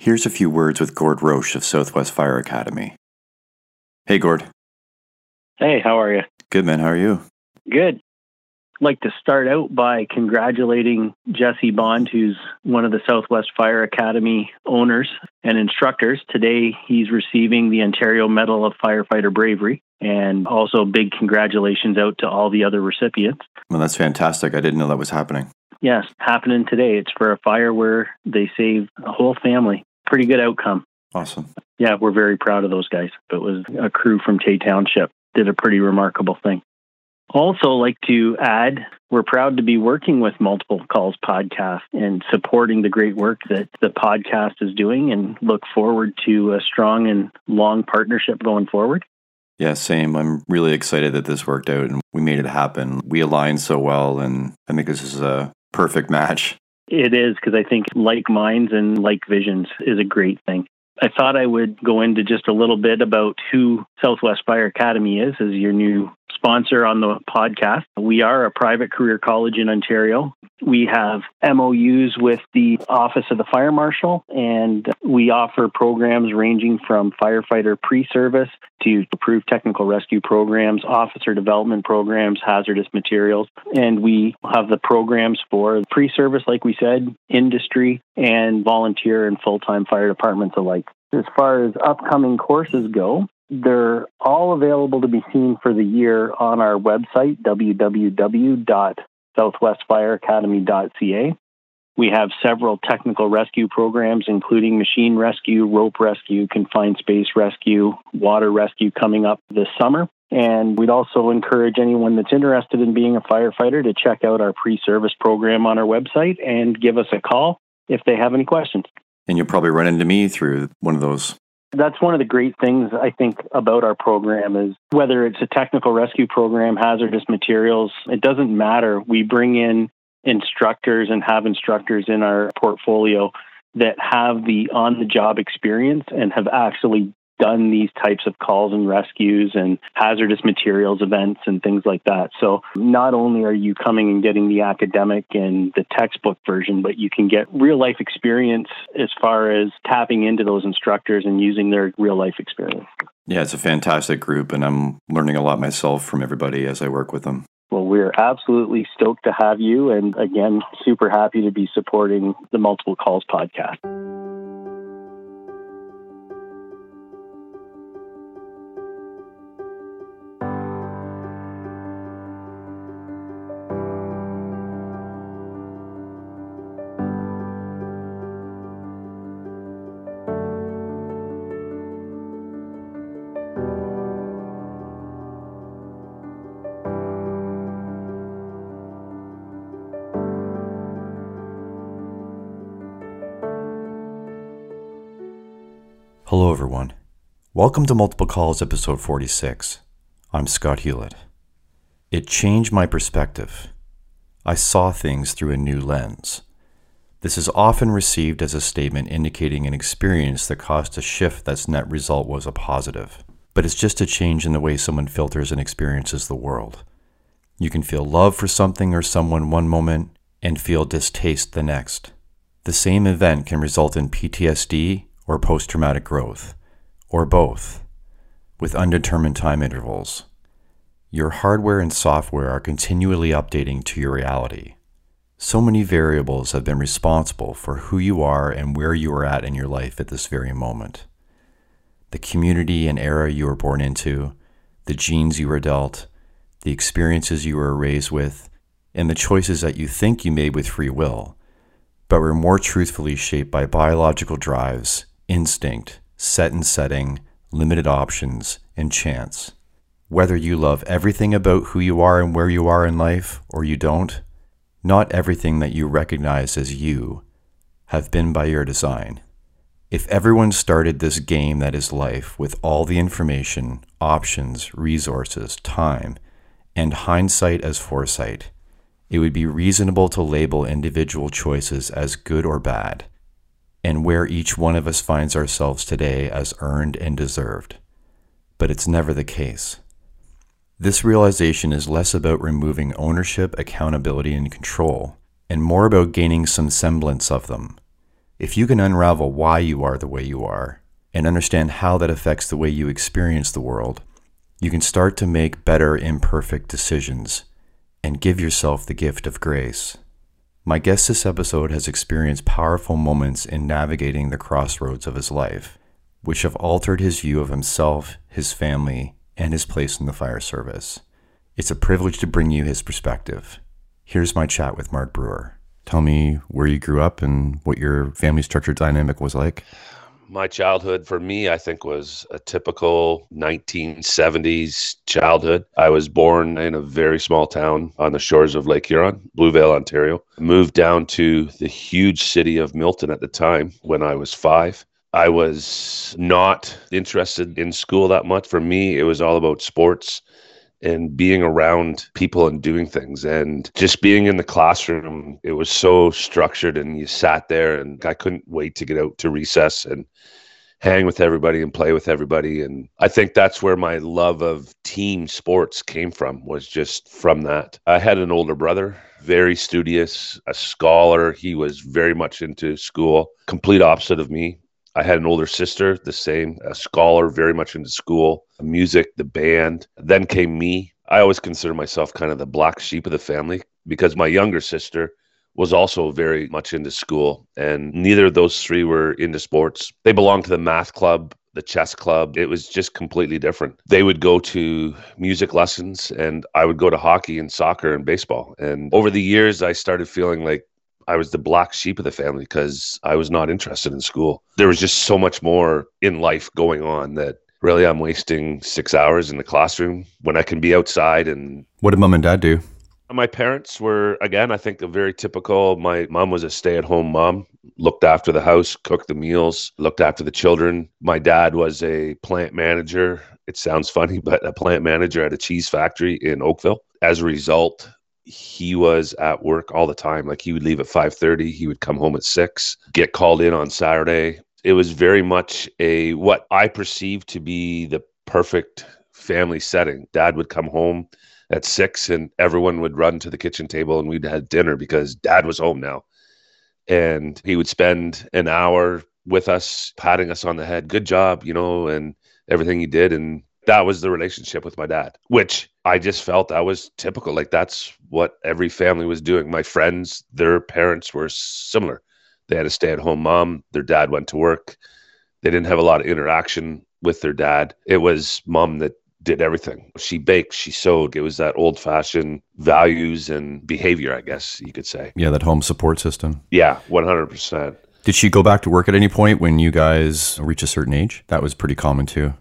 Here's a few words with Gord Roche of Southwest Fire Academy. Hey, Gord. Hey, how are you? Good, man. How are you? Good. I'd like to start out by congratulating Jesse Bond, who's one of the Southwest Fire Academy owners and instructors. Today, he's receiving the Ontario Medal of Firefighter Bravery. And also, big congratulations out to all the other recipients. Well, that's fantastic. I didn't know that was happening. Yes, happening today. It's for a fire where they saved a whole family pretty good outcome. Awesome. Yeah, we're very proud of those guys. It was a crew from Tay Township did a pretty remarkable thing. Also, like to add, we're proud to be working with Multiple Calls Podcast and supporting the great work that the podcast is doing and look forward to a strong and long partnership going forward. Yeah, same. I'm really excited that this worked out and we made it happen. We aligned so well, and I think this is a perfect match. It is because I think like minds and like visions is a great thing. I thought I would go into just a little bit about who Southwest Fire Academy is as your new sponsor on the podcast. We are a private career college in Ontario. We have MOUs with the Office of the Fire Marshal, and we offer programs ranging from firefighter pre service to approved technical rescue programs, officer development programs, hazardous materials. And we have the programs for pre service, like we said, industry, and volunteer and full time fire departments alike. As far as upcoming courses go, they're all available to be seen for the year on our website, www.southwestfireacademy.ca. We have several technical rescue programs, including machine rescue, rope rescue, confined space rescue, water rescue coming up this summer. And we'd also encourage anyone that's interested in being a firefighter to check out our pre service program on our website and give us a call if they have any questions. And you'll probably run into me through one of those that's one of the great things I think about our program is whether it's a technical rescue program, hazardous materials, it doesn't matter. We bring in instructors and have instructors in our portfolio that have the on the job experience and have actually done these types of calls and rescues and hazardous materials events and things like that. So not only are you coming and getting the academic and the textbook version, but you can get real life experience as far as tapping into those instructors and using their real life experience. Yeah, it's a fantastic group, and I'm learning a lot myself from everybody as I work with them. Well, we're absolutely stoked to have you, and again, super happy to be supporting the Multiple Calls podcast. Everyone. Welcome to Multiple Calls, episode 46. I'm Scott Hewlett. It changed my perspective. I saw things through a new lens. This is often received as a statement indicating an experience that caused a shift that's net result was a positive. But it's just a change in the way someone filters and experiences the world. You can feel love for something or someone one moment and feel distaste the next. The same event can result in PTSD or post traumatic growth, or both, with undetermined time intervals. Your hardware and software are continually updating to your reality. So many variables have been responsible for who you are and where you are at in your life at this very moment. The community and era you were born into, the genes you were dealt, the experiences you were raised with, and the choices that you think you made with free will, but were more truthfully shaped by biological drives instinct, set and setting, limited options, and chance. Whether you love everything about who you are and where you are in life, or you don't, not everything that you recognize as you have been by your design. If everyone started this game that is life with all the information, options, resources, time, and hindsight as foresight, it would be reasonable to label individual choices as good or bad and where each one of us finds ourselves today as earned and deserved. But it's never the case. This realization is less about removing ownership, accountability, and control, and more about gaining some semblance of them. If you can unravel why you are the way you are and understand how that affects the way you experience the world, you can start to make better imperfect decisions and give yourself the gift of grace. My guest this episode has experienced powerful moments in navigating the crossroads of his life, which have altered his view of himself, his family, and his place in the fire service. It's a privilege to bring you his perspective. Here's my chat with Mark Brewer. Tell me where you grew up and what your family structure dynamic was like my childhood for me i think was a typical 1970s childhood. I was born in a very small town on the shores of lake huron bluevale ontario. Moved down to the huge city of milton at the time when i was five. I was not interested in school that much. For me it was all about sports and being around people and doing things. And just being in the classroom it was so structured and you sat there and i couldn't wait to get out to recess and hang with everybody and play with everybody. And i think that's where my love of team sports came from was just from that. I had an older brother very studious a scholar. He was very much into school complete opposite of me I had an older sister, the same, a scholar, very much into school, music, the band. Then came me. I always consider myself kind of the black sheep of the family because my younger sister was also very much into school, and neither of those three were into sports. They belonged to the math club, the chess club. It was just completely different. They would go to music lessons, and I would go to hockey and soccer and baseball. And over the years, I started feeling like I was the black sheep of the family because I was not interested in school. There was just so much more in life going on that really I'm wasting six hours in the classroom when I can be outside. And what did mom and dad do? My parents were, again, I think a very typical. My mom was a stay at home mom, looked after the house, cooked the meals, looked after the children. My dad was a plant manager. It sounds funny, but a plant manager at a cheese factory in Oakville. As a result, he was at work all the time. Like he would leave at 5:30, he would come home at 6, get called in on Saturday. It was very much a what I perceived to be the perfect family setting. Dad would come home at 6 and everyone would run to the kitchen table and we'd have dinner because dad was home now. And he would spend an hour with us, patting us on the head. Good job, you know, and everything he did and that was the relationship with my dad, which I just felt that was typical. Like that's what every family was doing. My friends, their parents were similar. They had a stay at home mom, their dad went to work. They didn't have a lot of interaction with their dad. It was mom that did everything. She baked, she sewed. It was that old fashioned values and behavior, I guess you could say. Yeah, that home support system. Yeah, 100%. Did she go back to work at any point when you guys reach a certain age? That was pretty common too.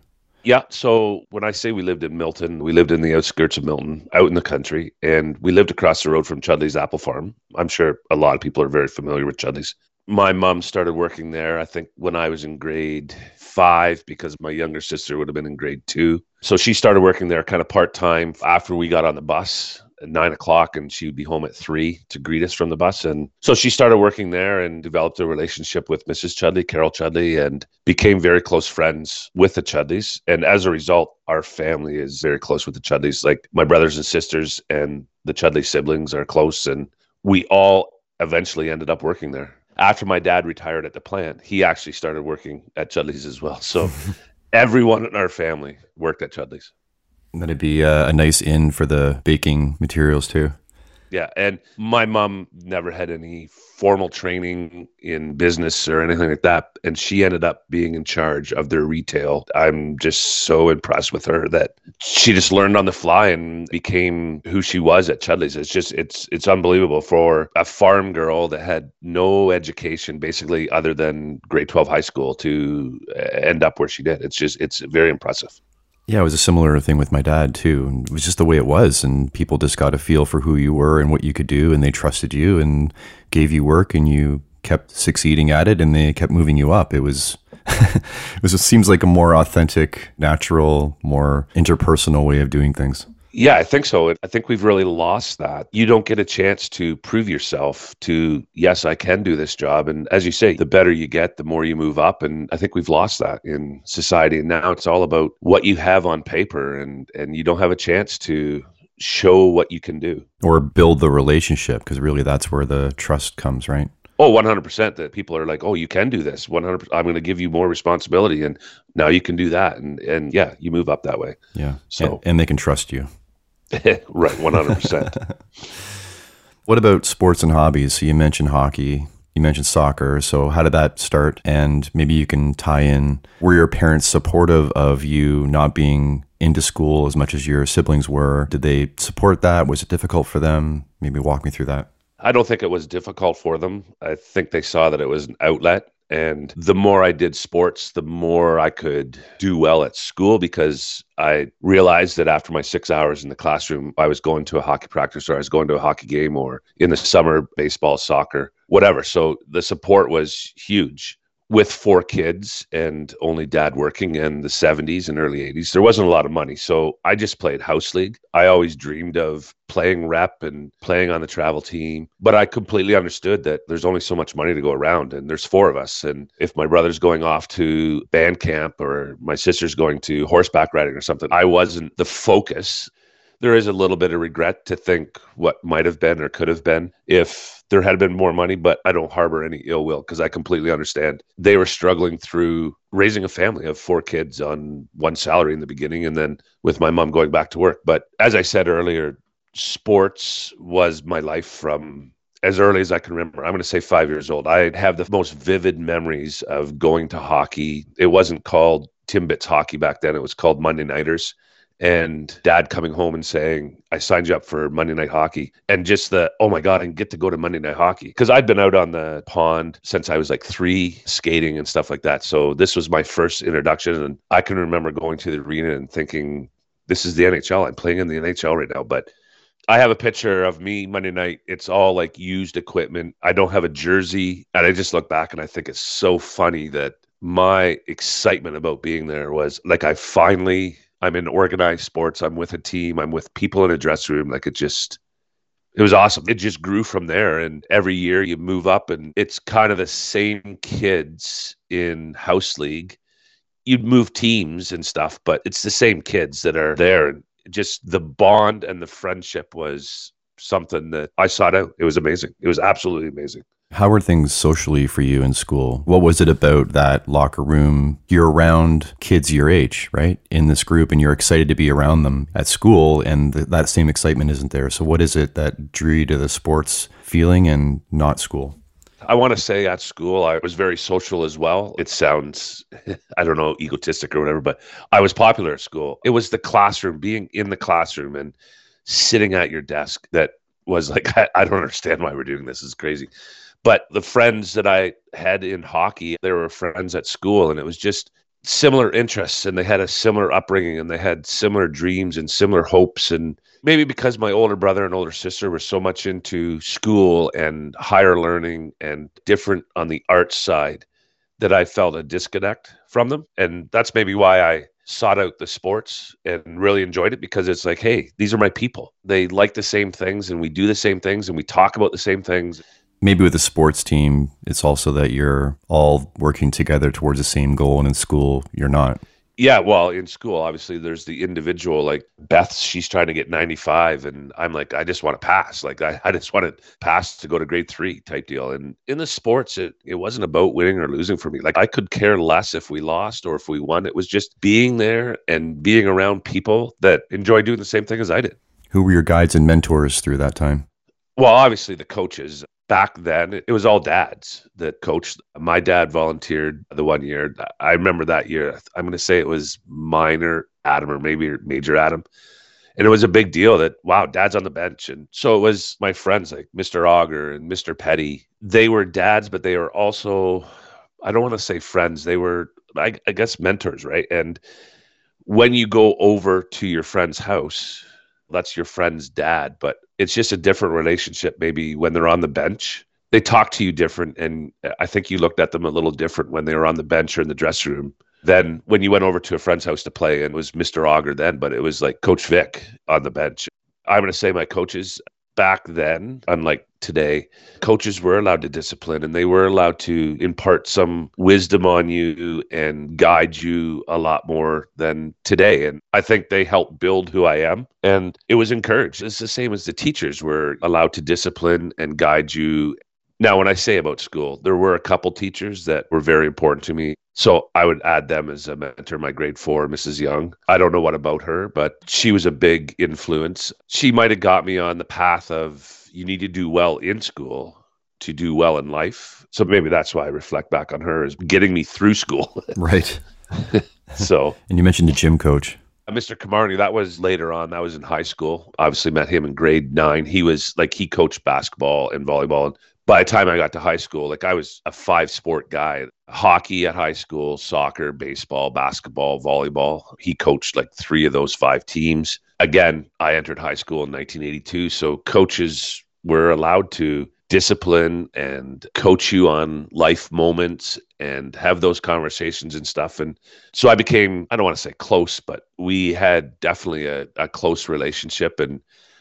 Yeah. So when I say we lived in Milton, we lived in the outskirts of Milton, out in the country, and we lived across the road from Chudleigh's Apple Farm. I'm sure a lot of people are very familiar with Chudleigh's. My mom started working there, I think, when I was in grade five, because my younger sister would have been in grade two. So she started working there kind of part time after we got on the bus nine o'clock and she would be home at three to greet us from the bus. And so she started working there and developed a relationship with Mrs. Chudleigh, Carol Chudleigh, and became very close friends with the Chudleighs. And as a result, our family is very close with the Chudleighs. Like my brothers and sisters and the Chudleigh siblings are close. And we all eventually ended up working there. After my dad retired at the plant, he actually started working at Chudleigh's as well. So everyone in our family worked at Chudleigh's. That'd be a, a nice in for the baking materials too. Yeah, and my mom never had any formal training in business or anything like that, and she ended up being in charge of their retail. I'm just so impressed with her that she just learned on the fly and became who she was at Chudleigh's. It's just it's it's unbelievable for a farm girl that had no education basically other than grade 12 high school to end up where she did. It's just it's very impressive. Yeah, it was a similar thing with my dad too. And It was just the way it was, and people just got a feel for who you were and what you could do, and they trusted you and gave you work, and you kept succeeding at it, and they kept moving you up. It was, it was. It seems like a more authentic, natural, more interpersonal way of doing things. Yeah, I think so. I think we've really lost that. You don't get a chance to prove yourself to, yes, I can do this job. And as you say, the better you get, the more you move up. And I think we've lost that in society. And now it's all about what you have on paper and, and you don't have a chance to show what you can do or build the relationship because really that's where the trust comes, right? Oh, 100% that people are like, oh, you can do this. 100 I'm going to give you more responsibility. And now you can do that. And, and yeah, you move up that way. Yeah. So, and, and they can trust you. right. 100%. what about sports and hobbies? So you mentioned hockey. You mentioned soccer. So, how did that start? And maybe you can tie in were your parents supportive of you not being into school as much as your siblings were? Did they support that? Was it difficult for them? Maybe walk me through that. I don't think it was difficult for them. I think they saw that it was an outlet. And the more I did sports, the more I could do well at school because I realized that after my six hours in the classroom, I was going to a hockey practice or I was going to a hockey game or in the summer, baseball, soccer, whatever. So the support was huge with four kids and only dad working in the 70s and early 80s there wasn't a lot of money. So i just played house league. I always dreamed of playing rep and playing on the travel team but i completely understood that there's only so much money to go around and there's four of us. And if my brother's going off to band camp or my sister's going to horseback riding or something i wasn't the focus there is a little bit of regret to think what might have been or could have been if there had been more money, but I don't harbor any ill will because I completely understand. They were struggling through raising a family of four kids on one salary in the beginning and then with my mom going back to work. But as I said earlier, sports was my life from as early as I can remember. I'm going to say five years old. I have the most vivid memories of going to hockey. It wasn't called Timbits hockey back then, it was called Monday Nighters and dad coming home and saying, I signed you up for Monday night hockey. And just the, oh my God, and get to go to Monday night hockey. Because I'd been out on the pond since I was like three, skating and stuff like that. So this was my first introduction. And I can remember going to the arena and thinking, this is the NHL. I'm playing in the NHL right now. But I have a picture of me Monday night. It's all like used equipment. I don't have a jersey. And I just look back and I think it's so funny that my excitement about being there was like I finally I'm in organized sports. I'm with a team. I'm with people in a dressing room. Like it just, it was awesome. It just grew from there. And every year you move up, and it's kind of the same kids in house league. You'd move teams and stuff, but it's the same kids that are there. And just the bond and the friendship was something that I sought out. It was amazing. It was absolutely amazing. How were things socially for you in school? What was it about that locker room? You're around kids your age, right? In this group, and you're excited to be around them at school, and th- that same excitement isn't there. So, what is it that drew you to the sports feeling and not school? I want to say at school, I was very social as well. It sounds, I don't know, egotistic or whatever, but I was popular at school. It was the classroom, being in the classroom and sitting at your desk that was like, I, I don't understand why we're doing this. It's crazy. But the friends that I had in hockey, they were friends at school, and it was just similar interests and they had a similar upbringing and they had similar dreams and similar hopes. And maybe because my older brother and older sister were so much into school and higher learning and different on the art side that I felt a disconnect from them. And that's maybe why I sought out the sports and really enjoyed it because it's like hey these are my people. They like the same things and we do the same things and we talk about the same things maybe with a sports team, it's also that you're all working together towards the same goal, and in school, you're not. Yeah, well, in school, obviously, there's the individual. Like Beth, she's trying to get 95, and I'm like, I just want to pass. Like, I, I just want to pass to go to grade three type deal. And in the sports, it, it wasn't about winning or losing for me. Like, I could care less if we lost or if we won. It was just being there and being around people that enjoy doing the same thing as I did. Who were your guides and mentors through that time? Well, obviously, the coaches back then it was all dads that coached. My dad volunteered the one year. I remember that year i'm going to say it was minor atom or maybe major atom. And it was a big deal that wow dad's on the bench. And so it was my friends like mr auger and mr petty. They were dads but they were also i don't want to say friends. They were I, I guess mentors right? And when you go over to your friend's house that's your friend's dad, but it's just a different relationship. Maybe when they're on the bench, they talk to you different. And I think you looked at them a little different when they were on the bench or in the dressing room than when you went over to a friend's house to play and was Mr. Auger then, but it was like Coach Vic on the bench. I'm going to say my coaches, back then, unlike today, coaches were allowed to discipline and they were allowed to impart some wisdom on you and guide you a lot more than today. And I think they helped build who I am. And it was encouraged. It's the same as the teachers were allowed to discipline and guide you Now, when I say about school, there were a couple teachers that were very important to me. So I would add them as a mentor, my grade four, Mrs. Young. I don't know what about her, but she was a big influence. She might have got me on the path of you need to do well in school to do well in life. So maybe that's why I reflect back on her as getting me through school. right. so, and you mentioned the gym coach. Uh, Mr. Kamarni, that was later on. That was in high school. Obviously, met him in grade nine. He was like he coached basketball and volleyball. And by the time I got to high school, like I was a five sport guy hockey at high school, soccer, baseball, basketball, volleyball. He coached like three of those five teams. Again, I entered high school in 1982. So coaches were allowed to discipline and coach you on life moments and have those conversations and stuff. And so I became, I don't want to say close, but we had definitely a, a close relationship. And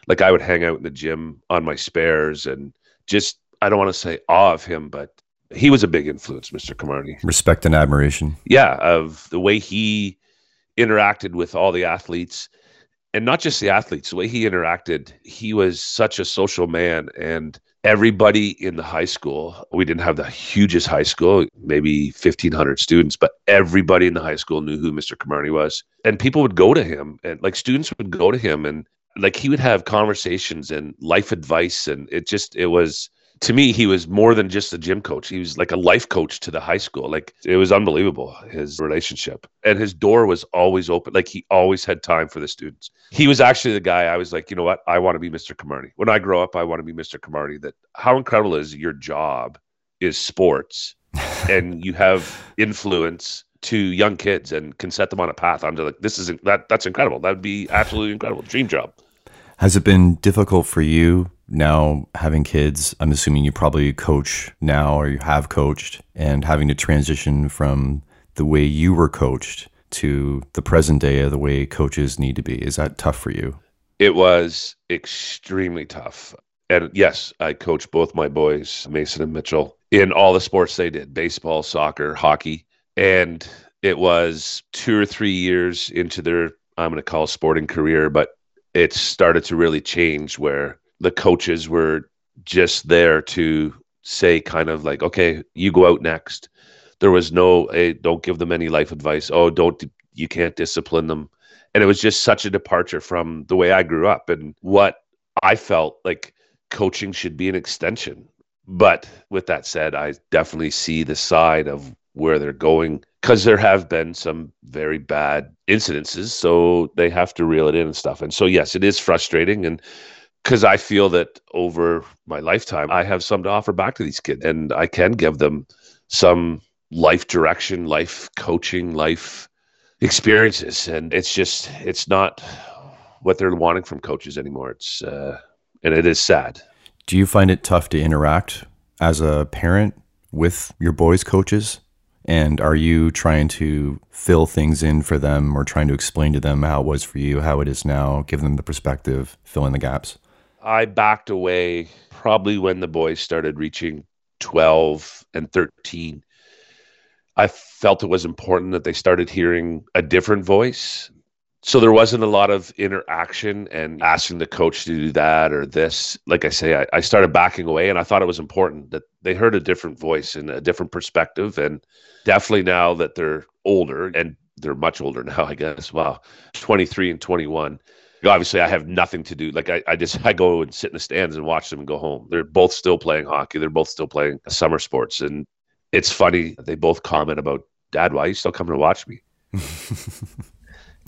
like I would hang out in the gym on my spares and just I don't want to say awe of him, but he was a big influence, Mr. Kamarni. Respect and admiration. Yeah, of the way he interacted with all the athletes and not just the athletes, the way he interacted, he was such a social man and everybody in the high school, we didn't have the hugest high school, maybe 1500 students, but everybody in the high school knew who Mr. Kamarni was. And people would go to him and like students would go to him and like he would have conversations and life advice and it just it was to me, he was more than just a gym coach. He was like a life coach to the high school. Like it was unbelievable, his relationship. And his door was always open. Like he always had time for the students. He was actually the guy I was like, you know what? I want to be Mr. Kamarni. When I grow up, I want to be Mr. Kamarni. That how incredible is your job is sports and you have influence to young kids and can set them on a path onto like this isn't that that's incredible. That would be absolutely incredible. Dream job. Has it been difficult for you now having kids, I'm assuming you probably coach now or you have coached and having to transition from the way you were coached to the present day of the way coaches need to be. Is that tough for you? It was extremely tough. And yes, I coached both my boys, Mason and Mitchell, in all the sports they did baseball, soccer, hockey. And it was two or three years into their, I'm going to call sporting career, but it started to really change where the coaches were just there to say kind of like okay you go out next. There was no hey, don't give them any life advice. Oh don't you can't discipline them. And it was just such a departure from the way i grew up and what i felt like coaching should be an extension. But with that said i definitely see the side of where they're going because there have been some very bad incidences so they have to reel it in and stuff and so yes it is frustrating and because I feel that over my lifetime, I have some to offer back to these kids, and I can give them some life direction, life coaching, life experiences, and it's just it's not what they're wanting from coaches anymore. It's uh, and it is sad. Do you find it tough to interact as a parent with your boys' coaches? And are you trying to fill things in for them or trying to explain to them how it was for you, how it is now, give them the perspective, fill in the gaps? I backed away probably when the boys started reaching 12 and 13. I felt it was important that they started hearing a different voice. So there wasn't a lot of interaction and asking the coach to do that or this. Like I say, I, I started backing away and I thought it was important that they heard a different voice and a different perspective. And definitely now that they're older and they're much older now, I guess. Wow, 23 and 21 obviously I have nothing to do. Like I, I just I go and sit in the stands and watch them and go home. They're both still playing hockey. They're both still playing summer sports. And it's funny, they both comment about, Dad, why are you still coming to watch me?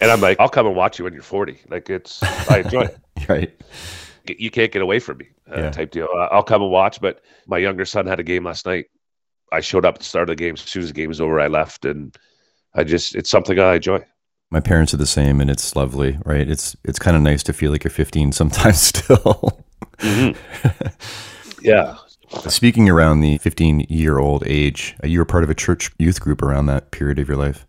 and I'm like, I'll come and watch you when you're 40. Like it's I enjoy it. right. You can't get away from me, uh, yeah. type deal. I'll come and watch. But my younger son had a game last night. I showed up at the start of the game. As soon as the game was over, I left, and I just it's something I enjoy. My parents are the same, and it's lovely, right? It's it's kind of nice to feel like you're 15 sometimes still. mm-hmm. Yeah. Speaking around the 15 year old age, uh, you were part of a church youth group around that period of your life.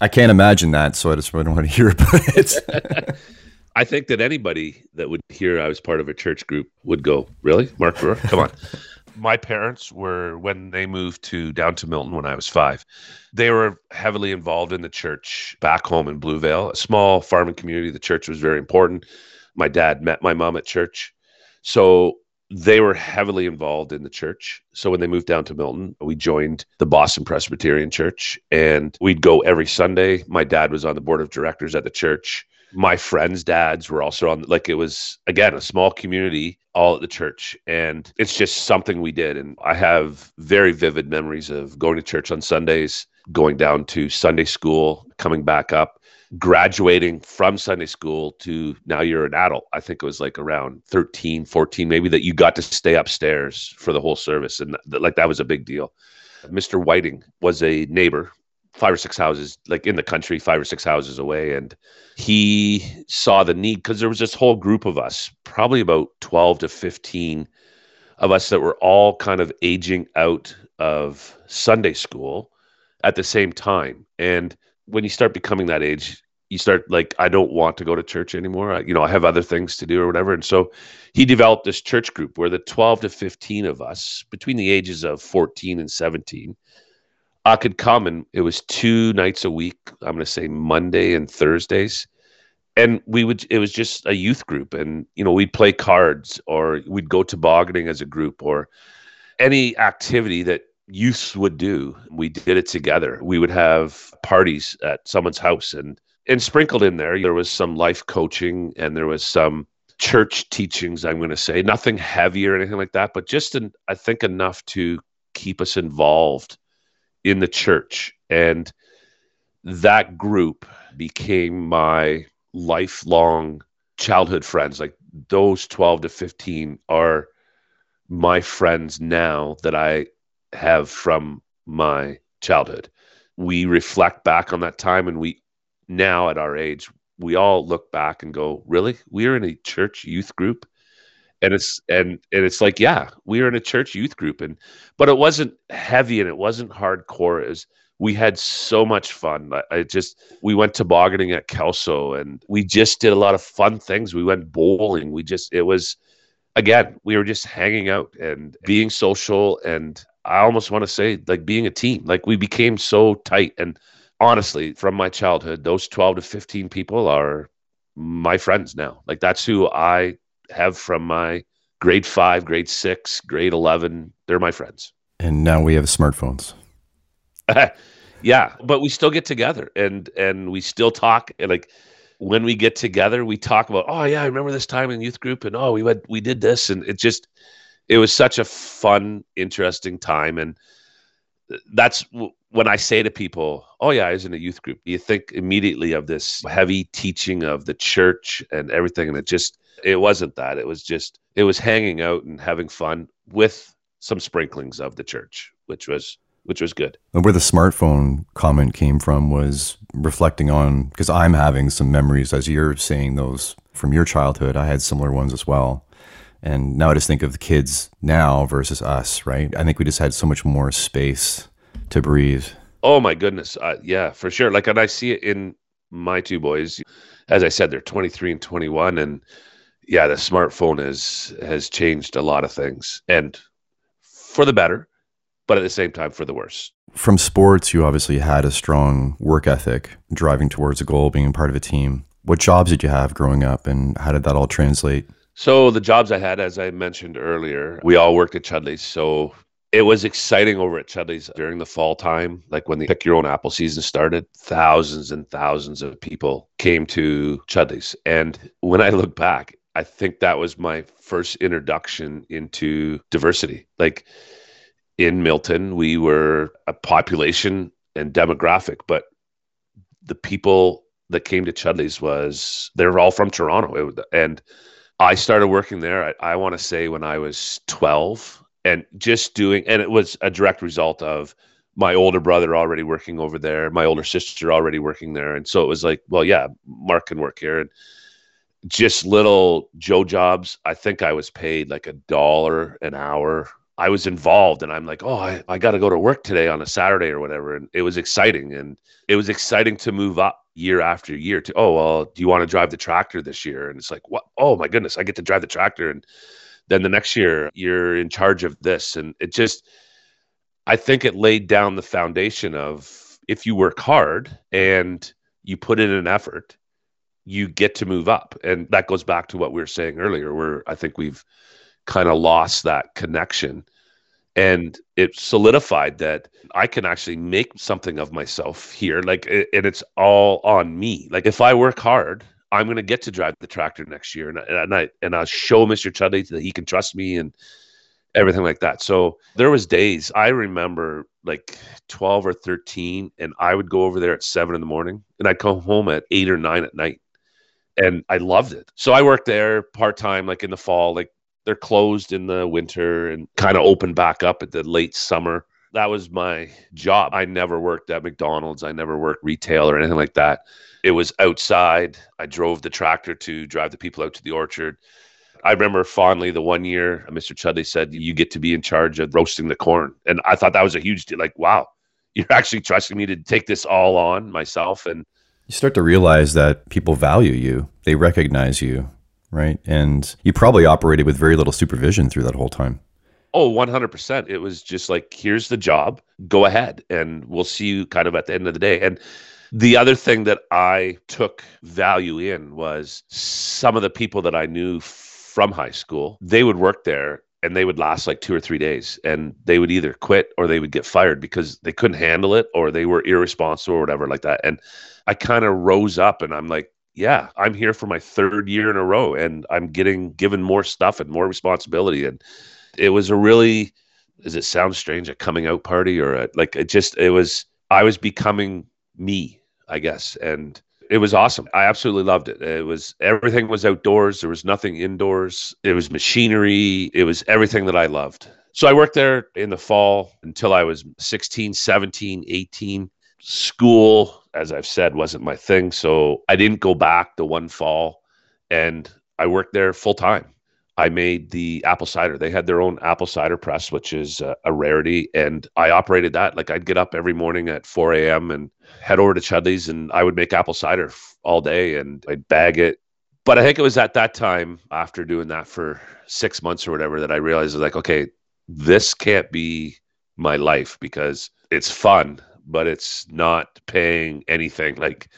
I can't imagine that, so I just don't want to hear about it. I think that anybody that would hear I was part of a church group would go, "Really, Mark Brewer? Come on." my parents were when they moved to down to Milton when I was five. They were heavily involved in the church back home in Bluevale, a small farming community. The church was very important. My dad met my mom at church. So they were heavily involved in the church. So when they moved down to Milton, we joined the Boston Presbyterian Church and we'd go every Sunday. My dad was on the board of directors at the church. My friends' dads were also on, like, it was, again, a small community all at the church. And it's just something we did. And I have very vivid memories of going to church on Sundays, going down to Sunday school, coming back up graduating from Sunday school to now you're an adult. I think it was like around 13, 14, maybe that you got to stay upstairs for the whole service. And th- like that was a big deal. Mr. Whiting was a neighbor, five or six houses, like in the country, five or six houses away. And he saw the need because there was this whole group of us, probably about 12 to 15 of us that were all kind of aging out of Sunday school at the same time. And when you start becoming that age, you start like, I don't want to go to church anymore. I, you know, I have other things to do or whatever. And so he developed this church group where the 12 to 15 of us between the ages of 14 and 17 I could come and it was two nights a week. I'm going to say Monday and Thursdays. And we would, it was just a youth group. And, you know, we'd play cards or we'd go tobogganing as a group or any activity that youths would do. We did it together. We would have parties at someone's house and and sprinkled in there there was some life coaching and there was some church teachings I'm going to say. Nothing heavy or anything like that, but just an, I think enough to keep us involved in the church and that group became my lifelong childhood friends like those 12 to 15 are my friends now that I have from my childhood. We reflect back on that time and we now at our age, we all look back and go, really? We are in a church youth group? And it's and and it's like, yeah, we are in a church youth group. And but it wasn't heavy and it wasn't hardcore. As we had so much fun. I, I, just we went tobogganing at Kelso and we just did a lot of fun things. We went bowling. We just it was again, we were just hanging out and being social and I almost want to say like being a team. Like we became so tight. And honestly, from my childhood, those 12 to 15 people are my friends now. Like that's who I have from my grade five, grade six, grade 11. They're my friends. And now we have smartphones. yeah, but we still get together and and we still talk and like when we get together, we talk about, oh yeah, I remember this time in youth group and oh we went we did this and it just it was such a fun, interesting time. And that's when I say to people, "Oh yeah, I was in a youth group." You think immediately of this heavy teaching of the church and everything, and it just it wasn't that. It was just it was hanging out and having fun with some sprinklings of the church, which was which was good. And where the smartphone comment came from was reflecting on because I'm having some memories as you're saying those from your childhood. I had similar ones as well. And now I just think of the kids now versus us, right? I think we just had so much more space to breathe. Oh my goodness. Uh, yeah, for sure. Like, and I see it in my two boys. As I said, they're 23 and 21. And yeah, the smartphone has, has changed a lot of things and for the better, but at the same time for the worse. From sports, you obviously had a strong work ethic, driving towards a goal, being part of a team. What jobs did you have growing up and how did that all translate so the jobs I had, as I mentioned earlier, we all worked at Chudleigh's. So it was exciting over at Chudleigh's during the fall time, like when the pick your own apple season started. Thousands and thousands of people came to Chudleigh's, and when I look back, I think that was my first introduction into diversity. Like in Milton, we were a population and demographic, but the people that came to Chudleigh's was they're all from Toronto, it, and I started working there, I, I want to say when I was 12 and just doing, and it was a direct result of my older brother already working over there, my older sister already working there. And so it was like, well, yeah, Mark can work here. And just little Joe jobs. I think I was paid like a dollar an hour. I was involved and I'm like, oh, I, I got to go to work today on a Saturday or whatever. And it was exciting. And it was exciting to move up year after year to oh well do you want to drive the tractor this year? And it's like what? Oh my goodness i get to drive the tractor. And then the next year you're in charge of this. And it just i think it laid down the foundation of if you work hard and you put in an effort you get to move up. And that goes back to what we were saying earlier where i think we've kind of lost that connection. And it solidified that I can actually make something of myself here. Like, and it's all on me. Like, if I work hard, I'm going to get to drive the tractor next year, and, and I and I'll show Mr. Chudleigh that he can trust me and everything like that. So there was days I remember like 12 or 13, and I would go over there at seven in the morning, and I'd come home at eight or nine at night, and I loved it. So I worked there part time, like in the fall, like they're closed in the winter and kind of open back up at the late summer. That was my job. I never worked at McDonald's. I never worked retail or anything like that. It was outside. I drove the tractor to drive the people out to the orchard. I remember fondly the one year uh, Mr. Chudleigh said, You get to be in charge of roasting the corn. And I thought that was a huge deal. Like, wow, you're actually trusting me to take this all on myself. And you start to realize that people value you, they recognize you, right? And you probably operated with very little supervision through that whole time. Oh, 100%. It was just like, here's the job, go ahead, and we'll see you kind of at the end of the day. And the other thing that I took value in was some of the people that I knew from high school, they would work there and they would last like two or three days and they would either quit or they would get fired because they couldn't handle it or they were irresponsible or whatever like that. And I kind of rose up and I'm like, yeah, I'm here for my third year in a row and I'm getting given more stuff and more responsibility. And it was a really, does it sound strange, a coming out party or a, like it just, it was, I was becoming me, I guess. And it was awesome. I absolutely loved it. It was everything was outdoors. There was nothing indoors. It was machinery. It was everything that I loved. So I worked there in the fall until I was 16, 17, 18. School, as I've said, wasn't my thing. So I didn't go back the one fall and I worked there full time. I made the apple cider. They had their own apple cider press, which is a, a rarity. And I operated that. Like I'd get up every morning at 4 a.m. and head over to Chudleigh's and I would make apple cider all day and I'd bag it. But I think it was at that time, after doing that for six months or whatever, that I realized like, okay, this can't be my life because it's fun, but it's not paying anything. Like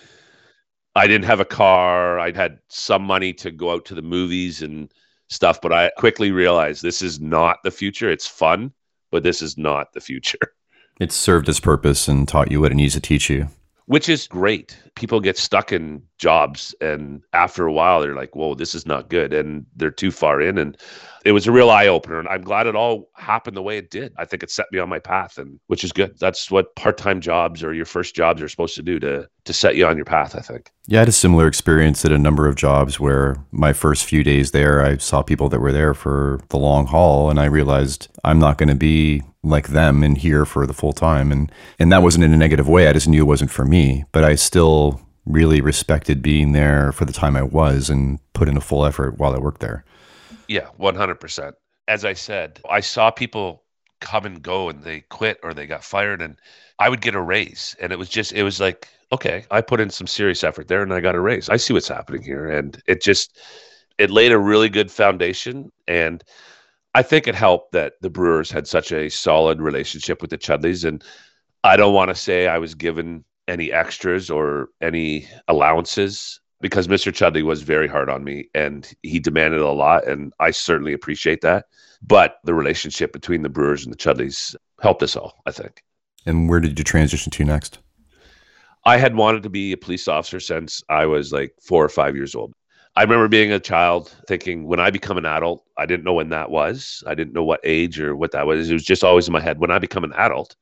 I didn't have a car. I'd had some money to go out to the movies and stuff, but I quickly realized this is not the future. It's fun, but this is not the future. It served its purpose and taught you what it needs to teach you. Which is great. People get stuck in jobs, and after a while, they're like, whoa, this is not good. And they're too far in. And it was a real eye opener. And I'm glad it all happened the way it did. I think it set me on my path, and which is good. That's what part time jobs or your first jobs are supposed to do to, to set you on your path, I think. Yeah, I had a similar experience at a number of jobs where my first few days there, I saw people that were there for the long haul, and I realized I'm not going to be like them and here for the full time. And and that wasn't in a negative way. I just knew it wasn't for me but i still really respected being there for the time i was and put in a full effort while i worked there. Yeah 100% as i said i saw people come and go and they quit or they got fired and i would get a raise. And it was just it was like okay i put in some serious effort there and i got a raise. I see what's happening here. And it just it laid a really good foundation. And I think it helped that the Brewers had such a solid relationship with the Chudleighs. And I don't want to say I was given any extras or any allowances because Mr. Chudleigh was very hard on me and he demanded a lot. And I certainly appreciate that. But the relationship between the Brewers and the Chudleighs helped us all, I think. And where did you transition to next? I had wanted to be a police officer since I was like four or five years old. I remember being a child thinking when I become an adult, I didn't know when that was. I didn't know what age or what that was. It was just always in my head. When I become an adult,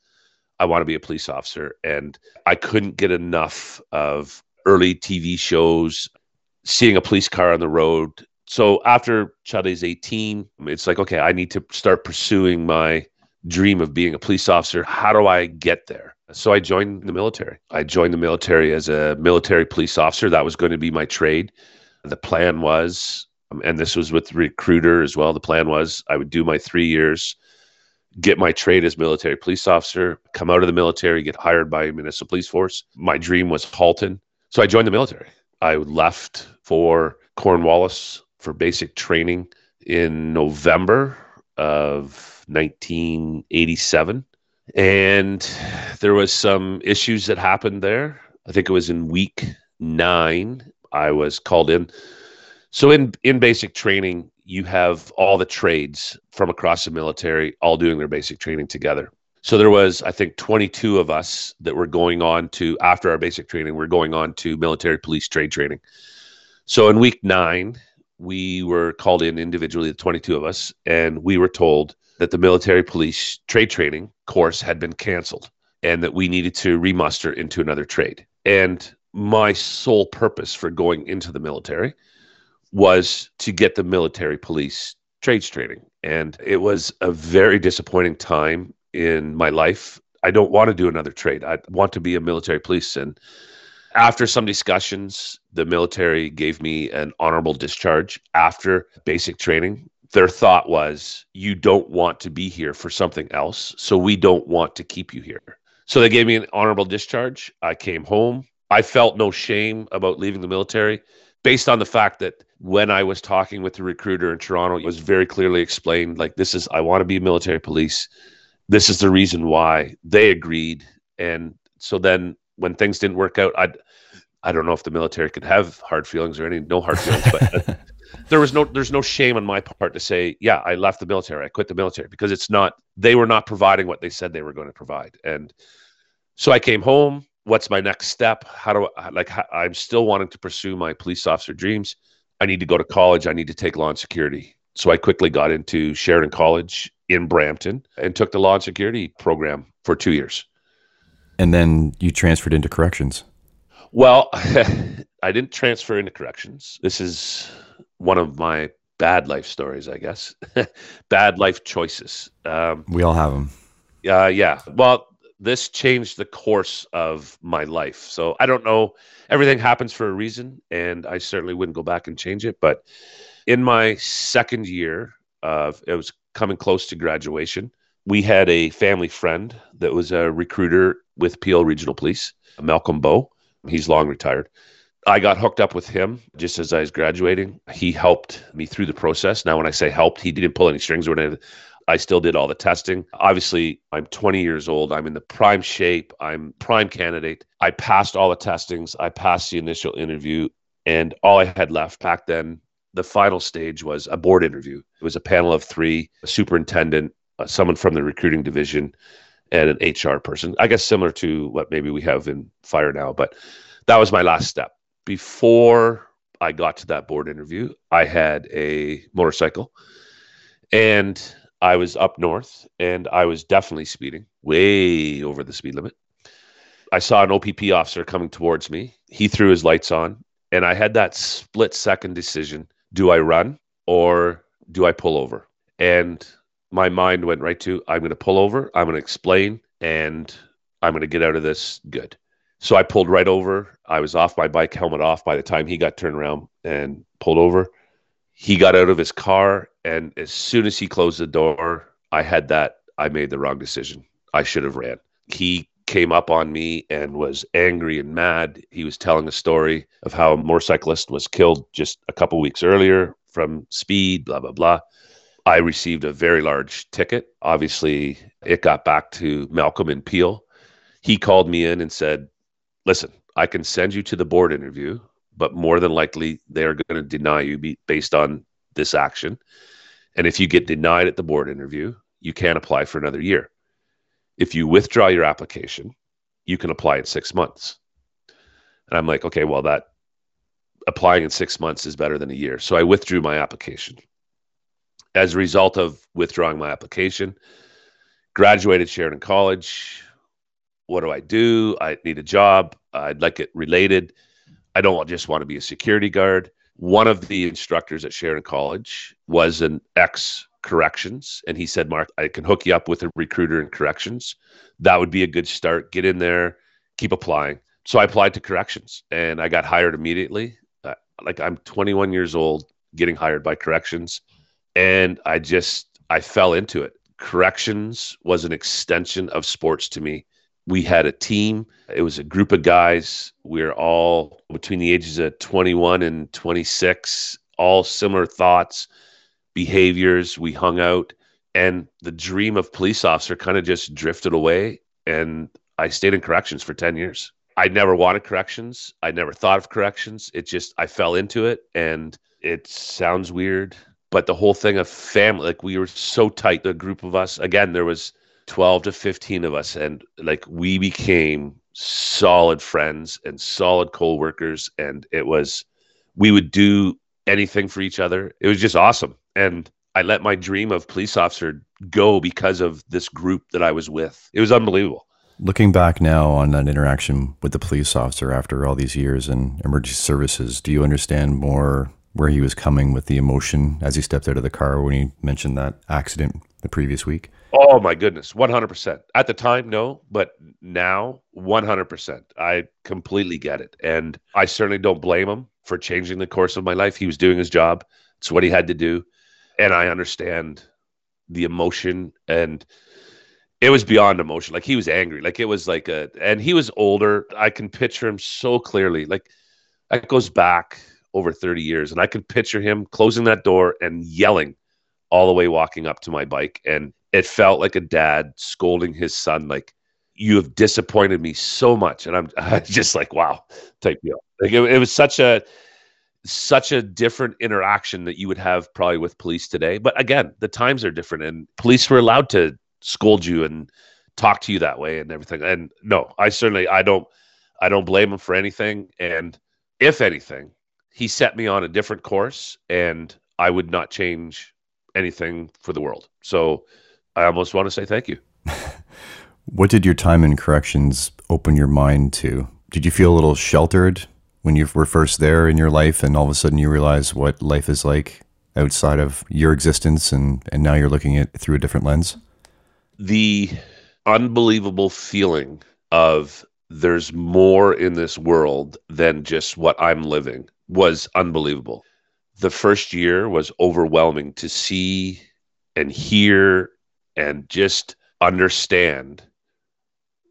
I want to be a police officer. And I couldn't get enough of early TV shows, seeing a police car on the road. So after Chudleigh's 18, it's like, okay, I need to start pursuing my dream of being a police officer. How do I get there? So I joined the military. I joined the military as a military police officer. That was going to be my trade the plan was, um, and this was with the recruiter as well. The plan was I would do my three years, get my trade as military police officer, come out of the military, get hired by a municipal police force. My dream was Halton, so I joined the military. I left for Cornwallis for basic training in November of 1987 and there was some issues that happened there i think it was in week nine I was called in. So in in basic training, you have all the trades from across the military all doing their basic training together. So there was, I think, 22 of us that were going on to, after our basic training, we're going on to military police trade training. So in week nine, we were called in individually, the 22 of us, and we were told that the military police trade training course had been canceled and that we needed to remuster into another trade. And my sole purpose for going into the military was to get the military police trades training. And it was a very disappointing time in my life. I don't want to do another trade. I want to be a military police. And after some discussions, the military gave me an honorable discharge after basic training. Their thought was, you don't want to be here for something else. So we don't want to keep you here. So they gave me an honorable discharge. I came home. I felt no shame about leaving the military based on the fact that when I was talking with the recruiter in Toronto, it was very clearly explained like, this is, I want to be military police this is the reason why they agreed. And so then when things didn't work out, I I don't know if the military could have hard feelings or any no hard feelings, but there was no there's no shame on my part to say, yeah, I left the military, I quit the military because it's not they were not providing what they said they were going to provide. And so I came home. What's my next step? How do I like? How, I'm still wanting to pursue my police officer dreams. I need to go to college. I need to take law and security. So I quickly got into Sheridan College in Brampton and took the law and security program for two years. And then you transferred into corrections. Well, I didn't transfer into corrections. This is one of my bad life stories, I guess. bad life choices. Um, we all have them. Yeah, uh, yeah. Well, this changed the course of my life. So I don't know. Everything happens for a reason, and I certainly wouldn't go back and change it. But in my second year of it was coming close to graduation, we had a family friend that was a recruiter with Peel Regional Police, Malcolm Bow. He's long retired. I got hooked up with him just as I was graduating. He helped me through the process. Now, when I say helped, he didn't pull any strings or anything. I still did all the testing. Obviously, I'm 20 years old. I'm in the prime shape. I'm prime candidate. I passed all the testings. I passed the initial interview, and all I had left back then the final stage was a board interview. It was a panel of three: a superintendent, uh, someone from the recruiting division, and an HR person. I guess similar to what maybe we have in fire now. But that was my last step. Before I got to that board interview, I had a motorcycle, and I was up north, and I was definitely speeding way over the speed limit. I saw an OPP officer coming towards me. He threw his lights on, and I had that split second decision do I run or do I pull over? And my mind went right to I'm going to pull over, I'm going to explain, and I'm going to get out of this good. So I pulled right over. I was off my bike, helmet off by the time he got turned around and pulled over. He got out of his car, and as soon as he closed the door, I had that I made the wrong decision. I should have ran. He came up on me and was angry and mad. He was telling a story of how a motorcyclist was killed just a couple weeks earlier from speed, blah, blah, blah. I received a very large ticket. Obviously, it got back to Malcolm and Peel. He called me in and said, Listen, I can send you to the board interview, but more than likely they are going to deny you based on this action. And if you get denied at the board interview, you can't apply for another year. If you withdraw your application, you can apply in six months. And I'm like, okay, well, that applying in six months is better than a year. So I withdrew my application. As a result of withdrawing my application, graduated Sheridan College. What do I do? I need a job. I'd like it related. I don't just want to be a security guard. One of the instructors at Sheridan College was an ex corrections and he said mark i can hook you up with a recruiter in corrections. That would be a good start. Get in there keep applying. So i applied to corrections and i got hired immediately. Uh, like i'm 21 years old getting hired by corrections and i just i fell into it. Corrections was an extension of sports to me we had a team it was a group of guys we are all between the ages of 21 and 26 all similar thoughts behaviors. We hung out, and the dream of police officer kind of just drifted away. And I stayed in corrections for 10 years. I never wanted corrections. I never thought of corrections. It just, I fell into it. And it sounds weird. but the whole thing of family, like we were so tight, the group of us, again, there was 12 to 15 of us, and like we became solid friends and solid co-workers and it was we would do anything for each other. It was just awesome. And i let my dream of police officer go because of this group that i was with. It was unbelievable. Looking back now on that interaction with the police officer after all these years in emergency services do you understand more where he was coming with the emotion as he stepped out of the car when he mentioned that accident the previous week Oh my goodness, 100%. At the time, no, but now 100%. I completely get it. And I certainly don't blame him for changing the course of my life. He was doing his job. It's what he had to do. And I understand the emotion and it was beyond emotion. Like he was angry. Like it was like a and he was older. I can picture him so clearly. Like that goes back over 30 years and I could picture him closing that door and yelling all the way walking up to my bike and it felt like a dad scolding his son like you have disappointed me so much and i'm, just like wow type deal. Like it, it was such a such a different interaction that you would have probably with police today. But again the times are different and police were allowed to scold you and talk to you that way and everything. And no i certainly i don't i don't blame him for anything. And if anything he set me on a different course and i would not change anything for the world so I almost want to say thank you. what did your time in corrections open your mind to? Did you feel a little sheltered when you were first there in your life and all of a sudden you realize what life is like outside of your existence and, and now you're looking at it through a different lens? The unbelievable feeling of there's more in this world than just what I'm living was unbelievable. The first year was overwhelming to see and hear and just understand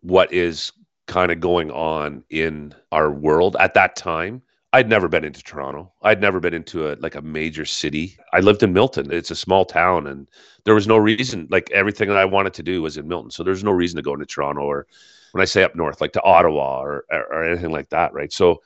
what is kind of going on in our world. At that time i'd never been into toronto. I'd never been into a like a major city. I lived in milton. It's a small town and there was no reason like everything that i wanted to do was in milton. So there's no reason to go into toronto or when i say up north like to ottawa or, or, or anything like that right? So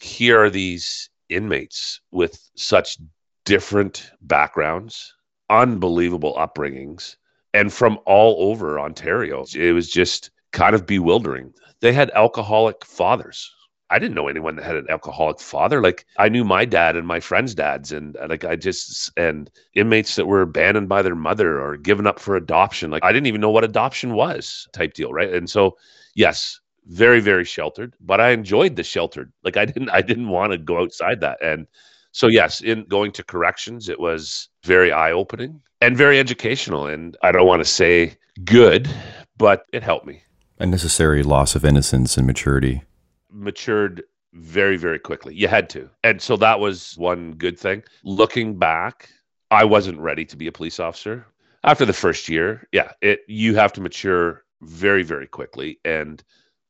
here are these inmates with such different backgrounds unbelievable upbringings and from all over Ontario. It was just kind of bewildering. They had alcoholic fathers. I didn't know anyone that had an alcoholic father. Like I knew my dad and my friends' dads, and uh, like I just and inmates that were abandoned by their mother or given up for adoption. Like I didn't even know what adoption was, type deal, right? And so, yes, very very sheltered, but I enjoyed the sheltered. Like I didn't I didn't want to go outside that, and so yes, in going to corrections, it was very eye opening and very educational. And I don't want to say good, but it helped me. A necessary loss of innocence and maturity. Matured very, very quickly. You had to. And so that was one good thing. Looking back, I wasn't ready to be a police officer. After the first year, yeah, it you have to mature very, very quickly. And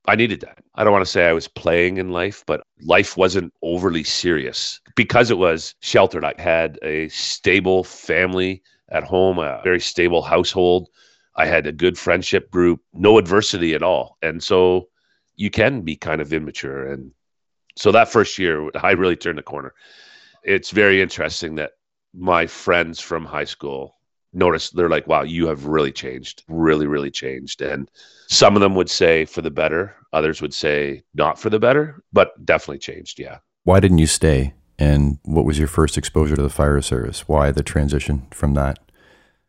I needed that. I don't want to say I was playing in life, but life wasn't overly serious because it was sheltered. I had a stable family at home, a very stable household. I had a good friendship group, no adversity at all. And so you can be kind of immature. And so that first year, I really turned the corner. It's very interesting that my friends from high school notice they're like, wow, you have really changed, really, really changed. And some of them would say for the better, others would say not for the better, but definitely changed. Yeah. Why didn't you stay? And what was your first exposure to the fire service? Why the transition from that?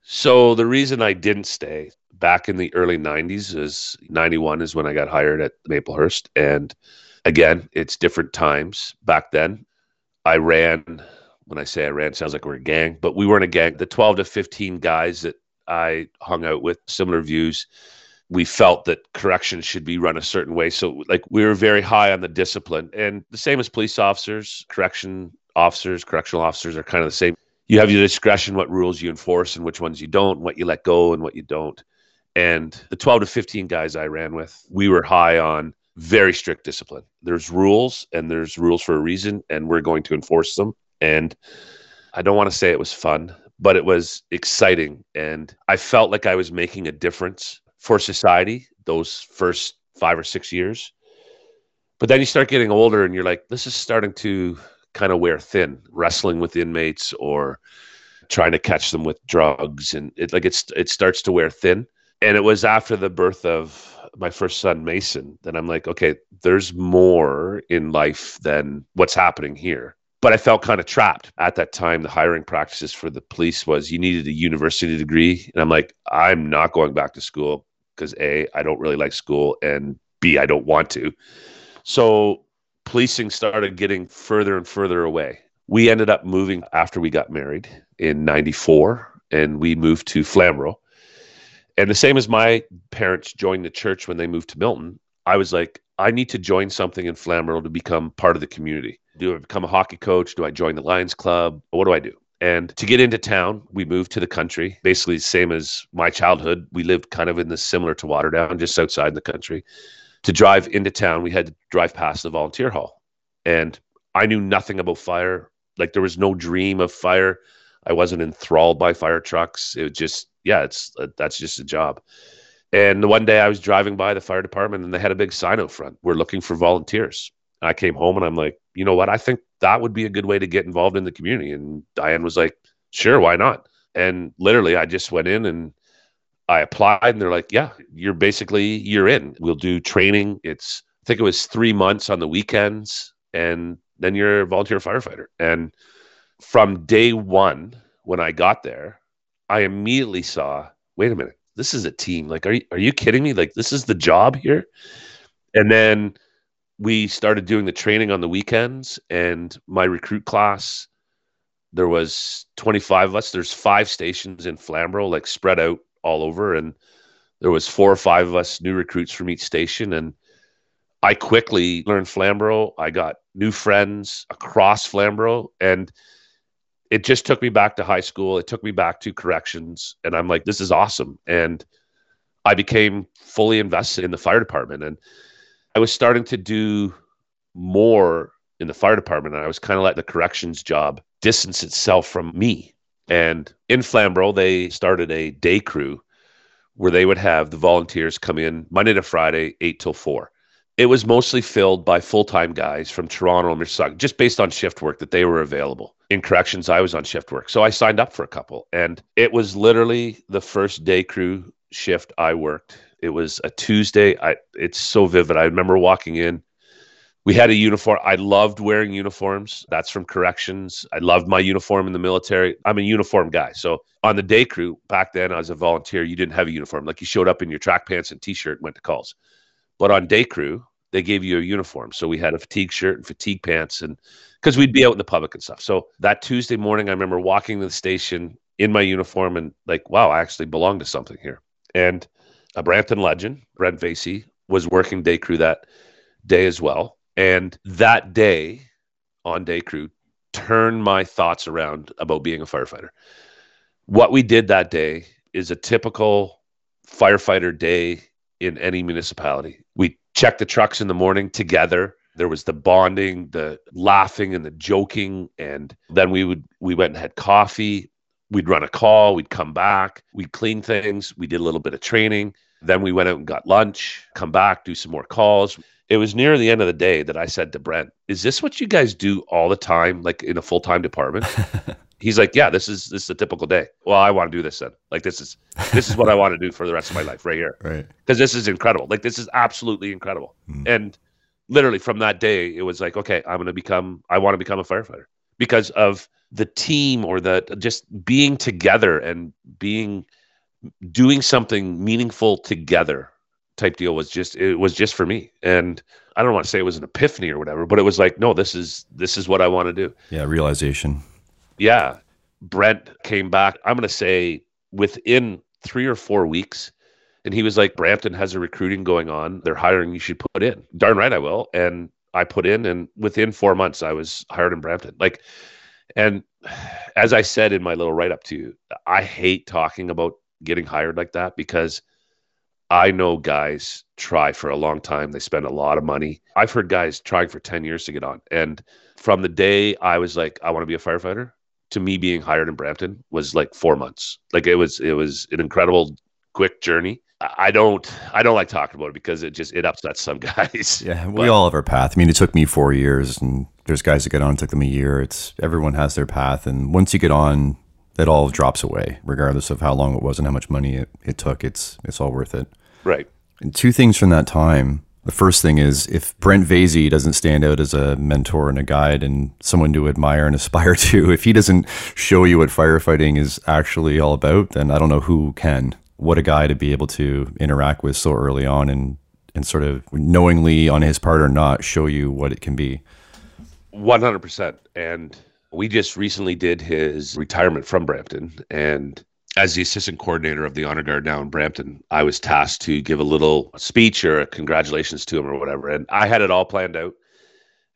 So the reason I didn't stay back in the early 90s is 91 is when I got hired at Maplehurst. And again, it's different times back then. I ran when I say I ran, sounds like we're a gang, but we weren't a gang. The 12 to 15 guys that I hung out with, similar views, we felt that corrections should be run a certain way. So, like, we were very high on the discipline. And the same as police officers, correction officers, correctional officers are kind of the same. You have your discretion what rules you enforce and which ones you don't, what you let go and what you don't. And the 12 to 15 guys I ran with, we were high on very strict discipline. There's rules and there's rules for a reason, and we're going to enforce them. And I don't want to say it was fun, but it was exciting. And I felt like I was making a difference for society those first five or six years. But then you start getting older and you're like, this is starting to kind of wear thin, wrestling with inmates or trying to catch them with drugs and it like it's it starts to wear thin and it was after the birth of my first son mason that i'm like okay there's more in life than what's happening here but i felt kind of trapped at that time the hiring practices for the police was you needed a university degree and i'm like i'm not going back to school because a i don't really like school and b i don't want to so policing started getting further and further away we ended up moving after we got married in 94 and we moved to Flamborough. And the same as my parents joined the church when they moved to Milton, I was like, I need to join something in Flamborough to become part of the community. Do I become a hockey coach? Do I join the Lions Club? What do I do? And to get into town, we moved to the country, basically same as my childhood. We lived kind of in the similar to Waterdown, just outside the country. To drive into town, we had to drive past the volunteer hall. And I knew nothing about fire like there was no dream of fire. I wasn't enthralled by fire trucks. It was just, yeah, it's uh, that's just a job. And one day I was driving by the fire department and they had a big sign out front. We're looking for volunteers. I came home and I'm like, you know what? I think that would be a good way to get involved in the community. And Diane was like, sure, why not? And literally, I just went in and I applied, and they're like, yeah, you're basically you're in. We'll do training. It's I think it was three months on the weekends, and then you're a volunteer firefighter. And from day one, when I got there, I immediately saw, wait a minute, this is a team. Like, are you, are you kidding me? Like, this is the job here. And then we started doing the training on the weekends and my recruit class, there was 25 of us. There's five stations in Flamborough, like spread out all over. And there was four or five of us new recruits from each station. And I quickly learned Flamborough. I got new friends across Flamborough. And it just took me back to high school. It took me back to corrections. And I'm like, this is awesome. And I became fully invested in the fire department. And I was starting to do more in the fire department. And I was kind of letting the corrections job distance itself from me. And in Flamborough, they started a day crew where they would have the volunteers come in Monday to Friday, eight till four it was mostly filled by full-time guys from Toronto and Mississauga, just based on shift work that they were available. In corrections, I was on shift work. So I signed up for a couple. And it was literally the first day crew shift I worked. It was a Tuesday. I it's so vivid. I remember walking in. We had a uniform. I loved wearing uniforms. That's from corrections. I loved my uniform in the military. I'm a uniform guy. So on the day crew, back then as a volunteer, you didn't have a uniform. Like you showed up in your track pants and t-shirt and went to calls. But on day crew, they gave you a uniform. So we had a fatigue shirt and fatigue pants, and because we'd be out in the public and stuff. So that Tuesday morning, I remember walking to the station in my uniform and like, wow, I actually belong to something here. And a Brampton legend, Brent Vasey, was working day crew that day as well. And that day on day crew turned my thoughts around about being a firefighter. What we did that day is a typical firefighter day in any municipality. We checked the trucks in the morning together. There was the bonding, the laughing and the joking. And then we would we went and had coffee. We'd run a call, we'd come back, we'd clean things, we did a little bit of training. Then we went out and got lunch, come back, do some more calls. It was near the end of the day that I said to Brent, Is this what you guys do all the time, like in a full time department? he's like, yeah, this is this is a typical day. Well, I want to do this then. Like this is this is what I want to do for the rest of my life right here. Right. Because this is incredible. Like this is absolutely incredible. Mm. And literally from that day, it was like, okay, I'm gonna become I want to become a firefighter because of the team or the just being together and being doing something meaningful together type deal was just it was just for me. And I don't want to say it was an epiphany or whatever, but it was like, no, this is this is what I want to do. Yeah, realization yeah, Brent came back. I'm going to say within three or four weeks. And he was like, Brampton has a recruiting going on. They're hiring. You should put in. Darn right, I will. And I put in, and within four months, I was hired in Brampton. Like, and as I said in my little write up to you, I hate talking about getting hired like that because I know guys try for a long time. They spend a lot of money. I've heard guys trying for 10 years to get on. And from the day I was like, I want to be a firefighter, to me being hired in Brampton was like four months. Like it was it was an incredible quick journey. I don't I don't like talking about it because it just it upsets some guys. Yeah, we but, all have our path. I mean, it took me four years, and there's guys that get on. It took them a year. It's everyone has their path, and once you get on, it all drops away, regardless of how long it was and how much money it, it took. It's it's all worth it. Right. And two things from that time. The first thing is if Brent Vasey doesn't stand out as a mentor and a guide and someone to admire and aspire to, if he doesn't show you what firefighting is actually all about, then I don't know who can. What a guy to be able to interact with so early on and and sort of knowingly on his part or not show you what it can be. 100%. And we just recently did his retirement from Brampton. And as the assistant coordinator of the honor guard now in Brampton, I was tasked to give a little speech or congratulations to him or whatever. And I had it all planned out.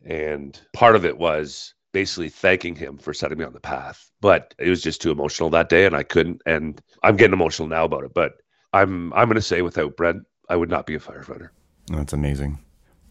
And part of it was basically thanking him for setting me on the path. But it was just too emotional that day and I couldn't and I'm getting emotional now about it. But I'm I'm gonna say without Brent, I would not be a firefighter. That's amazing.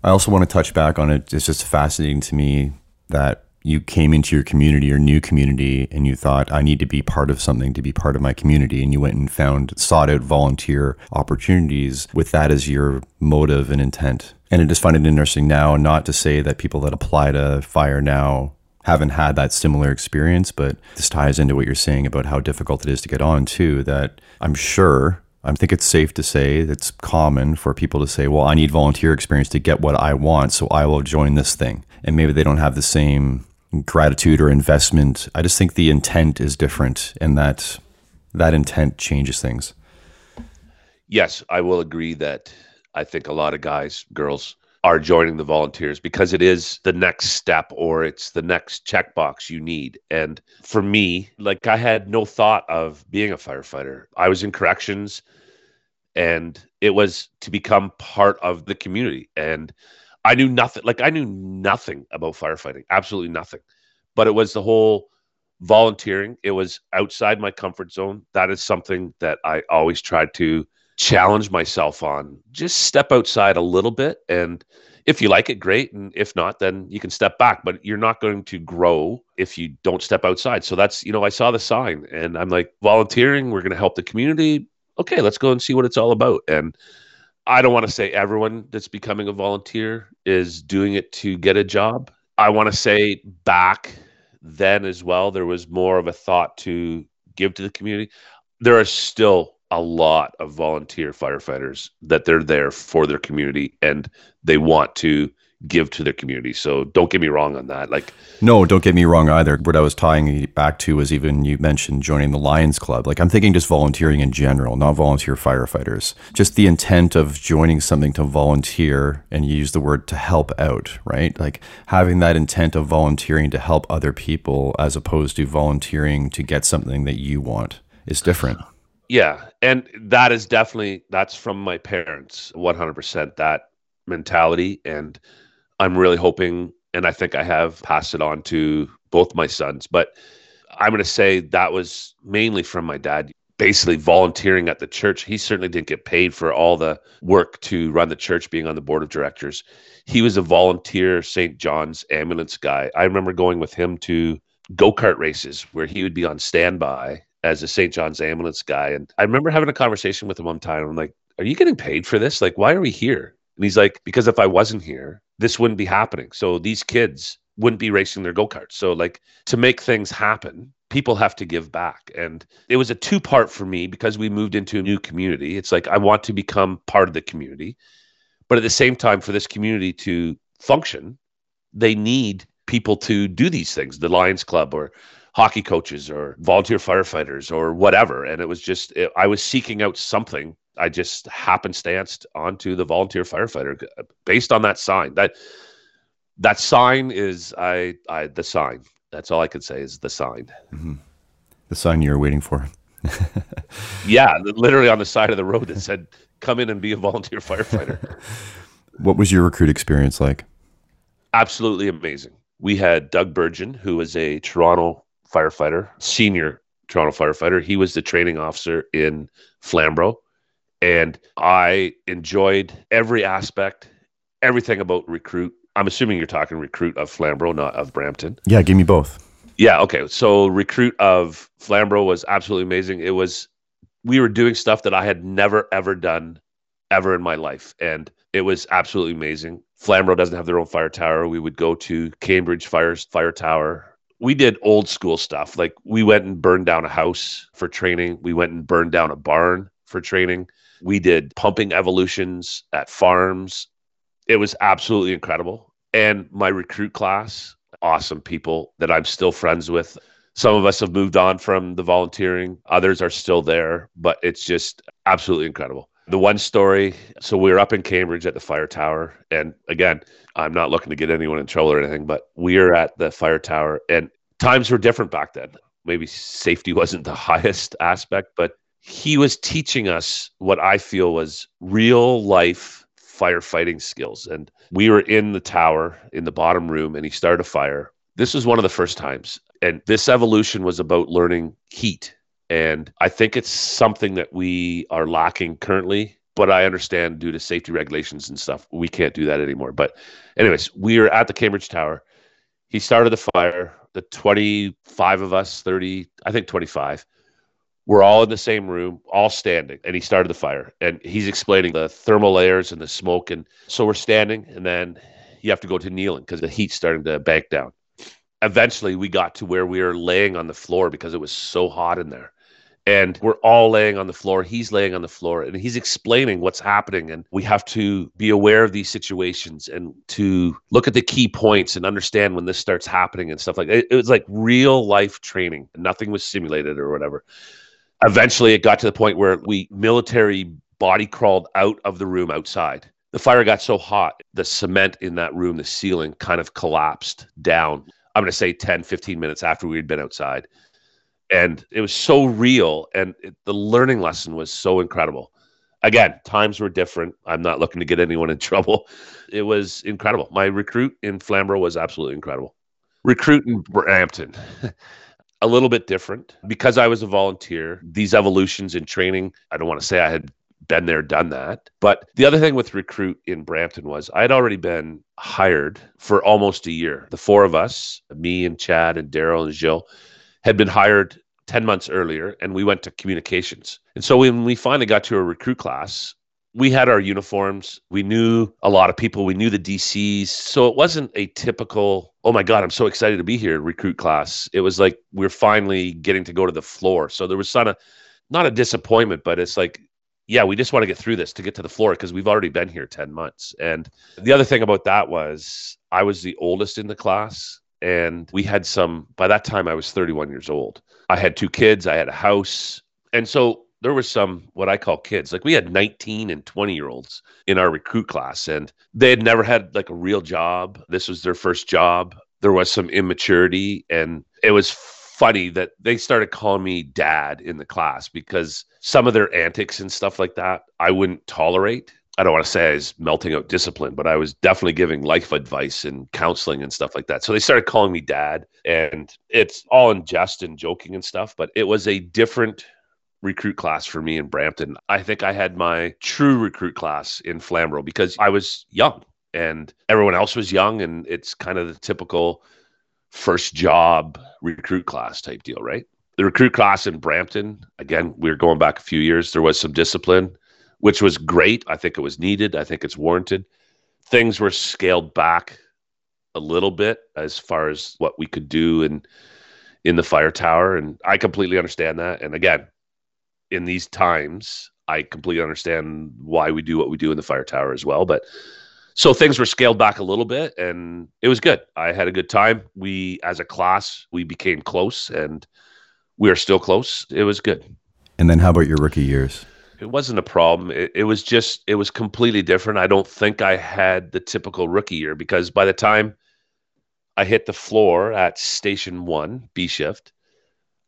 I also want to touch back on it. It's just fascinating to me that you came into your community or new community and you thought, I need to be part of something to be part of my community. And you went and found, sought out volunteer opportunities with that as your motive and intent. And I just find it interesting now, not to say that people that apply to fire now haven't had that similar experience, but this ties into what you're saying about how difficult it is to get on, too. That I'm sure I think it's safe to say it's common for people to say, well, I need volunteer experience to get what I want, so I will join this thing. And maybe they don't have the same gratitude or investment. I just think the intent is different and that that intent changes things. Yes, I will agree that I think a lot of guys, girls are joining the volunteers because it is the next step or it's the next checkbox you need. And for me, like I had no thought of being a firefighter. I was in corrections and it was to become part of the community and i knew nothing like i knew nothing about firefighting absolutely nothing but it was the whole volunteering it was outside my comfort zone that is something that i always tried to challenge myself on just step outside a little bit and if you like it great and if not then you can step back but you're not going to grow if you don't step outside so that's you know i saw the sign and i'm like volunteering we're going to help the community okay, let's go and see what it's all about. And I don't want to say everyone that's becoming a volunteer is doing it to get a job. I want to say back then as well, there was more of a thought to give to the community. There are still a lot of volunteer firefighters that they're there for their community and they want to give to their community. So don't get me wrong on that. Like, no, don't get me wrong either. What I was tying back to was even you mentioned joining the Lions Club. Like, I'm thinking just volunteering in general, not volunteer firefighters. Just the intent of joining something to volunteer, and you use the word to help out, right? Like having that intent of volunteering to help other people as opposed to volunteering to get something that you want is different. Yeah, and that is definitely that's from my parents, 100% that mentality and I'm really hoping, and I think I have passed it on to both my sons, but I'm going to say that was mainly from my dad. Basically, volunteering at the church. He certainly didn't get paid for all the work to run the church, being on the board of directors. He was a volunteer St. John's ambulance guy. I remember going with him to go kart races where he would be on standby as a St. John's ambulance guy. And I remember having a conversation with him one time. I'm like, Are you getting paid for this? Like, why are we here? And he's like, Because if I wasn't here, this wouldn't be happening. So these kids wouldn't be racing their go karts. So, like, to make things happen, people have to give back. And it was a two part for me because we moved into a new community. It's like, I want to become part of the community. But at the same time, for this community to function, they need people to do these things the Lions Club or hockey coaches or volunteer firefighters or whatever. And it was just, it, I was seeking out something I just happenstanced onto the volunteer firefighter based on that sign. That that sign is I I the sign. That's all I could say is the sign. Mm-hmm. The sign you were waiting for. yeah, literally on the side of the road that said, "Come in and be a volunteer firefighter." what was your recruit experience like? Absolutely amazing. We had Doug Burgeon, who was a Toronto firefighter, senior Toronto firefighter. He was the training officer in Flamborough and I enjoyed every aspect, everything about recruit. I'm assuming you're talking recruit of Flamborough, not of Brampton. Yeah, give me both. Yeah, okay. So recruit of Flamborough was absolutely amazing. It was we were doing stuff that I had never ever done ever in my life and it was absolutely amazing. Flamborough doesn't have their own fire tower. We would go to Cambridge Fire Fire Tower we did old school stuff. Like we went and burned down a house for training. We went and burned down a barn for training. We did pumping evolutions at farms. It was absolutely incredible. And my recruit class, awesome people that I'm still friends with. Some of us have moved on from the volunteering, others are still there, but it's just absolutely incredible. The one story so we were up in Cambridge at the fire tower. And again, I'm not looking to get anyone in trouble or anything, but we are at the fire tower and times were different back then. Maybe safety wasn't the highest aspect, but he was teaching us what I feel was real life firefighting skills. And we were in the tower in the bottom room and he started a fire. This was one of the first times. And this evolution was about learning heat and I think it's something that we are lacking currently. But I understand due to safety regulations and stuff, we can't do that anymore. But, anyways, we are at the Cambridge Tower. He started the fire. The 25 of us, 30, I think 25, we're all in the same room, all standing, and he started the fire. And he's explaining the thermal layers and the smoke. And so we're standing, and then you have to go to kneeling because the heat's starting to bank down. Eventually, we got to where we were laying on the floor because it was so hot in there and we're all laying on the floor he's laying on the floor and he's explaining what's happening and we have to be aware of these situations and to look at the key points and understand when this starts happening and stuff like that. it was like real life training. Nothing was simulated or whatever. Eventually it got to the point where we military body crawled out of the room outside. The fire got so hot the cement in that room the ceiling kind of collapsed down. I'm going to say 10 15 minutes after we had been outside and it was so real and it, the learning lesson was so incredible. Again times were different. I'm not looking to get anyone in trouble. It was incredible. My recruit in flamborough was absolutely incredible. Recruit in brampton a little bit different. Because i was a volunteer these evolutions in training i don't want to say i had been there done that. But the other thing with recruit in brampton was i had already been hired for almost a year. The four of us me and chad and daryl and jill had been hired 10 months earlier and we went to communications. And so when we finally got to a recruit class, we had our uniforms. We knew a lot of people. We knew the DCs. So it wasn't a typical, oh my God, I'm so excited to be here recruit class. It was like we're finally getting to go to the floor. So there was kind of not a disappointment, but it's like, yeah, we just want to get through this to get to the floor because we've already been here 10 months. And the other thing about that was I was the oldest in the class and we had some by that time i was 31 years old i had two kids i had a house. And so there was some what i call kids like we had 19 and 20 year olds in our recruit class and they had never had like a real job. This was their first job. There was some immaturity and it was funny that they started calling me dad in the class because some of their antics and stuff like that i wouldn't tolerate I don't want to say I was melting out discipline, but I was definitely giving life advice and counseling and stuff like that. So they started calling me dad, and it's all in jest and joking and stuff, but it was a different recruit class for me in Brampton. I think I had my true recruit class in Flamborough because I was young and everyone else was young, and it's kind of the typical first job recruit class type deal, right? The recruit class in Brampton, again, we are going back a few years, there was some discipline which was great. I think it was needed. I think it's warranted. Things were scaled back a little bit as far as what we could do in in the fire tower, and I completely understand that. And again, in these times, I completely understand why we do what we do in the fire tower as well. But so things were scaled back a little bit, and it was good. I had a good time. We, as a class, we became close, and we are still close. It was good. And then, how about your rookie years? It wasn't a problem. It, it, was just it was completely different. I don't think I had the typical rookie year because by the time I hit the floor at station one B shift,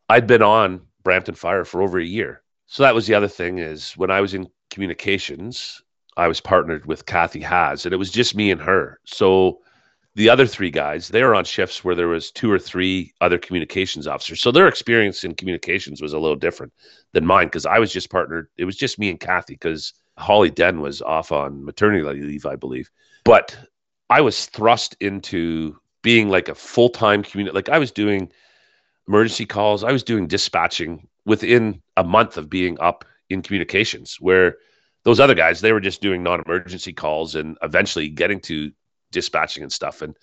I'd been on Brampton Fire for over a year. So that was the other thing is when I was in communications, I was partnered with Kathy Haas, and it was just me and her. So the other three guys they were on shifts where there was two or three other communications officers. So their experience in communications was a little different than mine because i was just partnered it was just me and kathy because holly den was off on maternity leave i believe. But i was thrust into being like a full-time community like i was doing emergency calls i was doing dispatching within a month of being up in communications where those other guys they were just doing non-emergency calls and eventually getting to dispatching and stuff. And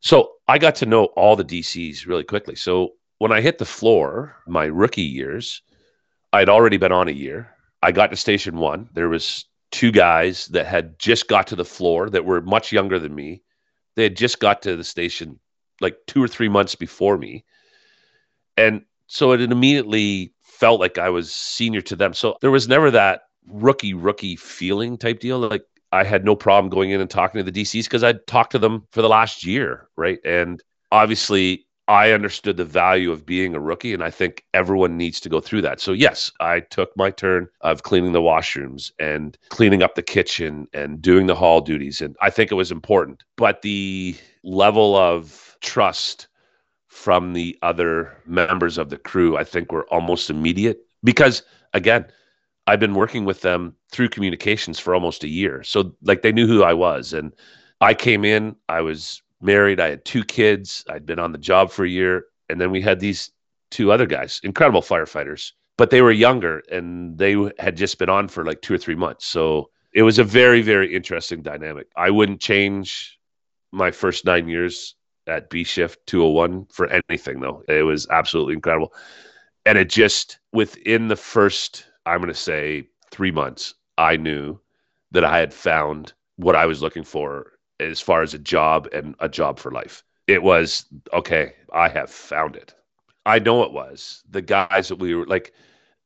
So I got to know all the DCs really quickly. So when I hit the floor, my rookie years, I'd already been on a year. I got to station one. There was two guys that had just got to the floor that were much younger than me. They had just got to the station like two or three months before me. And so it immediately felt like I was senior to them. So there was never that rookie, rookie feeling type deal. Like I had no problem going in and talking to the DCs because I'd talked to them for the last year. Right. And obviously I understood the value of being a rookie, and I think everyone needs to go through that. So, yes, I took my turn of cleaning the washrooms and cleaning up the kitchen and doing the hall duties. And I think it was important. But the level of trust from the other members of the crew, I think, were almost immediate because, again, I've been working with them through communications for almost a year. So, like, they knew who I was. And I came in, I was married. I had two kids. I'd been on the job for a year. And then we had these two other guys, incredible firefighters, but they were younger and they had just been on for like two or three months. So it was a very, very interesting dynamic. I wouldn't change my first nine years at B Shift 201 for anything, though. It was absolutely incredible. And it just, within the first, I'm going to say, three months, I knew that I had found what I was looking for as far as a job and a job for life. It was okay, I have found it. I know it was. The guys that we were like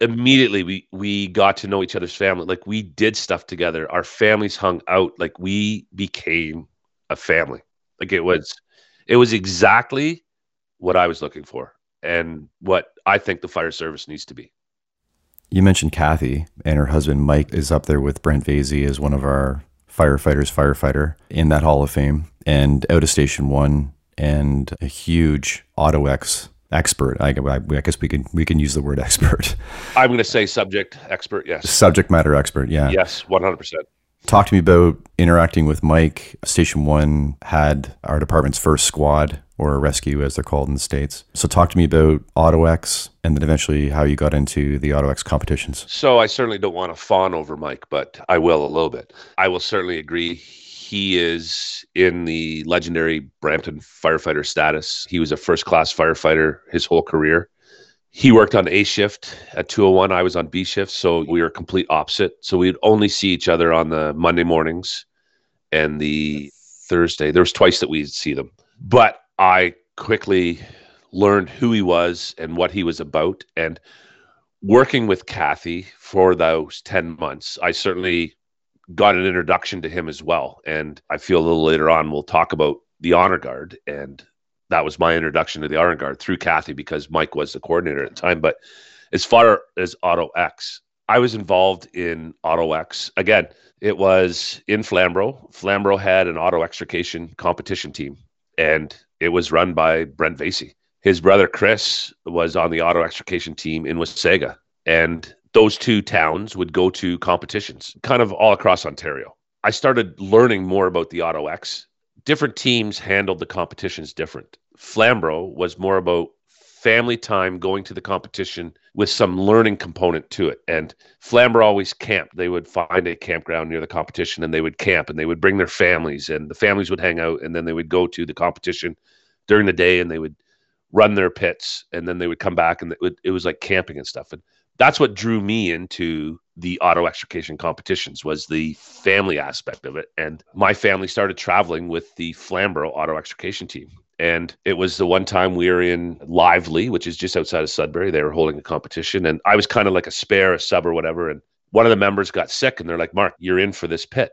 immediately we we got to know each other's family. Like we did stuff together. Our families hung out. Like we became a family. Like it was it was exactly what I was looking for and what I think the fire service needs to be. You mentioned Kathy and her husband Mike is up there with Brent Vasey as one of our firefighters firefighter in that Hall of Fame and out of Station One and a huge Auto AutoX expert. I, I, guess we can we can use the word expert. I'm going to say subject expert. Yes. Subject matter expert. Yeah. Yes, 100. percent Talk to me about interacting with Mike. Station One had our department's first squad or a rescue, as they're called in the states. So, talk to me about AutoX and then eventually how you got into the AutoX competitions. So, I certainly don't want to fawn over Mike, but I will a little bit. I will certainly agree. He is in the legendary Brampton firefighter status. He was a first class firefighter his whole career he worked on A shift at 201. I was on B shift. So we were complete opposite. So we'd only see each other on the Monday mornings and the Thursday. There was twice that we'd see them. But I quickly learned who he was and what he was about. And working with Kathy for those 10 months, I certainly got an introduction to him as well. And I feel a little later on, we'll talk about the honor guard and that was my introduction to the Honor Guard through Kathy because Mike was the coordinator at the time. But as far as Auto X, I was involved in Auto X. Again, it was in Flamborough. Flamborough had an auto extrication competition team, and it was run by Brent Vasey. His brother Chris was on the auto extrication team in Wasaga. And those two towns would go to competitions kind of all across Ontario. I started learning more about the Auto X. Different teams handled the competitions different. Flamborough was more about family time going to the competition with some learning component to it. And Flamborough always camped. They would find a campground near the competition and they would camp and they would bring their families and the families would hang out and then they would go to the competition during the day and they would run their pits and then they would come back and it, would, it was like camping and stuff. And that's what drew me into the auto extrication competitions was the family aspect of it. And my family started traveling with the Flamborough auto extrication team. And it was the one time we were in Lively, which is just outside of Sudbury. They were holding a competition, and I was kind of like a spare, a sub, or whatever. And one of the members got sick, and they're like, "Mark, you're in for this pit."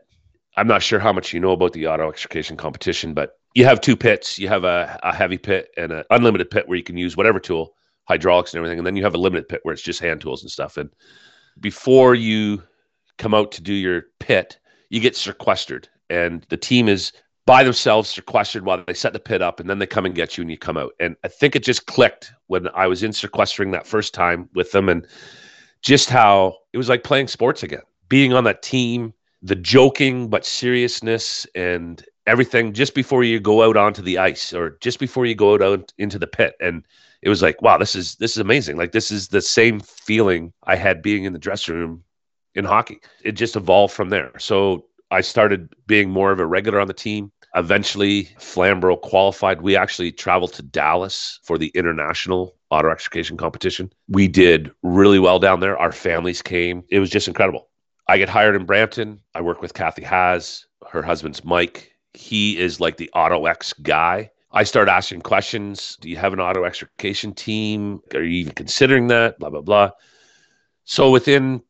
I'm not sure how much you know about the auto extrication competition, but you have two pits. You have a, a heavy pit and an unlimited pit where you can use whatever tool, hydraulics and everything, and then you have a limited pit where it's just hand tools and stuff. And before you come out to do your pit, you get sequestered, and the team is by themselves sequestered while they set the pit up and then they come and get you and you come out. And I think it just clicked when I was in sequestering that first time with them and just how it was like playing sports again, being on that team, the joking but seriousness and everything just before you go out onto the ice or just before you go out into the pit. And it was like, wow, this is this is amazing. Like this is the same feeling I had being in the dressing room in hockey. It just evolved from there. So I started being more of a regular on the team. Eventually, Flamborough qualified. We actually traveled to Dallas for the international auto extrication competition. We did really well down there. Our families came. It was just incredible. I get hired in Brampton. I work with Kathy Haas. Her husband's Mike. He is like the Auto X guy. I start asking questions. Do you have an auto extrication team? Are you even considering that? Blah, blah, blah. So within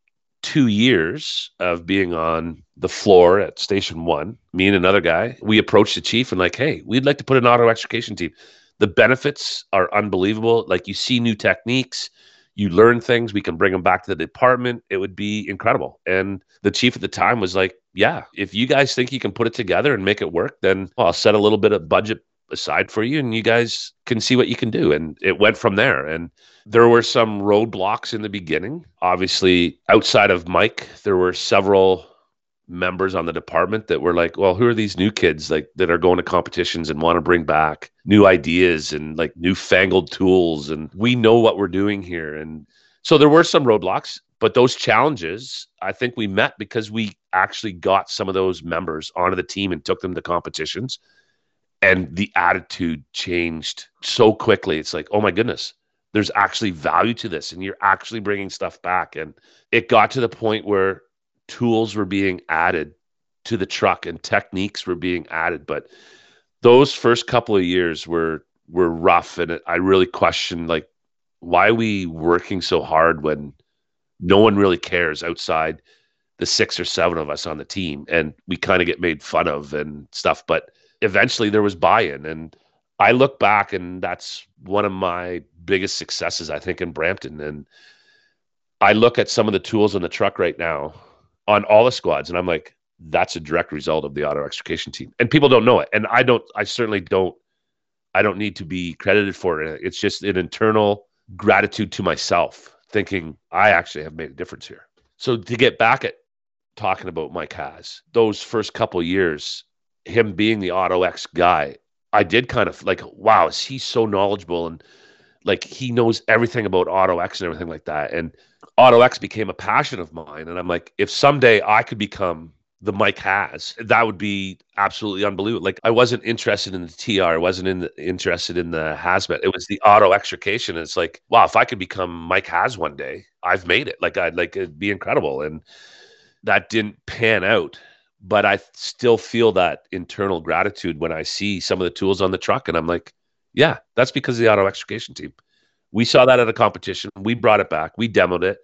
two years of being on the floor at station one, me and another guy, we approached the chief and like, hey, we'd like to put an auto extrication team. The benefits are unbelievable. Like you see new techniques, you learn things, we can bring them back to the department. It would be incredible. And the chief at the time was like, yeah, if you guys think you can put it together and make it work, then well, I'll set a little bit of budget aside for you and you guys can see what you can do. And it went from there. And there were some roadblocks in the beginning. Obviously, outside of Mike, there were several members on the department that were like, well, who are these new kids like that are going to competitions and want to bring back new ideas and like newfangled tools and we know what we're doing here and so there were some roadblocks, but those challenges I think we met because we actually got some of those members onto the team and took them to competitions and the attitude changed so quickly. It's like, "Oh my goodness, there's actually value to this and you're actually bringing stuff back." And it got to the point where tools were being added to the truck and techniques were being added but those first couple of years were were rough. And i really questioned like why are we working so hard when no one really cares outside the six or seven of us on the team. And we kind of get made fun of and stuff but eventually there was buy-in. And i look back and that's one of my biggest successes i think in brampton. And i look at some of the tools on the truck right now on all the squads. And I'm like, that's a direct result of the auto extrication team. And people don't know it. And I don't, I certainly don't, I don't need to be credited for it. It's just an internal gratitude to myself, thinking I actually have made a difference here. So to get back at talking about Mike Haas, those first couple years, him being the Auto X guy, I did kind of like, wow, is he so knowledgeable and like he knows everything about Auto X and everything like that. And Auto X became a passion of mine. And I'm like, if someday I could become the Mike Haas, that would be absolutely unbelievable. Like I wasn't interested in the TR, I wasn't in the, interested in the Hazmat. It was the auto extrication. It's like, wow, if I could become Mike Haas one day, I've made it. Like I'd like it'd be incredible. And that didn't pan out. But I still feel that internal gratitude when I see some of the tools on the truck. And I'm like, yeah, that's because of the auto extrication team. We saw that at a competition. We brought it back. We demoed it.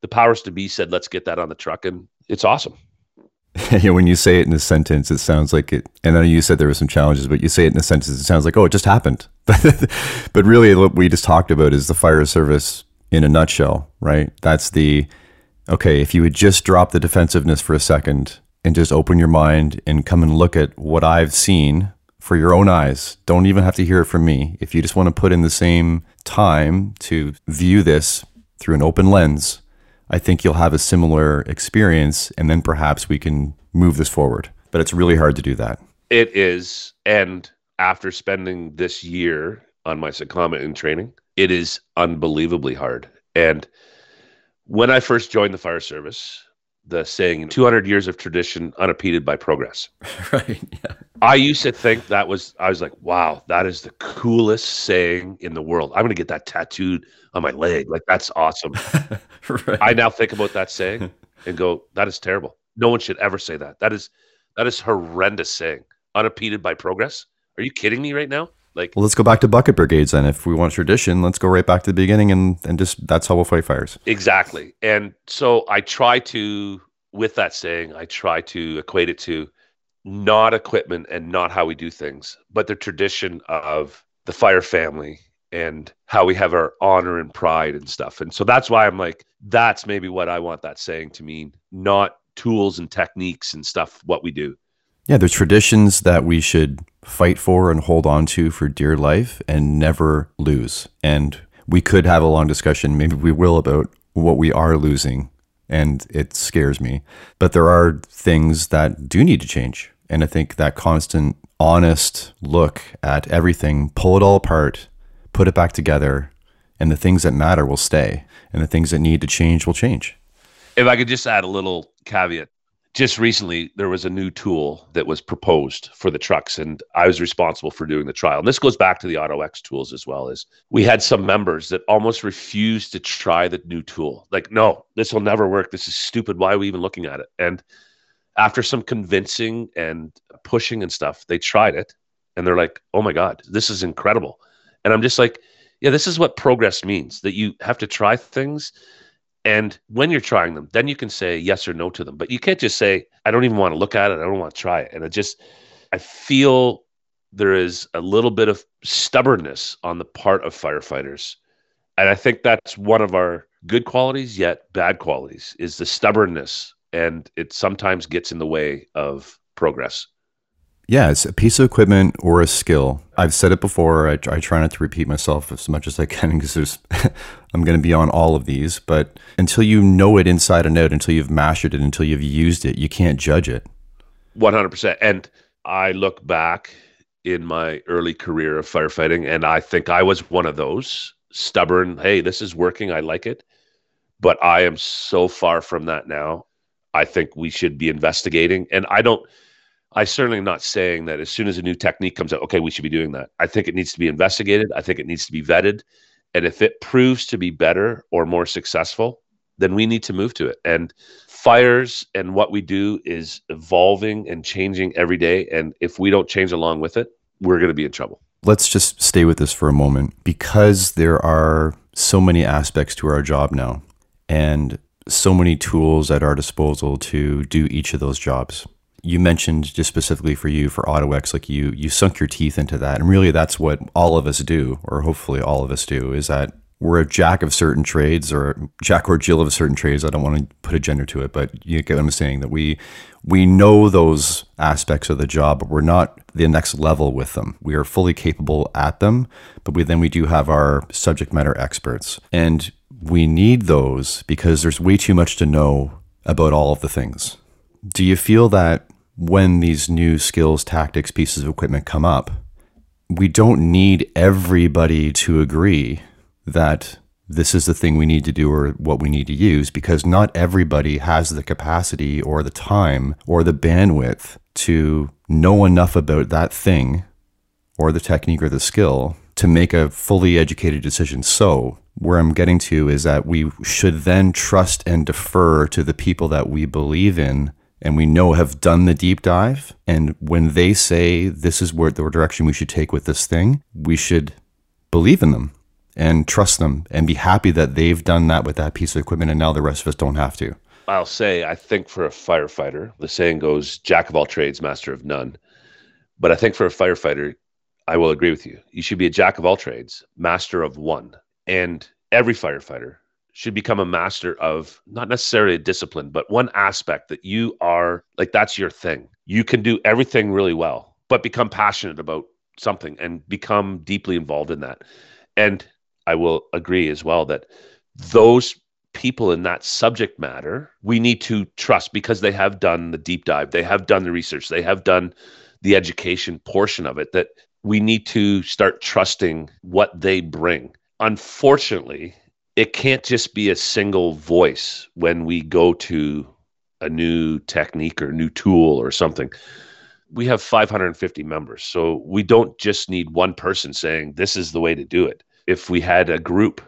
The powers to be said, let's get that on the truck. And it's awesome. yeah, when you say it in a sentence, it sounds like it. And know you said there were some challenges, but you say it in a sentence, it sounds like, oh, it just happened. but really, what we just talked about is the fire service in a nutshell, right? That's the okay, if you would just drop the defensiveness for a second and just open your mind and come and look at what I've seen for your own eyes. Don't even have to hear it from me. If you just want to put in the same time to view this through an open lens, I think you'll have a similar experience and then perhaps we can move this forward. But it's really hard to do that. It is. And after spending this year on my secondment in training, it is unbelievably hard. And when I first joined the fire service, the saying 200 years of tradition unimpeded by progress. right. Yeah. I used to think that was, I was like, wow, that is the coolest saying in the world. I'm going to get that tattooed on my leg. Like, that's awesome. right. I now think about that saying and go, that is terrible. No one should ever say that. That is, that is horrendous saying. Unimpeded by progress. Are you kidding me right now? Like, well, let's go back to bucket brigades then. If we want tradition, let's go right back to the beginning and and just that's how we'll fight fires. Exactly. And so I try to, with that saying, I try to equate it to not equipment and not how we do things, but the tradition of the fire family and how we have our honor and pride and stuff. And so that's why I'm like, that's maybe what I want that saying to mean, not tools and techniques and stuff, what we do. Yeah, there's traditions that we should fight for and hold on to for dear life and never lose. And we could have a long discussion, maybe we will, about what we are losing. And it scares me. But there are things that do need to change. And I think that constant, honest look at everything, pull it all apart, put it back together, and the things that matter will stay. And the things that need to change will change. If I could just add a little caveat just recently there was a new tool that was proposed for the trucks and i was responsible for doing the trial. And this goes back to the AutoX tools as well as we had some members that almost refused to try the new tool. Like no this will never work. This is stupid. Why are we even looking at it? And after some convincing and pushing and stuff they tried it and they're like oh my god this is incredible. And i'm just like yeah this is what progress means that you have to try things and when you're trying them, then you can say yes or no to them. But you can't just say, I don't even want to look at it. I don't want to try it. And I just, I feel there is a little bit of stubbornness on the part of firefighters. And I think that's one of our good qualities, yet bad qualities, is the stubbornness. And it sometimes gets in the way of progress. Yeah, it's a piece of equipment or a skill. I've said it before. I, I try not to repeat myself as much as I can because I'm going to be on all of these. But until you know it inside and out, until you've mastered it, until you've used it, you can't judge it. 100%. And I look back in my early career of firefighting, and I think I was one of those stubborn, hey, this is working. I like it. But I am so far from that now. I think we should be investigating. And I don't I certainly am not saying that as soon as a new technique comes out, okay, we should be doing that. I think it needs to be investigated. I think it needs to be vetted. And if it proves to be better or more successful, then we need to move to it. And fires and what we do is evolving and changing every day. And if we don't change along with it, we're going to be in trouble. Let's just stay with this for a moment because there are so many aspects to our job now and so many tools at our disposal to do each of those jobs you mentioned just specifically for you for AutoX, like you you sunk your teeth into that, and really that's what all of us do, or hopefully all of us do, is that we're a jack of certain trades or jack or Jill of certain trades. I don't want to put a gender to it, but you get what I'm saying that we we know those aspects of the job, but we're not the next level with them. We are fully capable at them, but we then we do have our subject matter experts. And we need those because there's way too much to know about all of the things. Do you feel that when these new skills, tactics, pieces of equipment come up, we don't need everybody to agree that this is the thing we need to do or what we need to use because not everybody has the capacity or the time or the bandwidth to know enough about that thing or the technique or the skill to make a fully educated decision. So, where I'm getting to is that we should then trust and defer to the people that we believe in and we know have done the deep dive. And when they say this is where the direction we should take with this thing, we should believe in them and trust them and be happy that they've done that with that piece of equipment and now the rest of us don't have to. I'll say, I think for a firefighter, the saying goes, jack of all trades, master of none. But I think for a firefighter, I will agree with you. You should be a jack of all trades, master of one. And every firefighter should become a master of not necessarily a discipline, but one aspect that you are like that's your thing. You can do everything really well, but become passionate about something and become deeply involved in that. And I will agree as well that those people in that subject matter, we need to trust because they have done the deep dive, they have done the research, they have done the education portion of it, that we need to start trusting what they bring. Unfortunately, it can't just be a single voice when we go to a new technique or new tool or something. We have 550 members. So we don't just need one person saying this is the way to do it. If we had a group,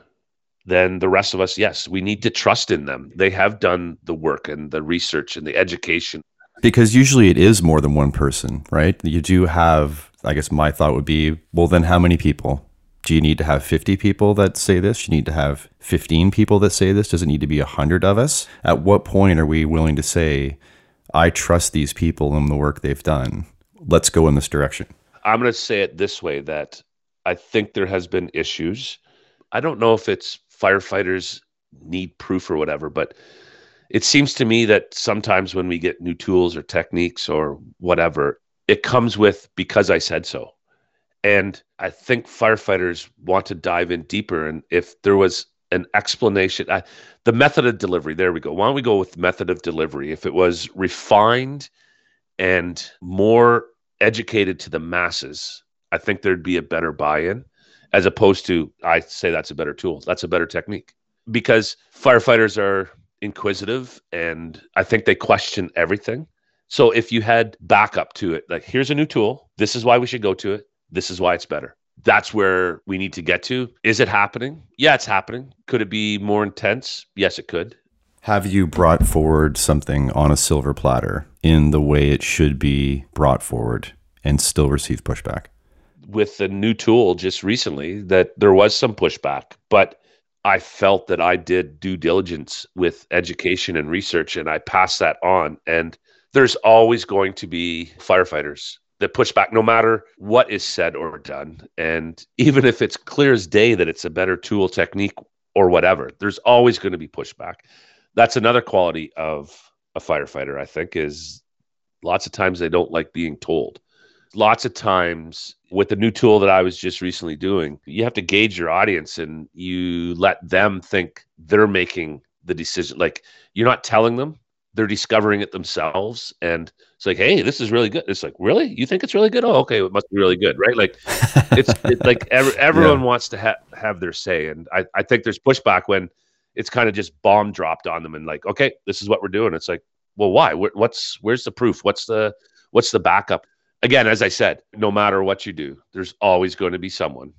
then the rest of us, yes, we need to trust in them. They have done the work and the research and the education. Because usually it is more than one person, right? You do have, I guess my thought would be, well, then how many people? Do you need to have 50 people that say this? Do You need to have 15 people that say this? Does it need to be 100 of us? At what point are we willing to say, I trust these people and the work they've done? Let's go in this direction. I'm going to say it this way that I think there has been issues. I don't know if it's firefighters need proof or whatever, but it seems to me that sometimes when we get new tools or techniques or whatever, it comes with because I said so and I think firefighters want to dive in deeper. And if there was an explanation, I, the method of delivery, there we go. Why don't we go with method of delivery? If it was refined and more educated to the masses, I think there'd be a better buy in as opposed to, I say that's a better tool. That's a better technique because firefighters are inquisitive and I think they question everything. So if you had backup to it, like here's a new tool, this is why we should go to it, this is why it's better. That's where we need to get to. Is it happening? Yeah, it's happening. Could it be more intense? Yes, it could. Have you brought forward something on a silver platter in the way it should be brought forward and still receive pushback? With the new tool just recently, that there was some pushback, but I felt that I did due diligence with education and research and I passed that on. And there's always going to be firefighters that push back no matter what is said or done. And even if it's clear as day that it's a better tool, technique, or whatever, there's always going to be pushback. That's another quality of a firefighter, I think, is lots of times they don't like being told. Lots of times with the new tool that I was just recently doing, you have to gauge your audience and you let them think they're making the decision. Like you're not telling them, they're discovering it themselves and it's like hey this is really good. It's like really? You think it's really good? Oh okay it must be really good right? Like it's, it's like every, everyone yeah. wants to ha- have their say and I, I think there's pushback when it's kind of just bomb dropped on them and like okay this is what we're doing. It's like well why? What's where's the proof? What's the what's the backup? Again as i said no matter what you do there's always going to be someone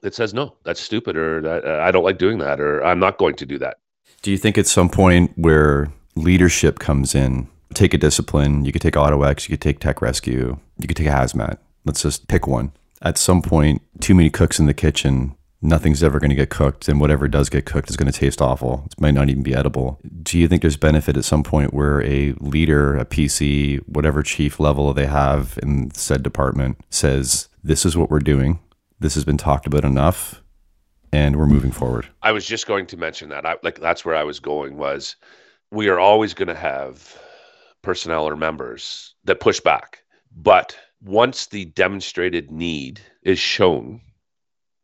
that says no that's stupid or uh, i don't like doing that or i'm not going to do that. Do you think at some point where leadership comes in. Take a discipline. You could take AutoX, you could take Tech Rescue, you could take a hazmat. Let's just pick one. At some point, too many cooks in the kitchen, nothing's ever going to get cooked, and whatever does get cooked is going to taste awful. It might not even be edible. Do you think there's benefit at some point where a leader, a PC, whatever chief level they have in said department says, This is what we're doing. This has been talked about enough and we're moving forward. I was just going to mention that. I, like that's where I was going was we are always going to have personnel or members that push back. But once the demonstrated need is shown,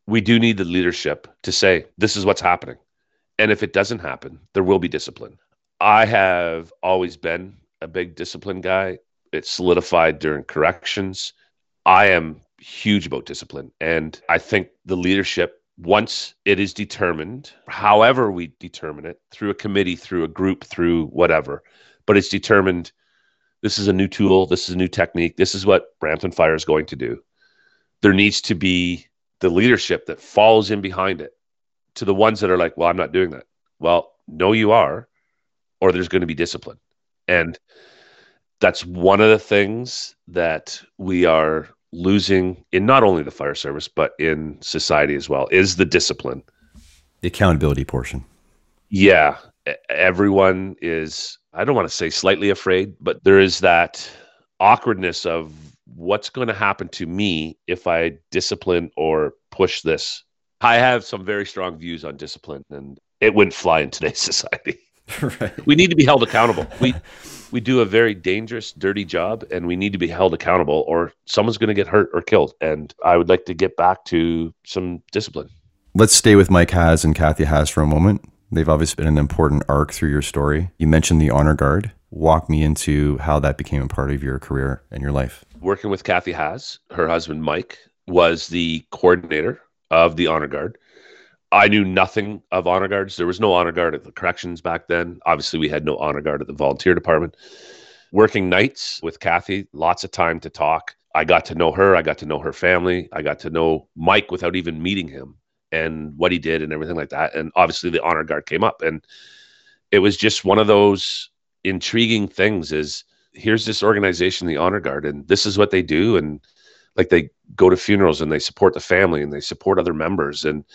we do need the leadership to say, this is what's happening. And if it doesn't happen, there will be discipline. I have always been a big discipline guy. It's solidified during corrections. I am huge about discipline. And I think the leadership once it is determined, however we determine it, through a committee, through a group, through whatever, but it's determined this is a new tool, this is a new technique, this is what Brampton Fire is going to do. There needs to be the leadership that follows in behind it to the ones that are like, well, I'm not doing that. Well, no, you are, or there's going to be discipline. And that's one of the things that we are losing in not only the fire service but in society as well is the discipline. The accountability portion. Yeah. Everyone is i don't want to say slightly afraid but there is that awkwardness of what's going to happen to me if i discipline or push this. I have some very strong views on discipline and it wouldn't fly in today's society. Right. we need to be held accountable. We we do a very dangerous, dirty job, and we need to be held accountable, or someone's going to get hurt or killed. And I would like to get back to some discipline. Let's stay with Mike Haas and Kathy Haas for a moment. They've obviously been an important arc through your story. You mentioned the honor guard. Walk me into how that became a part of your career and your life. Working with Kathy Haas, her husband Mike was the coordinator of the honor guard. I knew nothing of honor guards. There was no honor guard at the corrections back then. Obviously, we had no honor guard at the volunteer department. Working nights with Kathy, lots of time to talk. I got to know her. I got to know her family. I got to know Mike without even meeting him and what he did and everything like that. And obviously, the honor guard came up, and it was just one of those intriguing things. Is here's this organization, the honor guard, and this is what they do, and like they go to funerals and they support the family and they support other members and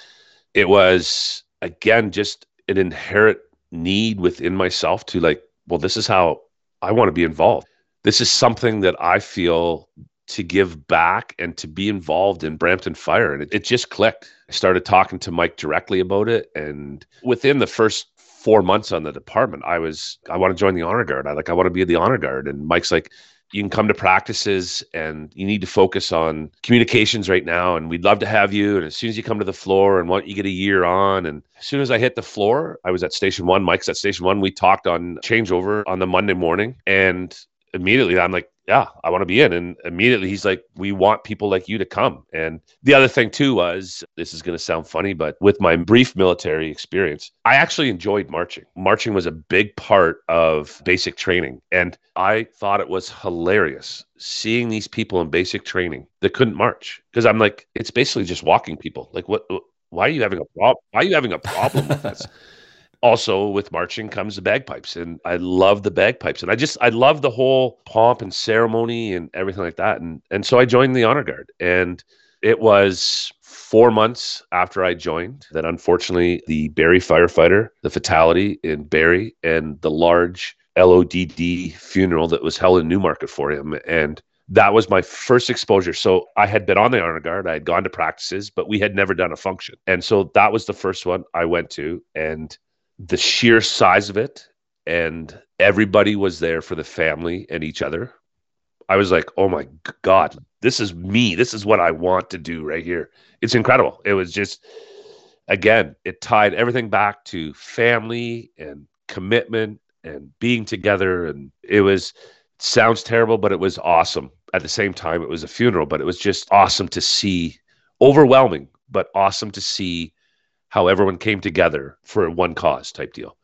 it was again just an inherent need within myself to like, well, this is how I want to be involved. This is something that I feel to give back and to be involved in Brampton Fire. And it, it, just clicked. I started talking to Mike directly about it. And within the first four months on the department, I was, I want to join the honor guard. I like, I want to be the honor guard. And Mike's like, you can come to practices and you need to focus on communications right now. And we'd love to have you. And as soon as you come to the floor and want you get a year on and as soon as i hit the floor i was at station one. Mike's at station one. We talked on changeover on the monday morning. And immediately i'm like yeah, I want to be in. And immediately he's like, we want people like you to come. And the other thing too was this is going to sound funny, but with my brief military experience, I actually enjoyed marching. Marching was a big part of basic training. And I thought it was hilarious seeing these people in basic training that couldn't march because I'm like, it's basically just walking people. Like, what? Why are you having a problem? Why are you having a problem with this? also with marching comes the bagpipes and i love the bagpipes and i just i love the whole pomp and ceremony and everything like that and and so i joined the honor guard and it was four months after i joined that unfortunately the Barrie firefighter the fatality in Barrie and the large lodd funeral that was held in newmarket for him and that was my first exposure. So I had been on the honor guard, I had gone to practices, but we had never done a function. And so that was the first one I went to. And the sheer size of it and everybody was there for the family and each other. I was like, oh my God, this is me. This is what I want to do right here. It's incredible. It was just, again, it tied everything back to family and commitment and being together. And it was, it sounds terrible, but it was awesome. At the same time, it was a funeral, but it was just awesome to see, overwhelming, but awesome to see how everyone came together for one cause type deal.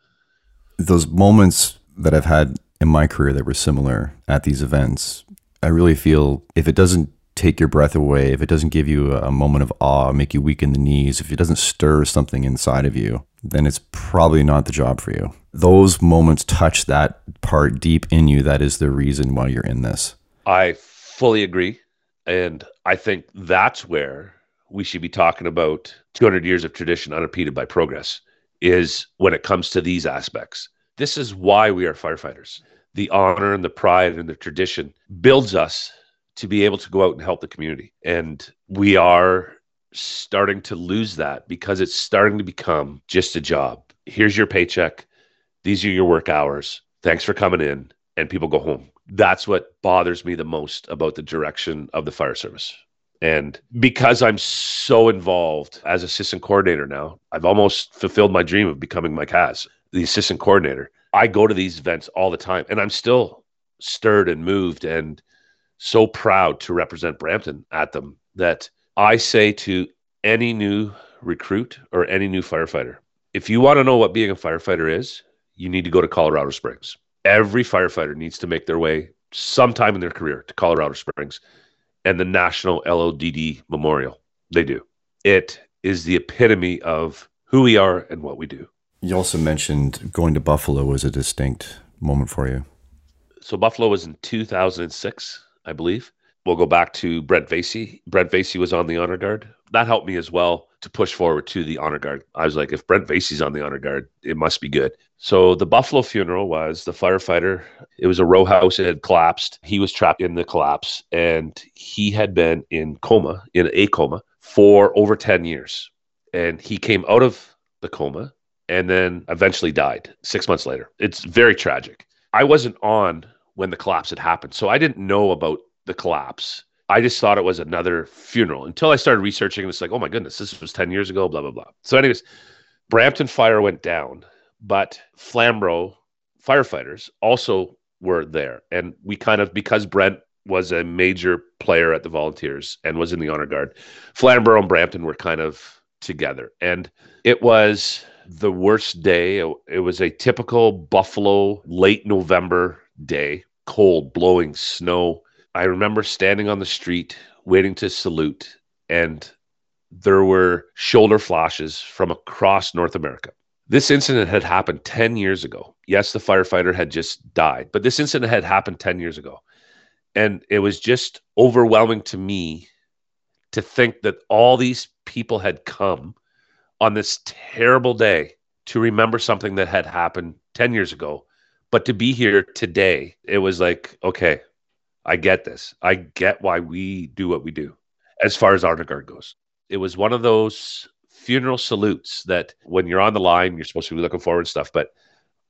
Those moments that I've had in my career that were similar at these events, I really feel if it doesn't take your breath away, if it doesn't give you a moment of awe, make you weak in the knees, if it doesn't stir something inside of you, then it's probably not the job for you. Those moments touch that part deep in you that is the reason why you're in this. I fully agree. And I think that's where we should be talking about 200 years of tradition unimpeded by progress is when it comes to these aspects. This is why we are firefighters. The honor and the pride and the tradition builds us to be able to go out and help the community. And we are starting to lose that because it's starting to become just a job. Here's your paycheck. These are your work hours. Thanks for coming in. And people go home. That's what bothers me the most about the direction of the fire service. And because I'm so involved as assistant coordinator now, I've almost fulfilled my dream of becoming Mike Haas, the assistant coordinator. I go to these events all the time and I'm still stirred and moved and so proud to represent Brampton at them that I say to any new recruit or any new firefighter, if you want to know what being a firefighter is, you need to go to Colorado Springs. Every firefighter needs to make their way sometime in their career to Colorado Springs and the National LODD Memorial. They do. It is the epitome of who we are and what we do. You also mentioned going to Buffalo was a distinct moment for you. So Buffalo was in 2006, I believe. We'll go back to Brent Vasey. Brent Vasey was on the honor guard. That helped me as well to push forward to the honor guard. I was like, if Brent Vasey's on the honor guard, it must be good. So the Buffalo funeral was the firefighter. It was a row house. It had collapsed. He was trapped in the collapse and he had been in coma, in a coma for over 10 years. And he came out of the coma and then eventually died six months later. It's very tragic. I wasn't on when the collapse had happened. So I didn't know about the collapse. I just thought it was another funeral until I started researching. It's like, oh my goodness, this was 10 years ago, blah, blah, blah. So, anyways, Brampton Fire went down, but Flamborough firefighters also were there. And we kind of, because Brent was a major player at the Volunteers and was in the honor guard, Flamborough and Brampton were kind of together. And it was the worst day. It was a typical Buffalo late November day, cold, blowing snow I remember standing on the street waiting to salute, and there were shoulder flashes from across North America. This incident had happened 10 years ago. Yes, the firefighter had just died, but this incident had happened 10 years ago. And it was just overwhelming to me to think that all these people had come on this terrible day to remember something that had happened 10 years ago. But to be here today, it was like, okay, I get this. I get why we do what we do as far as honor guard goes. It was one of those funeral salutes that when you're on the line, you're supposed to be looking forward stuff. But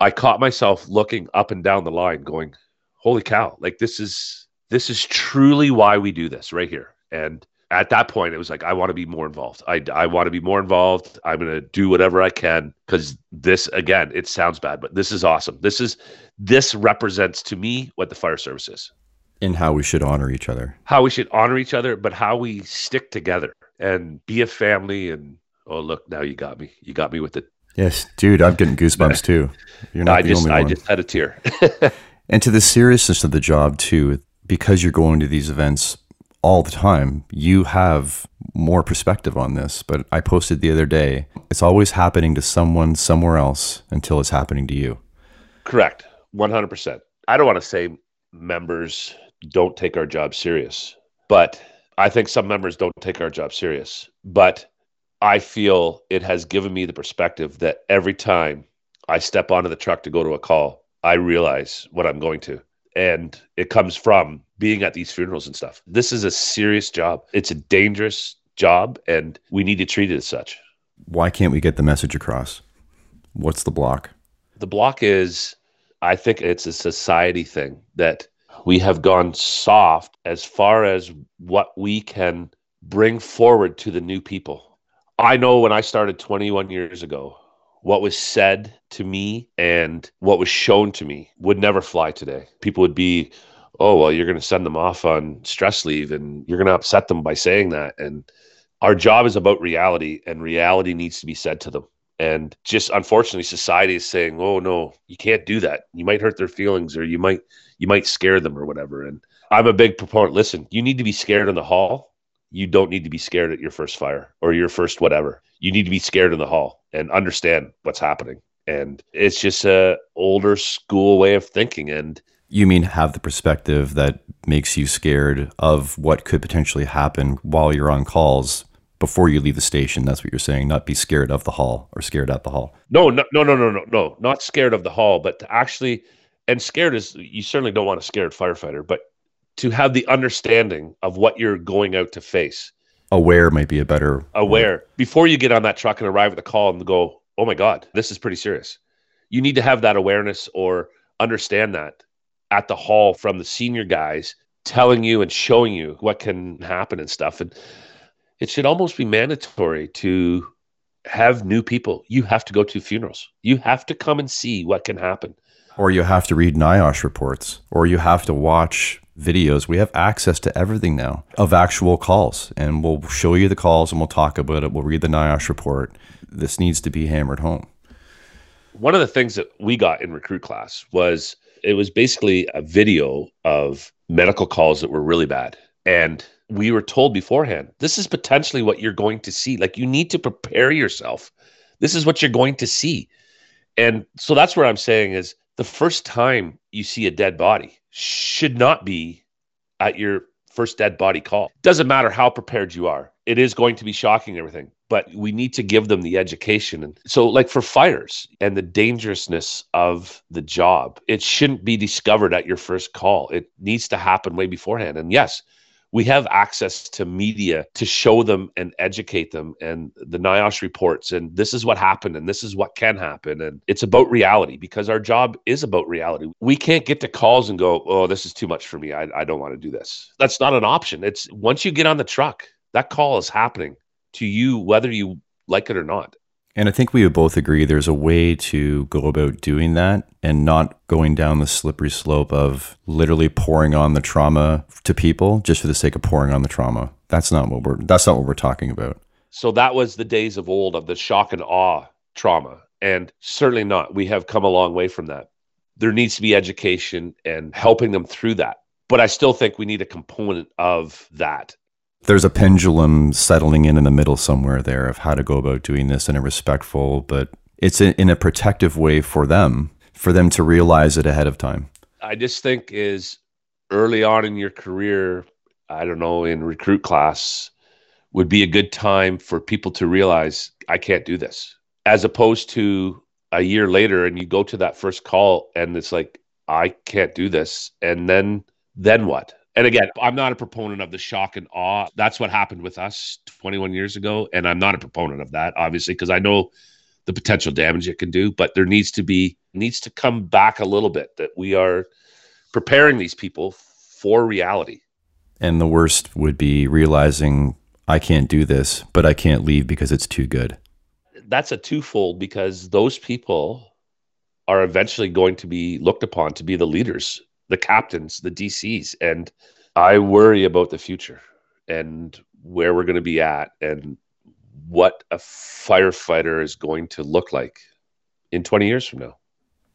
I caught myself looking up and down the line going, holy cow, like this is this is truly why we do this right here. And at that point, it was like, I want to be more involved. I, I want to be more involved. I'm going to do whatever I can because this, again, it sounds bad, but this is awesome. This is, this represents to me what the fire service is. In how we should honor each other. How we should honor each other, but how we stick together and be a family. And oh, look, now you got me. You got me with it. Yes, dude, I'm getting goosebumps too. You're not I the just, only I one. just had a tear. And to the seriousness of the job too, because you're going to these events all the time, you have more perspective on this. But I posted the other day, it's always happening to someone somewhere else until it's happening to you. Correct. 100%. I don't want to say members don't take our job serious, but I think some members don't take our job serious. But I feel it has given me the perspective that every time I step onto the truck to go to a call, I realize what I'm going to. And it comes from being at these funerals and stuff. This is a serious job. It's a dangerous job, and we need to treat it as such. Why can't we get the message across? What's the block? The block is, I think it's a society thing that we have gone soft as far as what we can bring forward to the new people. I know when I started 21 years ago, what was said to me and what was shown to me would never fly today. People would be, oh, well, you're going to send them off on stress leave and you're going to upset them by saying that. And our job is about reality, and reality needs to be said to them. And just unfortunately, society is saying, "Oh no, you can't do that. You might hurt their feelings, or you might you might scare them, or whatever." And I'm a big proponent. Listen, you need to be scared in the hall. You don't need to be scared at your first fire or your first whatever. You need to be scared in the hall and understand what's happening. And it's just a older school way of thinking. And You mean have the perspective that makes you scared of what could potentially happen while you're on calls before you leave the station. That's what you're saying, not be scared of the hall or scared at the hall. No, no, no, no, no, no, no. Not scared of the hall, but to actually, and scared is you certainly don't want a scared firefighter, but to have the understanding of what you're going out to face. Aware might be a better Aware before you get on that truck and arrive at the call and go, oh my God, this is pretty serious. You need to have that awareness or understand that at the hall from the senior guys telling you and showing you what can happen and stuff. And it should almost be mandatory to have new people. You have to go to funerals. You have to come and see what can happen. Or you have to read NIOSH reports, or you have to watch videos. We have access to everything now of actual calls, and we'll show you the calls and we'll talk about it. We'll read the NIOSH report. This needs to be hammered home. One of the things that we got in recruit class was it was basically a video of medical calls that were really bad. And we were told beforehand, this is potentially what you're going to see. Like you need to prepare yourself. This is what you're going to see. And so that's where I'm saying is the first time you see a dead body should not be at your first dead body call. Doesn't matter how prepared you are. It is going to be shocking everything, but we need to give them the education. And so like for fires and the dangerousness of the job, it shouldn't be discovered at your first call. It needs to happen way beforehand. And yes, we have access to media to show them and educate them and the NIOSH reports and this is what happened and this is what can happen and it's about reality because our job is about reality. We can't get to calls and go, "Oh, this is too much for me. I, I don't want to do this." That's not an option. It's once you get on the truck, that call is happening to you whether you like it or not. And I think we would both agree there's a way to go about doing that and not going down the slippery slope of literally pouring on the trauma to people just for the sake of pouring on the trauma. That's not what we're that's not what we're talking about. So that was the days of old of the shock and awe trauma. And certainly not. We have come a long way from that. There needs to be education and helping them through that. But I still think we need a component of that. There's a pendulum settling in in the middle somewhere there of how to go about doing this in a respectful, but it's in, a protective way for them, for them to realize it ahead of time. I just think is early on in your career, I don't know, in recruit class would be a good time for people to realize I can't do this. As opposed to a year later and you go to that first call and it's like I can't do this and then then what? And again, I'm not a proponent of the shock and awe. That's what happened with us 21 years ago and I'm not a proponent of that obviously because I know the potential damage it can do, but there needs to be needs to come back a little bit that we are preparing these people for reality. And the worst would be realizing I can't do this, but I can't leave because it's too good. That's a twofold because those people are eventually going to be looked upon to be the leaders the captains, the DCs, and I worry about the future and where we're going to be at and what a firefighter is going to look like in 20 years from now.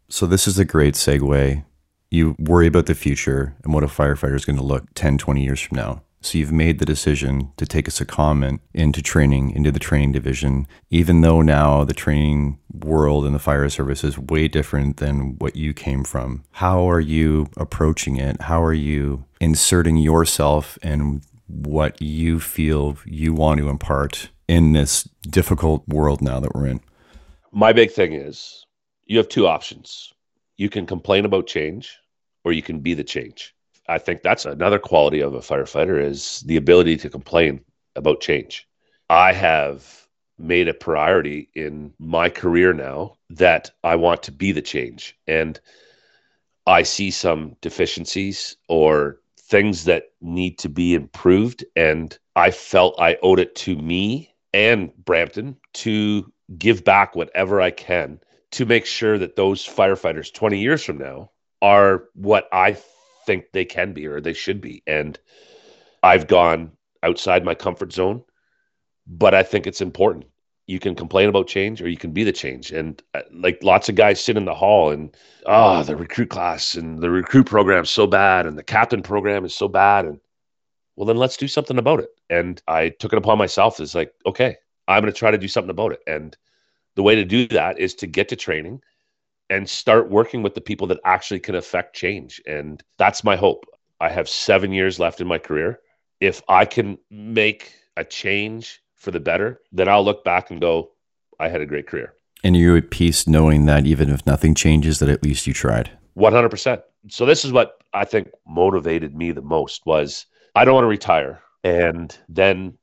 So, this is a great segue. You worry about the future and what a firefighter is going to look 10, 20 years from now. So, you've made the decision to take a secondment into training, into the training division, even though now the training world and the fire service is way different than what you came from. How are you approaching it? How are you inserting yourself and what you feel you want to impart in this difficult world now that we're in? My big thing is you have two options. You can complain about change or you can be the change. I think that's another quality of a firefighter is the ability to complain about change. I have made a priority in my career now that I want to be the change and I see some deficiencies or things that need to be improved and I felt I owed it to me and Brampton to give back whatever I can to make sure that those firefighters 20 years from now are what I think they can be or they should be. And I've gone outside my comfort zone, but I think it's important. You can complain about change or you can be the change. And uh, like lots of guys sit in the hall and, oh, the recruit class and the recruit program is so bad and the captain program is so bad. And well, then let's do something about it. And I took it upon myself as like, okay, I'm going to try to do something about it. And the way to do that is to get to training and start working with the people that actually can affect change. And that's my hope. I have seven years left in my career. If I can make a change for the better, then I'll look back and go, I had a great career. And you're at peace knowing that even if nothing changes, that at least you tried. 100%. So this is what I think motivated me the most was I don't want to retire. And then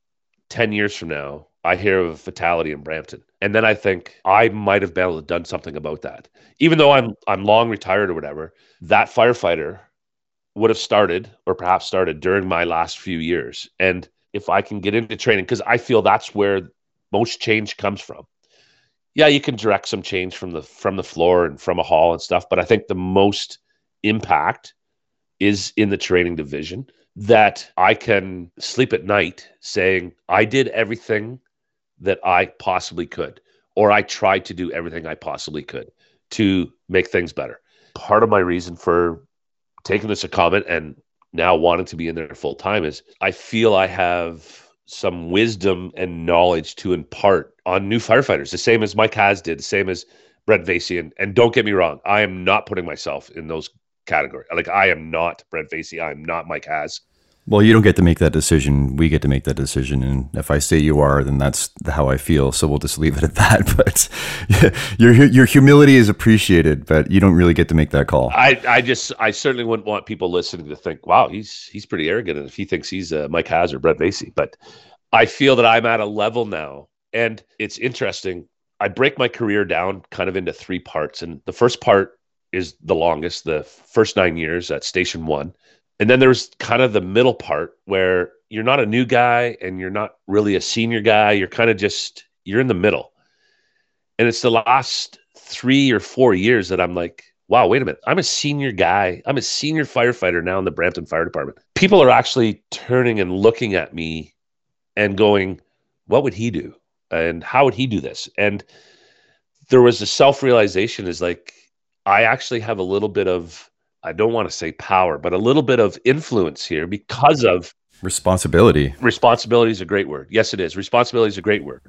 10 years from now, I hear of a fatality in Brampton. And then I think I might have been able to done something about that. Even though I'm I'm long retired or whatever, that firefighter would have started or perhaps started during my last few years. And if I can get into training, because I feel that's where most change comes from. Yeah, you can direct some change from the from the floor and from a hall and stuff, but I think the most impact is in the training division that I can sleep at night saying I did everything that I possibly could, or I tried to do everything I possibly could to make things better. Part of my reason for taking this a comment and now wanting to be in there full time is I feel I have some wisdom and knowledge to impart on new firefighters, the same as Mike Haas did, the same as Brent Vasey. And, and don't get me wrong, I am not putting myself in those category. Like I am not Brent Vasey. I'm not Mike Haas. Well, you don't get to make that decision. We get to make that decision. And if I say you are, then that's how I feel. So we'll just leave it at that. But your your humility is appreciated, but you don't really get to make that call. I, I just I certainly wouldn't want people listening to think, wow, he's he's pretty arrogant, and if he thinks he's uh, Mike Haas or Brent Vasey. But I feel that I'm at a level now, and it's interesting. I break my career down kind of into three parts, and the first part is the longest, the first nine years at Station One. And then there's kind of the middle part where you're not a new guy and you're not really a senior guy. You're kind of just, you're in the middle. And it's the last three or four years that I'm like, wow, wait a minute. I'm a senior guy. I'm a senior firefighter now in the Brampton Fire Department. People are actually turning and looking at me and going, what would he do? And how would he do this? And there was a self realization is like, I actually have a little bit of, I don't want to say power, but a little bit of influence here because of responsibility. Responsibility is a great word. Yes, it is. Responsibility is a great word.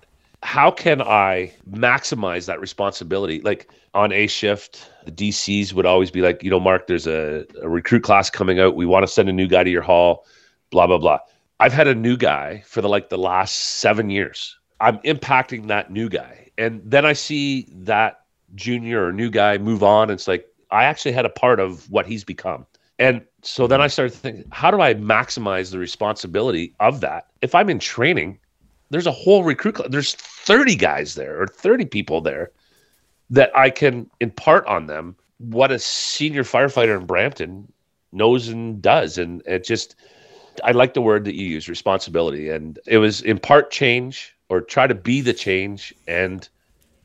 How can I maximize that responsibility? Like on A shift, the DCs would always be like, you know, Mark, there's a, a recruit class coming out. We want to send a new guy to your hall, blah, blah, blah. I've had a new guy for the like the last seven years. I'm impacting that new guy. And then I see that junior or new guy move on. It's like I actually had a part of what he's become. And so then I mm-hmm. started thinking, how do I maximize the responsibility of that? If I'm in training, there's a whole recruit club. There's 30 guys there or 30 people there that I can impart on them what a senior firefighter in Brampton knows and does. And it just, I like the word that you use, responsibility. And it was impart change or try to be the change and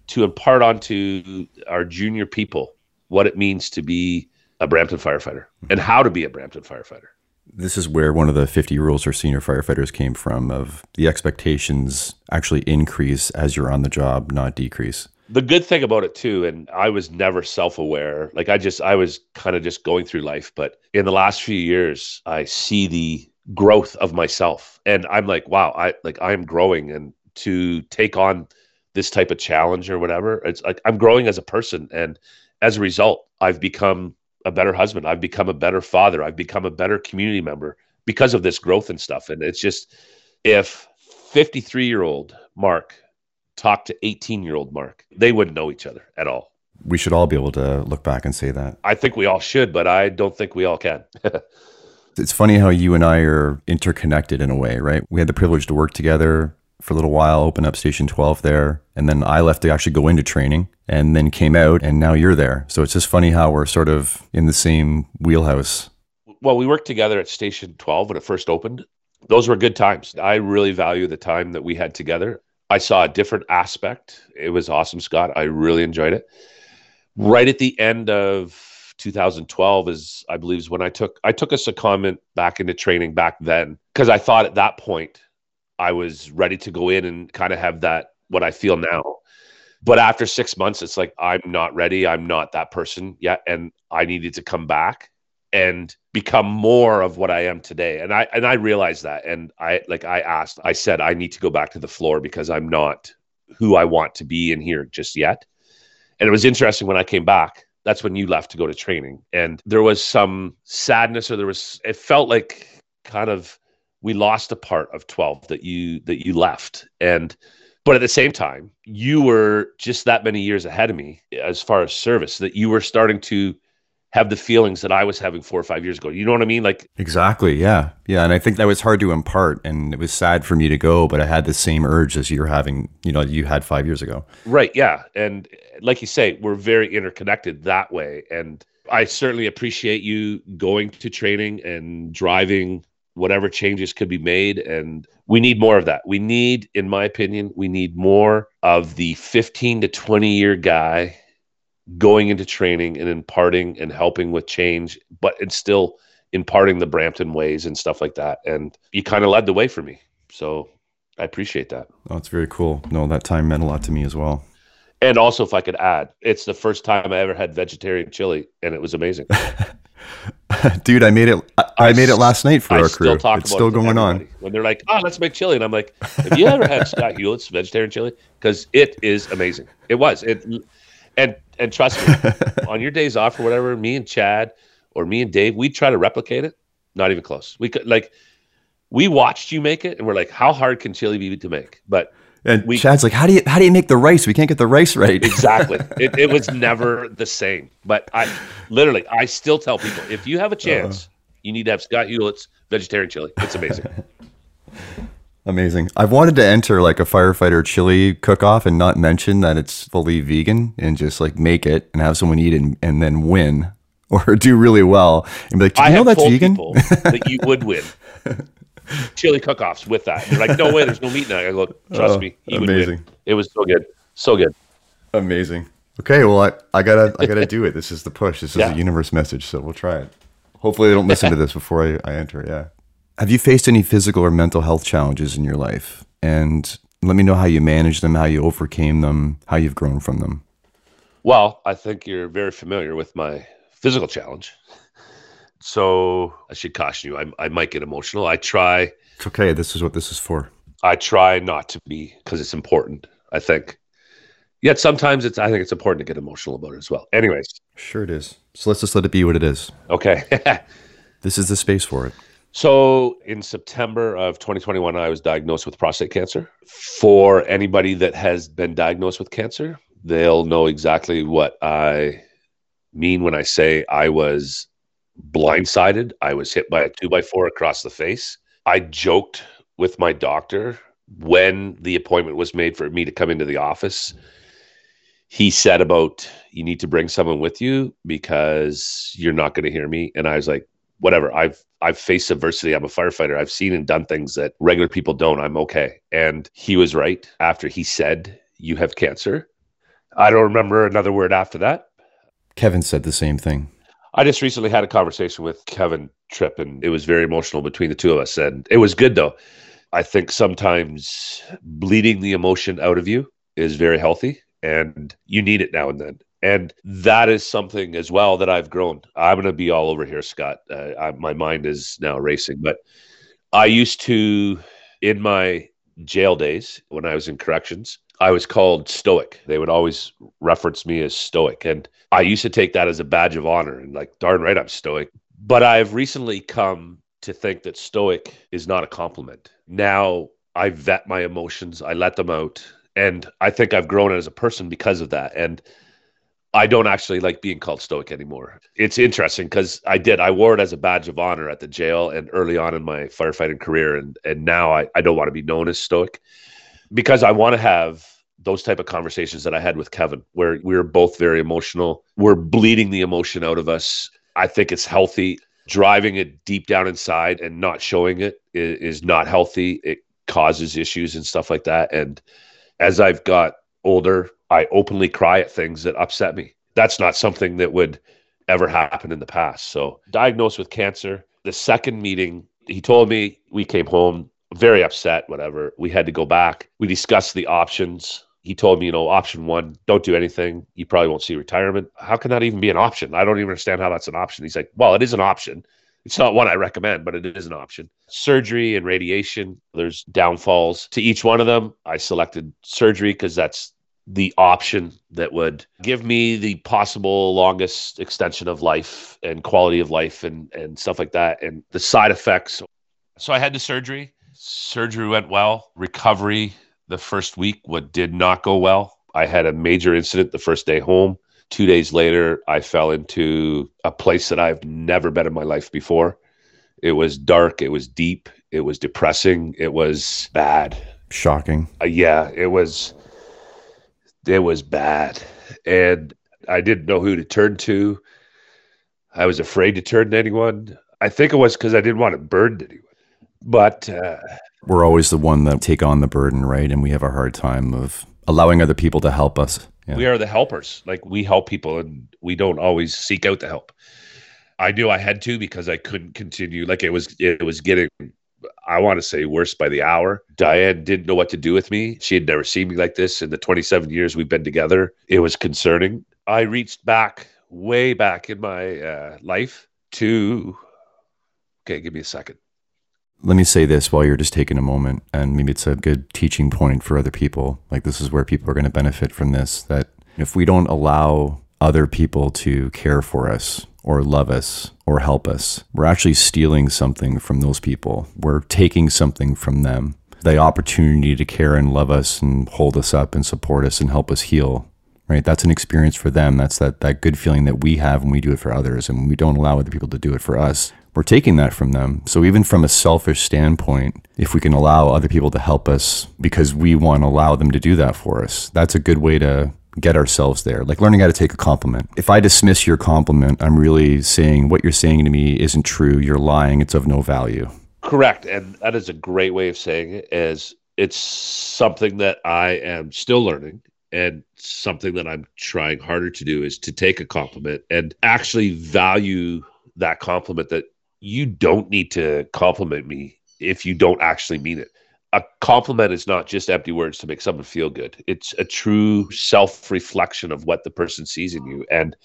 to impart onto our junior people what it means to be a Brampton firefighter mm-hmm. and how to be a Brampton firefighter. This is where one of the 50 rules for senior firefighters came from of the expectations actually increase as you're on the job, not decrease. The good thing about it too, and I was never self-aware. Like I just I was kind of just going through life, but in the last few years, I see the growth of myself and I'm like, wow, I like I'm growing and to take on this type of challenge or whatever, it's like I'm growing as a person and as a result, I've become a better husband. I've become a better father. I've become a better community member because of this growth and stuff. And it's just if 53 year old Mark talked to 18 year old Mark, they wouldn't know each other at all. We should all be able to look back and say that. I think we all should, but I don't think we all can. it's funny how you and I are interconnected in a way, right? We had the privilege to work together for a little while, open up Station 12 there. And then I left to actually go into training and then came out, and now you're there. So it's just funny how we're sort of in the same wheelhouse. Well, we worked together at Station 12 when it first opened. Those were good times. I really value the time that we had together. I saw a different aspect. It was awesome, Scott. I really enjoyed it. Right at the end of 2012 is I believe is when I took I took a secondment back into training back then because I thought at that point I was ready to go in and kind of have that what I feel now. But after six months, it's like I'm not ready. I'm not that person yet, and I needed to come back and become more of what I am today. And I and I realized that. And I like I asked, I said I need to go back to the floor because I'm not who I want to be in here just yet. And it was interesting when I came back. That's when you left to go to training, and there was some sadness, or there was. It felt like kind of we lost a part of 12 that you that you left and but at the same time you were just that many years ahead of me as far as service that you were starting to have the feelings that I was having four or five years ago. You know what I mean? Like exactly, yeah, yeah. And I think that was hard to impart, and it was sad for me to go, but I had the same urge as you're having. You know, you had five years ago. Right. Yeah. And like you say, we're very interconnected that way. And I certainly appreciate you going to training and driving whatever changes could be made and we need more of that. We need in my opinion we need more of the 15 to 20 year guy going into training and imparting and helping with change but it's still imparting the brampton ways and stuff like that. And you kind of led the way for me. So i appreciate that. Oh it's very cool. No that time meant a lot to me as well. And also if i could add it's the first time i ever had vegetarian chili and it was amazing. Dude, I made it. I, I, made it last night for I our crew. it's still going on. When they're like, "Oh, let's make chili," and I'm like, "Have you ever had Scott Hewlett's vegetarian chili? Because it is amazing. It was it, and and trust me, on your days off or whatever, me and Chad or me and Dave, we try to replicate it. Not even close. We could like, we watched you make it, and we're like, "How hard can chili be to make?" But and we, Chad's like, how do you how do you make the rice? We can't get the rice right. exactly. It, it was never the same. But I literally, I still tell people, if you have a chance, uh, you need to have Scott Hewlett's vegetarian chili. It's amazing. Amazing. I've wanted to enter like a firefighter chili cook off and not mention that it's fully vegan and just like make it and have someone eat it and, and then win or do really well and be like, do you I know that's vegan? that you would win. chili cook-offs with that. You're like, no way, there's no meat in that. I go, trust oh, me, amazing. It was so good, so good, amazing. Okay, well, I, I gotta I gotta do it. This is the push. This is yeah. a universe message, so we'll try it. Hopefully, they don't listen to this before I, I enter. Yeah. Have you faced any physical or mental health challenges in your life? And let me know how you managed them, how you overcame them, how you've grown from them. Well, I think you're very familiar with my physical challenge. So I should caution you. I, I might get emotional. I try. It's okay. This is what this is for. I try not to be because it's important. I think. Yet sometimes it's. I think it's important to get emotional about it as well. Anyways. Sure, it is. So let's just let it be what it is. Okay. this is the space for it. So in September of 2021, I was diagnosed with prostate cancer. For anybody that has been diagnosed with cancer, they'll know exactly what I mean when I say I was blindsided. I was hit by a two by four across the face. I joked with my doctor when the appointment was made for me to come into the office. He said about you need to bring someone with you because you're not going to hear me. And I was like, whatever. I've I've faced adversity. I'm a firefighter. I've seen and done things that regular people don't. I'm okay. And he was right after he said, You have cancer. I don't remember another word after that. Kevin said the same thing. I just recently had a conversation with Kevin Tripp, and it was very emotional between the two of us. And it was good, though. I think sometimes bleeding the emotion out of you is very healthy, and you need it now and then. And that is something as well that I've grown. I'm going to be all over here, Scott. Uh, I, my mind is now racing. But I used to, in my jail days when I was in corrections, I was called stoic. They would always reference me as stoic. And I used to take that as a badge of honor and like, darn right, I'm stoic. But I've recently come to think that stoic is not a compliment. Now I vet my emotions, I let them out. And I think I've grown as a person because of that. And I don't actually like being called stoic anymore. It's interesting because I did. I wore it as a badge of honor at the jail and early on in my firefighting career. And and now I, I don't want to be known as stoic because I want to have those type of conversations that I had with Kevin, where we are both very emotional. We're bleeding the emotion out of us. I think it's healthy. Driving it deep down inside and not showing it is, is not healthy. It causes issues and stuff like that. And as I've got older, I openly cry at things that upset me. That's not something that would ever happen in the past. So, diagnosed with cancer. The second meeting, he told me we came home very upset, whatever. We had to go back. We discussed the options. He told me, you know, option one, don't do anything. You probably won't see retirement. How can that even be an option? I don't even understand how that's an option. He's like, well, it is an option. It's not one I recommend, but it is an option. Surgery and radiation, there's downfalls to each one of them. I selected surgery because that's the option that would give me the possible longest extension of life and quality of life and, and stuff like that and the side effects. So I had the surgery surgery went well. Recovery the first week what did not go well. I had a major incident the first day home. Two days later, I fell into a place that I've never been in my life before. It was dark. It was deep. It was depressing. It was bad. Shocking. Uh, yeah, it was. It was bad, and I didn't know who to turn to. I was afraid to turn to anyone. I think it was because I didn't want to burden anyone. But uh, we're always the one that take on the burden, right? And we have a hard time of allowing other people to help us. Yeah. We are the helpers. Like we help people and we don't always seek out the help. I knew I had to because I couldn't continue. Like it was, it was getting, I want to say worse by the hour. Diane didn't know what to do with me. She had never seen me like this in the 27 years we've been together. It was concerning. I reached back, way back in my uh, life to, okay, give me a second let me say this while you're just taking a moment, and maybe it's a good teaching point for other people. Like, this is where people are going to benefit from this. That if we don't allow other people to care for us or love us or help us, we're actually stealing something from those people. We're taking something from them. The opportunity to care and love us and hold us up and support us and help us heal right that's an experience for them that's that that good feeling that we have when we do it for others and when we don't allow other people to do it for us we're taking that from them. So even from a selfish standpoint, if we can allow other people to help us because we want to allow them to do that for us, that's a good way to get ourselves there. Like learning how to take a compliment. If I dismiss your compliment, I'm really saying what you're saying to me isn't true. You're lying. It's of no value. Correct. And that is a great way of saying it is it's something that I am still learning and something that I'm trying harder to do is to take a compliment and actually value that compliment that you don't need to compliment me if you don't actually mean it. A compliment is not just empty words to make someone feel good. It's a true self reflection of what the person sees in you. And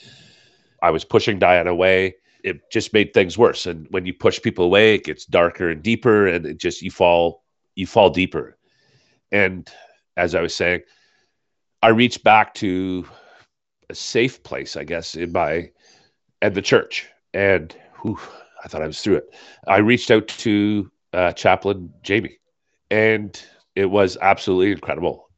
I was pushing Diane away. It just made things worse. And when you push people away, it gets darker and deeper, and it just you fall you fall deeper. And as I was saying, I reached back to a safe place, I guess, in my at the church. And whew, I thought I was through it. I reached out to uh, Chaplain Jamie, and it was absolutely incredible.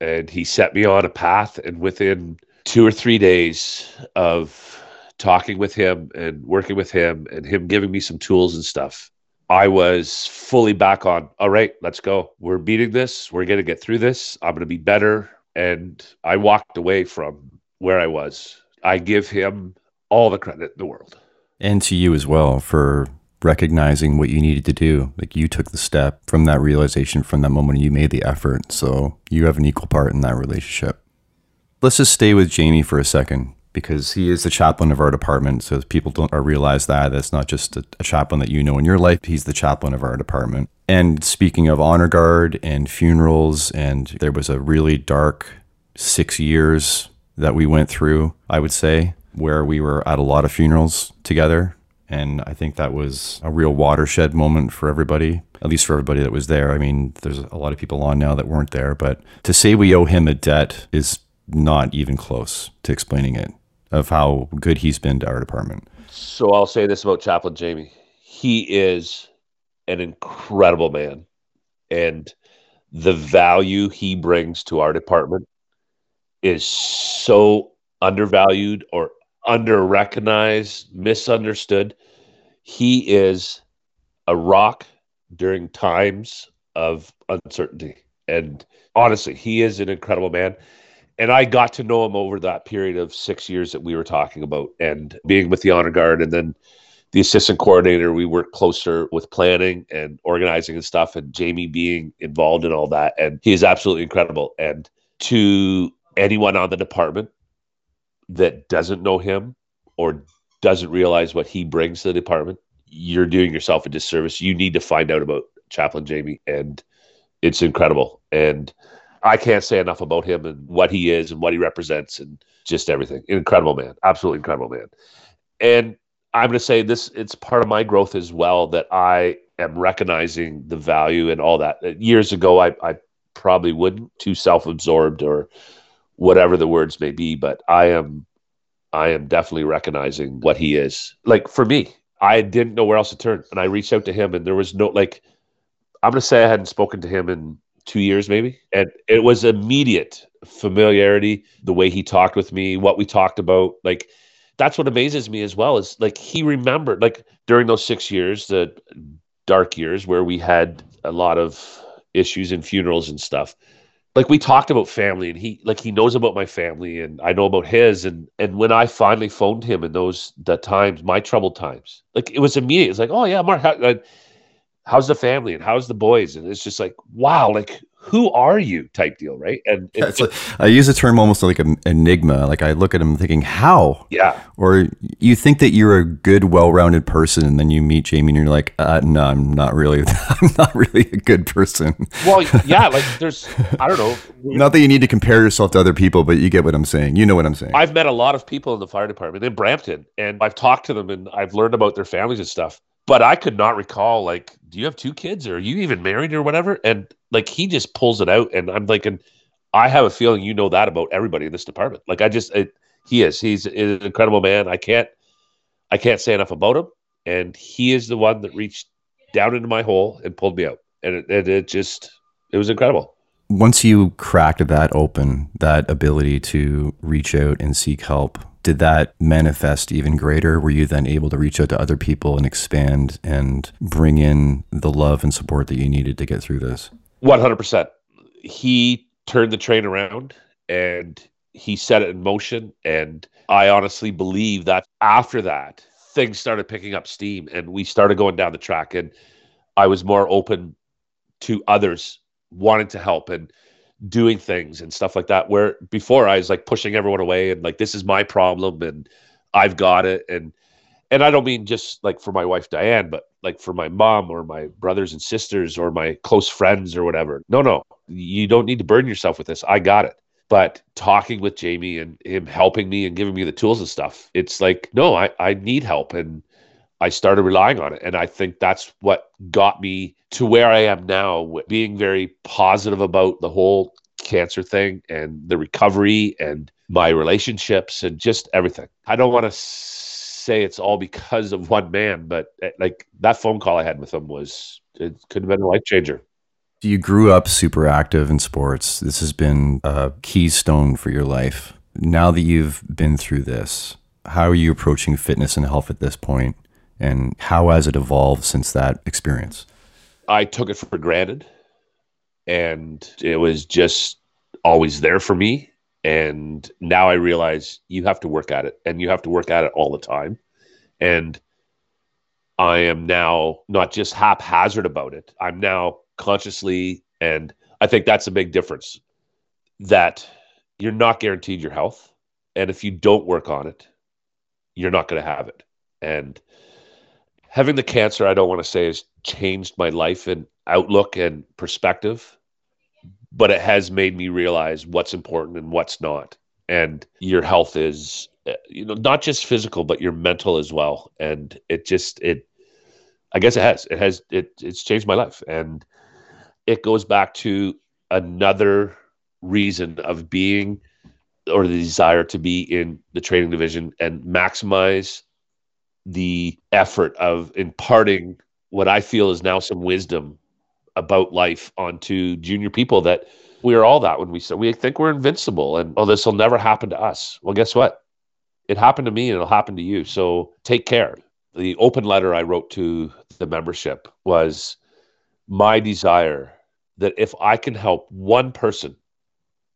And he set me on a path, and within two or three days of talking with him and working with him, and him giving me some tools and stuff, I was fully back on. All right, let's go. We're beating this. We're going to get through this. I'm going to be better. And I walked away from where I was. I give him all the credit in the world and to you as well for recognizing what you needed to do. Like you took the step from that realization from that moment you made the effort. So you have an equal part in that relationship. Let's just stay with Jamie for a second. because he is the chaplain of our department. So people don't uh, realize that that's not just a, a, chaplain that you know in your life. He's the chaplain of our department. And speaking of honor guard and funerals, and there was a really dark six years that we went through. I would say where we were at a lot of funerals together. And I think that was a real watershed moment for everybody, at least for everybody that was there. I mean, there's a lot of people on now that weren't there, but to say we owe him a debt is not even close to explaining it of how good he's been to our department. So I'll say this about Chaplain Jamie. He is an incredible man. And the value he brings to our department is so undervalued or under recognized, misunderstood. He is a rock during times of uncertainty. And honestly, he is an incredible man and I got to know him over that period of six years that we were talking about, and being with the honor guard, and then the assistant coordinator. We work closer with planning and organizing and stuff, and Jamie being involved in all that, and he is absolutely incredible. And to anyone on the department that doesn't know him or doesn't realize what he brings to the department, you're doing yourself a disservice. You need to find out about Chaplain Jamie, and it's incredible. And I can't say enough about him and what he is and what he represents and just everything. Incredible man, absolutely incredible man. And I'm going to say this: it's part of my growth as well that I am recognizing the value and all that. Years ago, I, I probably wouldn't too self-absorbed or whatever the words may be, but I am I am definitely recognizing what he is. Like for me, I didn't know where else to turn, and I reached out to him, and there was no like. I'm going to say I hadn't spoken to him in two years maybe and it was immediate familiarity the way he talked with me what we talked about like that's what amazes me as well is like he remembered like during those six years the dark years where we had a lot of issues and funerals and stuff like we talked about family and he like he knows about my family and i know about his and and when i finally phoned him in those the times my troubled times like it was immediate it's like oh yeah mark how's the family and how's the boys? And it's just like wow like who are you type deal right? And yeah, it's like, i use the term almost like an enigma. Like i look at him thinking how? Yeah. Or you think that you're a good well-rounded person and then you meet jamie and you're like uh, no i'm not really i'm not really a good person. Well yeah like there's i don't know. Not that you need to compare yourself to other people but you get what i'm saying. You know what i'm saying. I've met a lot of people in the fire department. In brampton and i've talked to them and i've learned about their families and stuff but I could not recall like, do you have two kids or are you even married or whatever? And like he just pulls it out, and I'm like, and I have a feeling you know that about everybody in this department. Like I just, it, he is, he's an incredible man. I can't, I can't say enough about him, and he is the one that reached down into my hole and pulled me out, and it, it, it just, it was incredible. Once you cracked that open, that ability to reach out and seek help did that manifest even greater? Were you then able to reach out to other people and expand and bring in the love and support that you needed to get through this? 100%. He turned the train around and he set it in motion. And I honestly believe that after that, things started picking up steam and we started going down the track. And I was more open to others wanting to help. And doing things and stuff like that. Where before I was like pushing everyone away and like this is my problem and I've got it and and I don't mean just like for my wife Diane, but like for my mom or my brothers and sisters or my close friends or whatever. No, no, you don't need to burden yourself with this. I got it. But talking with Jamie and him helping me and giving me the tools and stuff, it's like, no, I, I need help. And I started relying on it. And I think that's what got me to where I am now, being very positive about the whole cancer thing and the recovery and my relationships and just everything. I don't want to say it's all because of one man, but eh, like that phone call I had with him was, it could have been a life changer. You grew up super active in sports. This has been a keystone for your life. Now that you've been through this, how are you approaching fitness and health at this point? And how has it evolved since that experience? I took it for granted and it was just always there for me. And now I realize you have to work at it and you have to work at it all the time. And I am now not just haphazard about it, I'm now consciously, and I think that's a big difference that you're not guaranteed your health. And if you don't work on it, you're not going to have it. And having the cancer, I don't want to say has changed my life and outlook and perspective, but it has made me realize what's important and what's not. And your health is, uh, you know, not just physical, but your mental as well. And it just, it, I guess it has, it has, it, it's changed my life. And it goes back to another reason of being or the desire to be in the training division and maximize the effort of imparting what I feel is now some wisdom about life onto junior people that we are all that when we start. We think we're invincible and oh, this will never happen to us. Well, guess what? It happened to me and it'll happen to you. So take care. The open letter I wrote to the membership was my desire that if I can help one person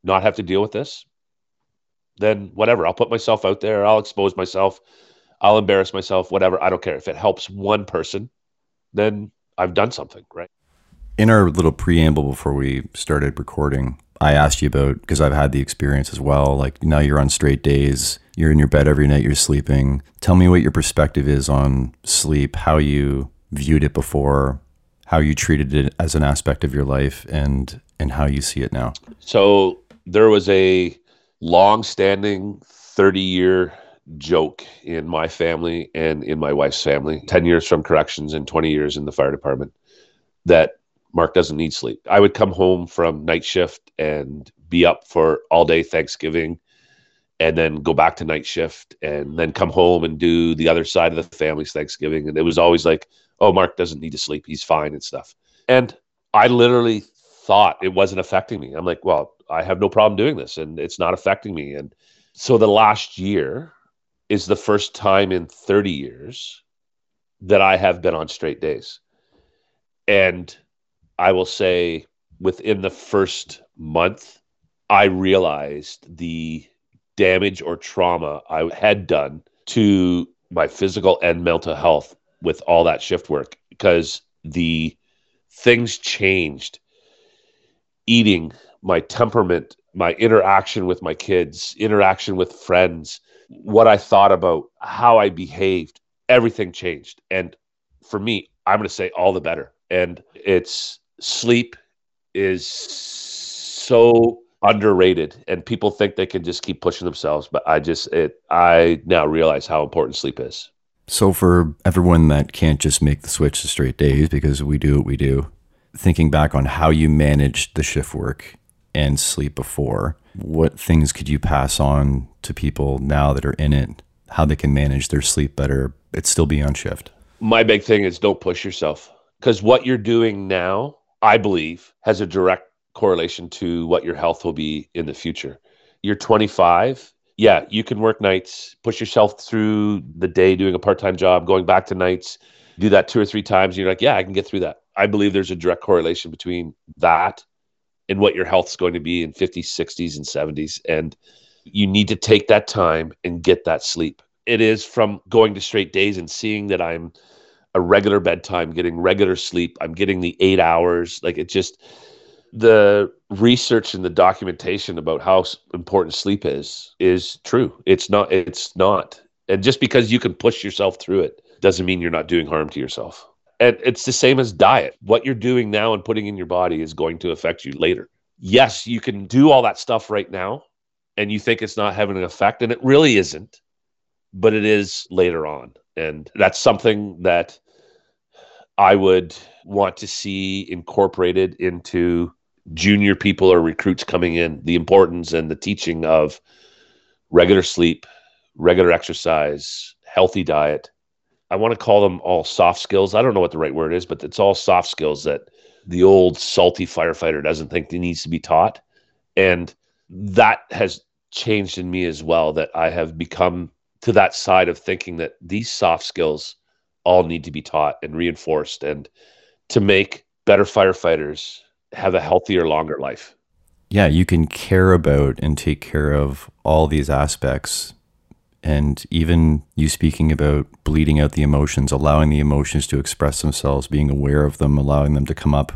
not have to deal with this, then whatever. I'll put myself out there. I'll expose myself. I'll embarrass myself, whatever. I don't care. If it helps one person, then I've done something, right? In our little preamble before we started recording, I asked you about because I've had the experience as well. Like now you're on straight days, you're in your bed every night, you're sleeping. Tell me what your perspective is on sleep, how you viewed it before, how you treated it as an aspect of your life, and and how you see it now. So there was a long-standing 30-year joke in my family and in my wife's family 10 years from corrections and 20 years in the fire department that mark doesn't need sleep. I would come home from night shift and be up for all day thanksgiving and then go back to night shift and then come home and do the other side of the family's thanksgiving. And it was always like oh mark doesn't need to sleep. He's fine and stuff. And i literally thought it wasn't affecting me. I'm like well i have no problem doing this and it's not affecting me. And so the last year is the first time in 30 years that I have been on straight days. And I will say within the first month, I realized the damage or trauma I had done to my physical and mental health with all that shift work because the things changed. Eating, my temperament, my interaction with my kids, interaction with friends, what I thought about, how I behaved, everything changed. And for me, I'm going to say all the better. And it's sleep is so underrated and people think they can just keep pushing themselves but i just it i now realize how important sleep is so for everyone that can't just make the switch to straight days because we do what we do thinking back on how you managed the shift work and sleep before what things could you pass on to people now that are in it, how they can manage their sleep better, it's still be on shift? My big thing is don't push yourself because what you're doing now, I believe, has a direct correlation to what your health will be in the future. You're 25. Yeah, you can work nights, push yourself through the day doing a part time job, going back to nights, do that two or three times. And you're like, yeah, I can get through that. I believe there's a direct correlation between that and what your health's going to be in 50s, 60s, and 70s. And you need to take that time and get that sleep. It is from going to straight days and seeing that I'm a regular bedtime, getting regular sleep. I'm getting the eight hours. Like it just, the research and the documentation about how important sleep is is true. It's not. It's not. And just because you can push yourself through it doesn't mean you're not doing harm to yourself and it's the same as diet. What you're doing now and putting in your body is going to affect you later. Yes, you can do all that stuff right now and you think it's not having an effect, and it really isn't, but it is later on. And that's something that I would want to see incorporated into junior people or recruits coming in the importance and the teaching of regular sleep, regular exercise, healthy diet, I want to call them all soft skills. I don't know what the right word is, but it's all soft skills that the old salty firefighter doesn't think he needs to be taught. And that has changed in me as well, that I have become to that side of thinking that these soft skills all need to be taught and reinforced and to make better firefighters have a healthier, longer life. Yeah, you can care about and take care of all these aspects and even you speaking about bleeding out the emotions, allowing the emotions to express themselves, being aware of them, allowing them to come up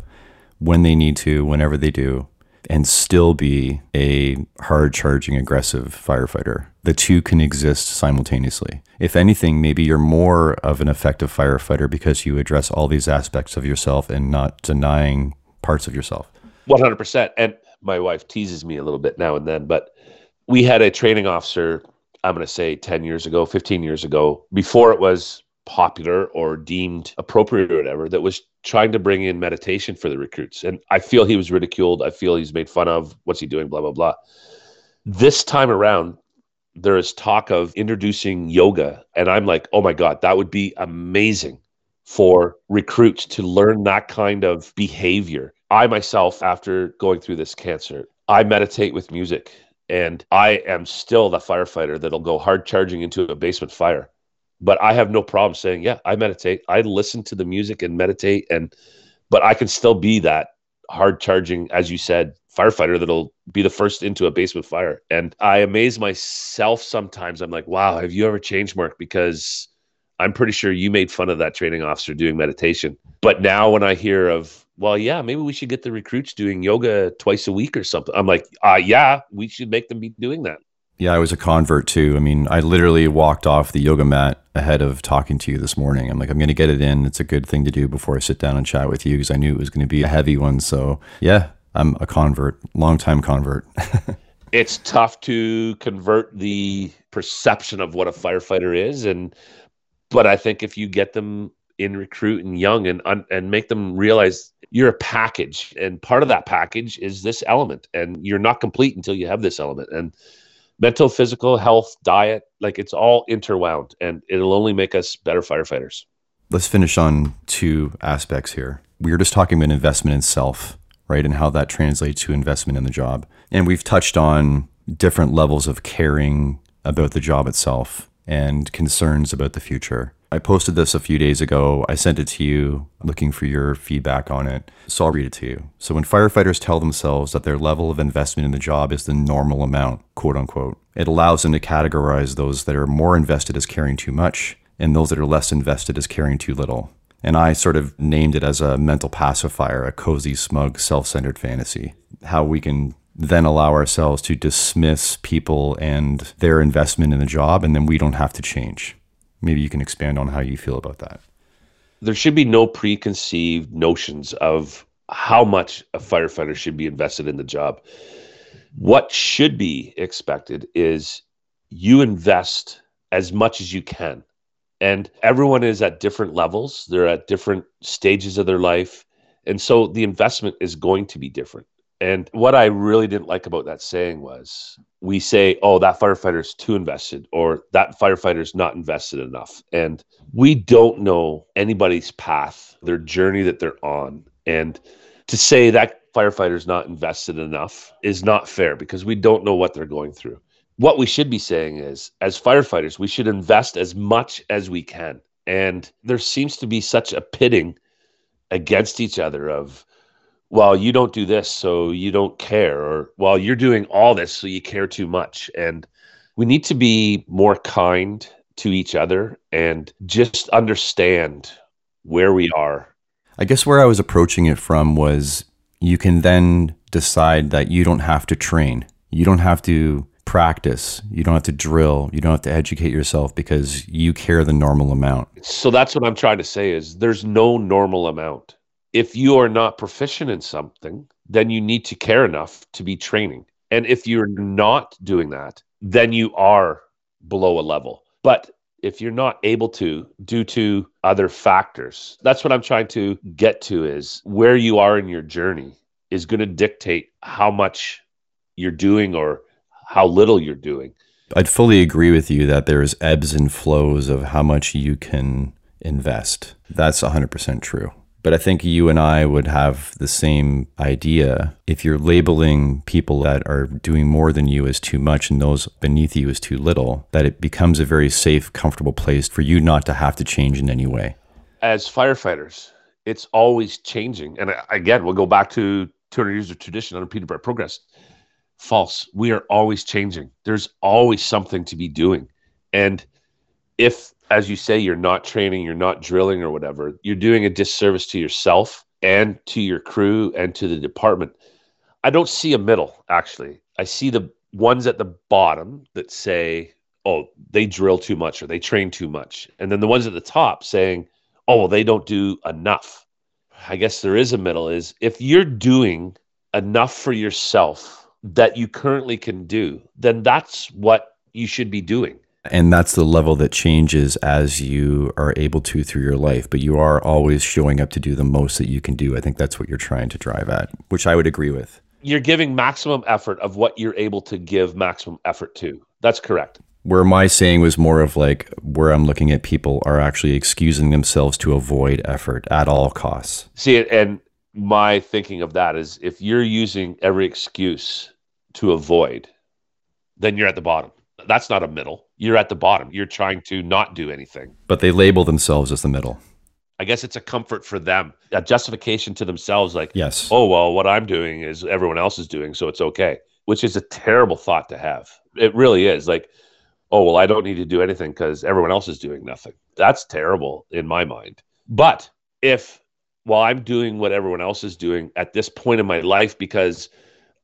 when they need to, whenever they do. and still be a hard charging, aggressive firefighter. The two can exist simultaneously. If anything, maybe you're more of an effective firefighter because you address all these aspects of yourself and not denying parts of yourself. 100%. And my wife teases me a little bit now and then, but we had a training officer, I'm going to say 10 years ago, 15 years ago, before it was popular or deemed appropriate or whatever, that was trying to bring in meditation for the recruits. And I feel he was ridiculed. I feel he's made fun of. What's he doing? Blah, blah, blah. This time around, there is talk of introducing yoga. And I'm like, oh my God, that would be amazing for recruits to learn that kind of behavior. I myself, after going through this cancer, I meditate with music and I am still the firefighter that'll go hard charging into a basement fire but I have no problem saying, yeah, I meditate. I listen to the music and meditate, and but I can still be that hard charging, as you said, firefighter that'll be the first into a basement fire. And I amaze myself sometimes. I'm like, wow, have you ever changed, Mark? Because I'm pretty sure you made fun of that training officer doing meditation. But now when I hear of, well, yeah, maybe we should get the recruits doing yoga twice a week or something. I'm like, uh, yeah, we should make them be doing that. Yeah, I was a convert too. I mean, I literally walked off the yoga mat ahead of talking to you this morning. I'm like, I'm going to get it in. It's a good thing to do before I sit down and chat with you because I knew it was going to be a heavy one. So, yeah, I'm a convert, long time convert. it's tough to convert the perception of what a firefighter is and but I think if you get them in recruit and young and and make them realize you're a package and part of that package is this element and you're not complete until you have this element and mental, physical, health, diet, like it's all interwound and it'll only make us better firefighters. Let's finish on two aspects here. We were just talking about investment in self, right? And how that translates to investment in the job. And we've touched on different levels of caring about the job itself and concerns about the future. I posted this a few days ago. I sent it to you looking for your feedback on it. So I'll read it to you. So when firefighters tell themselves that their level of investment in the job is the normal amount, quote unquote, it allows them to categorize those that are more invested as caring too much and those that are less invested as caring too little. And I sort of named it as a mental pacifier, a cozy, smug, self centered fantasy. How we can then allow ourselves to dismiss people and their investment in the job, and then we don't have to change. Maybe you can expand on how you feel about that. There should be no preconceived notions of how much a firefighter should be invested in the job. What should be expected is you invest as much as you can. And everyone is at different levels, they're at different stages of their life. And so the investment is going to be different. And what I really didn't like about that saying was we say, oh, that firefighter's too invested or that firefighter's not invested enough. And we don't know anybody's path, their journey that they're on. And to say that firefighter's not invested enough is not fair because we don't know what they're going through. What we should be saying is, as firefighters, we should invest as much as we can. And there seems to be such a pitting against each other of, well, you don't do this, so you don't care, or well, you're doing all this, so you care too much. And we need to be more kind to each other and just understand where we are. I guess where I was approaching it from was you can then decide that you don't have to train. You don't have to practice. You don't have to drill. You don't have to educate yourself because you care the normal amount. So that's what I'm trying to say is there's no normal amount if you are not proficient in something, then you need to care enough to be training. And if you're not doing that, then you are below a level. But if you're not able to due to other factors, that's what I'm trying to get to is where you are in your journey is going to dictate how much you're doing or how little you're doing. I'd fully agree with you that there's ebbs and flows of how much you can invest. That's 100% true. But I think you and I would have the same idea. If you're labeling people that are doing more than you as too much and those beneath you as too little, that it becomes a very safe, comfortable place for you not to have to change in any way. As firefighters, it's always changing. And uh, again, we'll go back to 200 years of tradition, unimpeded by progress. False. We are always changing. There's always something to be doing. And if as you say, you're not training, you're not drilling or whatever, you're doing a disservice to yourself and to your crew and to the department. I don't see a middle actually. I see the ones at the bottom that say, "Oh, they drill too much or they train too much," and then the ones at the top saying, "Oh, well, they don't do enough." I guess there is a middle. Is if you're doing enough for yourself that you currently can do, then that's what you should be doing. And that's the level that changes as you are able to through your life, but you are always showing up to do the most that you can do. I think that's what you're trying to drive at, which I would agree with. You're giving maximum effort of what you're able to give maximum effort to. That's correct. Where my saying was more of like where I'm looking at people are actually excusing themselves to avoid effort at all costs. See, and my thinking of that is if you're using every excuse to avoid, then you're at the bottom. That's not a middle. You're at the bottom. You're trying to not do anything. But they label themselves as the middle. I guess it's a comfort for them, a justification to themselves like, yes. Oh, well, what I'm doing is everyone else is doing, so it's okay, which is a terrible thought to have. It really is. Like, oh, well, I don't need to do anything because everyone else is doing nothing. That's terrible in my mind. But if while I'm doing what everyone else is doing at this point in my life because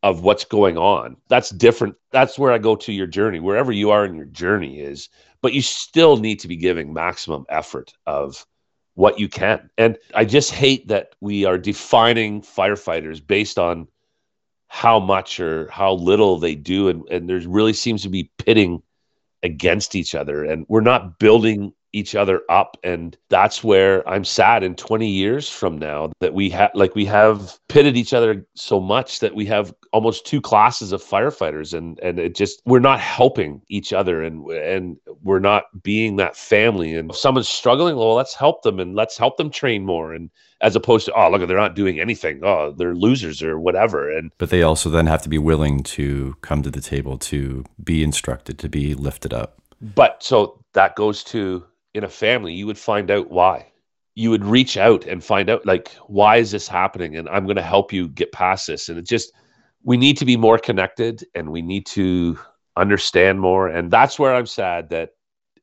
of what's going on. That's different. That's where I go to your journey, wherever you are in your journey is, but you still need to be giving maximum effort of what you can. And I just hate that we are defining firefighters based on how much or how little they do. And, and there really seems to be pitting against each other. And we're not building each other up. And that's where i'm sad in 20 years from now that we have like we have pitted each other so much that we have almost two classes of firefighters. And and it just we're not helping each other and and we're not being that family. And if someone's struggling well let's help them and let's help them train more. And as opposed to oh look they're not doing anything. Oh they're losers or whatever. And but they also then have to be willing to come to the table to be instructed to be lifted up. But so that goes to in a family, you would find out why. You would reach out and find out, like, why is this happening? And I'm going to help you get past this. And it just, we need to be more connected and we need to understand more. And that's where I'm sad that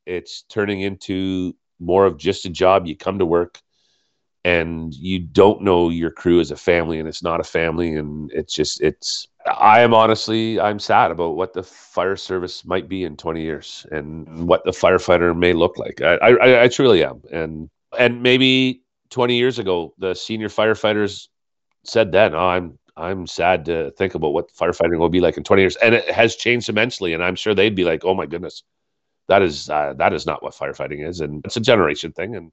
it's turning into more of just a job. You come to work and you don't know your crew as a family and it's not a family. And it's just, it's, I am honestly, I'm sad about what the fire service might be in 20 years and what the firefighter may look like. I, I, I truly am. And, and maybe 20 years ago, the senior firefighters said then, oh, I'm, I'm sad to think about what firefighting will be like in 20 years. And it has changed immensely. And I'm sure they'd be like, oh my goodness, that is, uh, that is not what firefighting is. And it's a generation thing. And,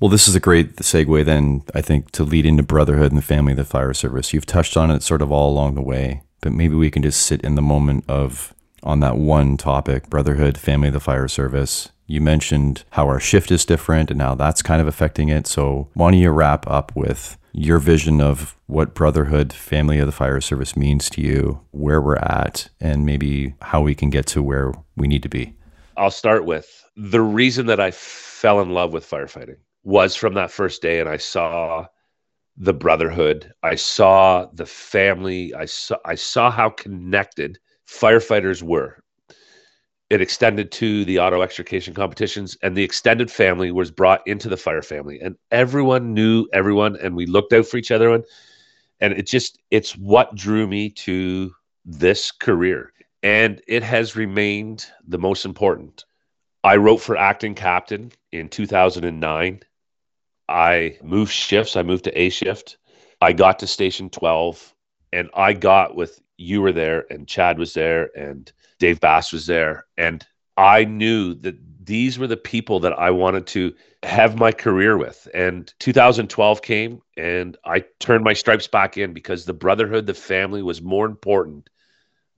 well, this is a great segue then, I think, to lead into brotherhood and the family of the fire service. You've touched on it sort of all along the way, but maybe we can just sit in the moment of on that one topic, brotherhood, family of the fire service. You mentioned how our shift is different and how that's kind of affecting it. So, why don't you wrap up with your vision of what brotherhood, family of the fire service means to you, where we're at, and maybe how we can get to where we need to be? I'll start with the reason that I fell in love with firefighting was from that first day and I saw the brotherhood. I saw the family. I saw I saw how connected firefighters were. It extended to the auto extrication competitions, and the extended family was brought into the fire family, and everyone knew everyone, and we looked out for each other. And, and it just it's what drew me to this career, and it has remained the most important. I wrote for acting captain in 2009 I moved shifts. I moved to A shift. I got to station 12 and I got with you were there and Chad was there and Dave Bass was there. And I knew that these were the people that I wanted to have my career with. And 2012 came and I turned my stripes back in because the brotherhood, the family was more important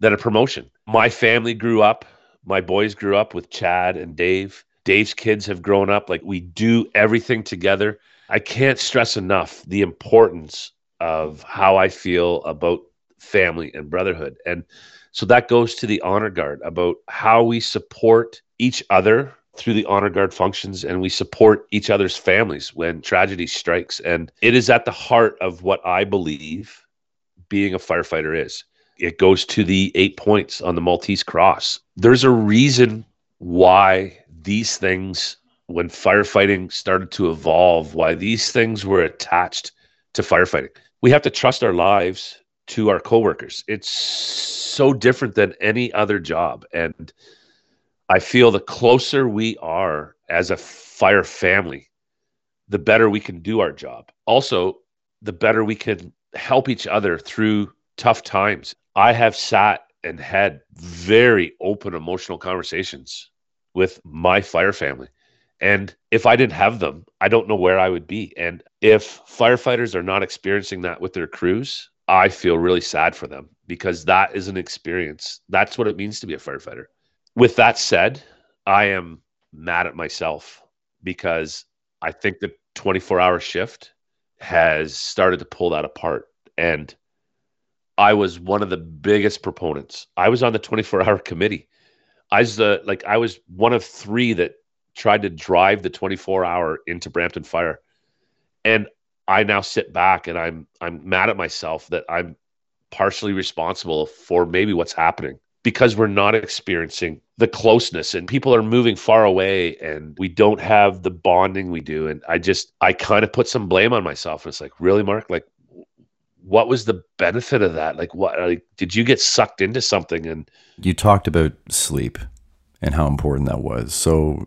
than a promotion. My family grew up, my boys grew up with Chad and Dave. Dave's kids have grown up. Like we do everything together. I can't stress enough the importance of how I feel about family and brotherhood. And so that goes to the honor guard about how we support each other through the honor guard functions and we support each other's families when tragedy strikes. And it is at the heart of what I believe being a firefighter is. It goes to the eight points on the Maltese Cross. There's a reason why these things, when firefighting started to evolve, why these things were attached to firefighting. We have to trust our lives to our coworkers. It's so different than any other job. And I feel the closer we are as a fire family, the better we can do our job. Also, the better we can help each other through tough times. I have sat and had very open emotional conversations with my fire family. And if I didn't have them, I don't know where I would be. And if firefighters are not experiencing that with their crews, I feel really sad for them because that is an experience. That's what it means to be a firefighter. With that said, I am mad at myself because I think the 24 hour shift has started to pull that apart. And I was one of the biggest proponents. I was on the 24 hour committee. I was the like I was one of three that tried to drive the 24 hour into Brampton Fire. And I now sit back and I'm I'm mad at myself that I'm partially responsible for maybe what's happening because we're not experiencing the closeness and people are moving far away and we don't have the bonding we do and I just I kind of put some blame on myself. and It's like, really Mark, like what was the benefit of that? Like what like did you get sucked into something and you talked about sleep and how important that was. So,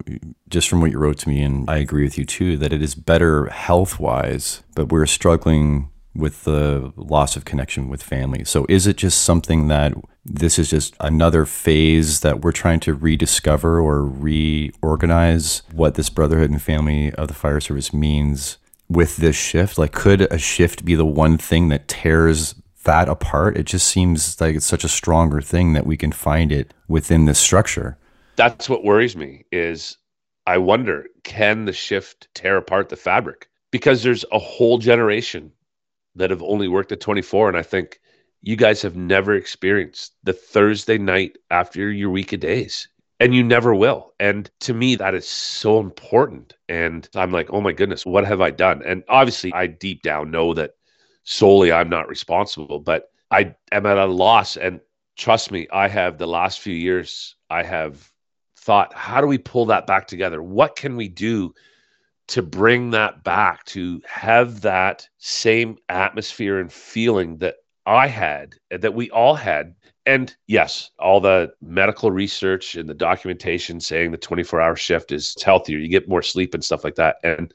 just from what you wrote to me, and I agree with you too, that it is better health wise, but we're struggling with the loss of connection with family. So, is it just something that this is just another phase that we're trying to rediscover or reorganize what this brotherhood and family of the fire service means with this shift? Like, could a shift be the one thing that tears that apart? It just seems like it's such a stronger thing that we can find it within this structure that's what worries me is I wonder can the shift tear apart the fabric because there's a whole generation that have only worked at 24 and I think you guys have never experienced the Thursday night after your week of days and you never will. And to me that is so important and I'm like, "Oh my goodness, what have I done?" And obviously I deep down know that solely I'm not responsible, but I am at a loss and trust me, I have the last few years I have thought, how do we pull that back together? What can we do to bring that back, to have that same atmosphere and feeling that I had, that we all had? And yes, all the medical research and the documentation saying the 24 hour shift is healthier, you get more sleep and stuff like that. And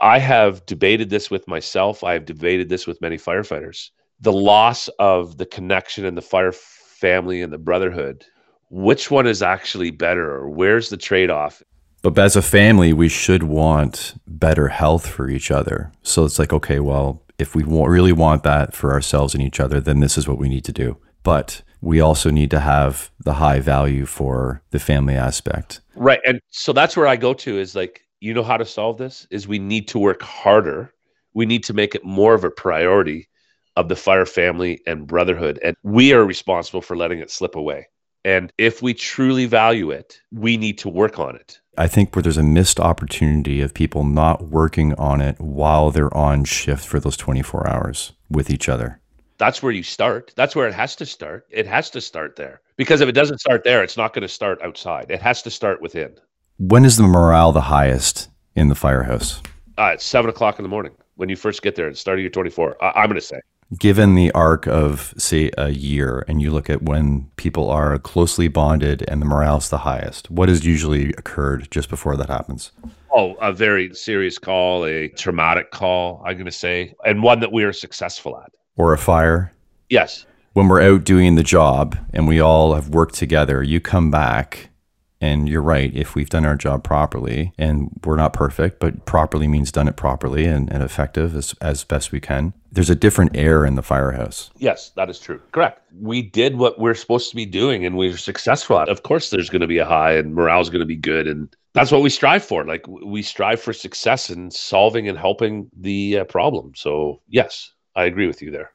I have debated this with myself, I have debated this with many firefighters. The loss of the connection and the fire family and the brotherhood which one is actually better or where's the trade off? But as a family, we should want better health for each other. So it's like, okay, well, if we really want that for ourselves and each other, then this is what we need to do. But we also need to have the high value for the family aspect. Right. And so that's where I go to is like, you know how to solve this is we need to work harder. We need to make it more of a priority of the fire family and brotherhood. And we are responsible for letting it slip away. And if we truly value it, we need to work on it. I think where there's a missed opportunity of people not working on it while they're on shift for those 24 hours with each other. That's where you start. That's where it has to start. It has to start there. Because if it doesn't start there, it's not going to start outside. It has to start within. When is the morale the highest in the firehouse? Uh, it's seven o'clock in the morning when you first get there and start your 24. I- I'm going to say given the arc of say a year and you look at when people are closely bonded and the morale's the highest what has usually occurred just before that happens oh a very serious call a traumatic call i'm going to say and one that we are successful at or a fire yes when we're out doing the job and we all have worked together you come back and you're right, if we've done our job properly, and we're not perfect, but properly means done it properly and, and effective as, as best we can, there's a different air in the firehouse. Yes, that is true. Correct. We did what we're supposed to be doing and we were successful at. Of course, there's going to be a high and morale's going to be good. And that's what we strive for. Like we strive for success in solving and helping the uh, problem. So, yes, I agree with you there.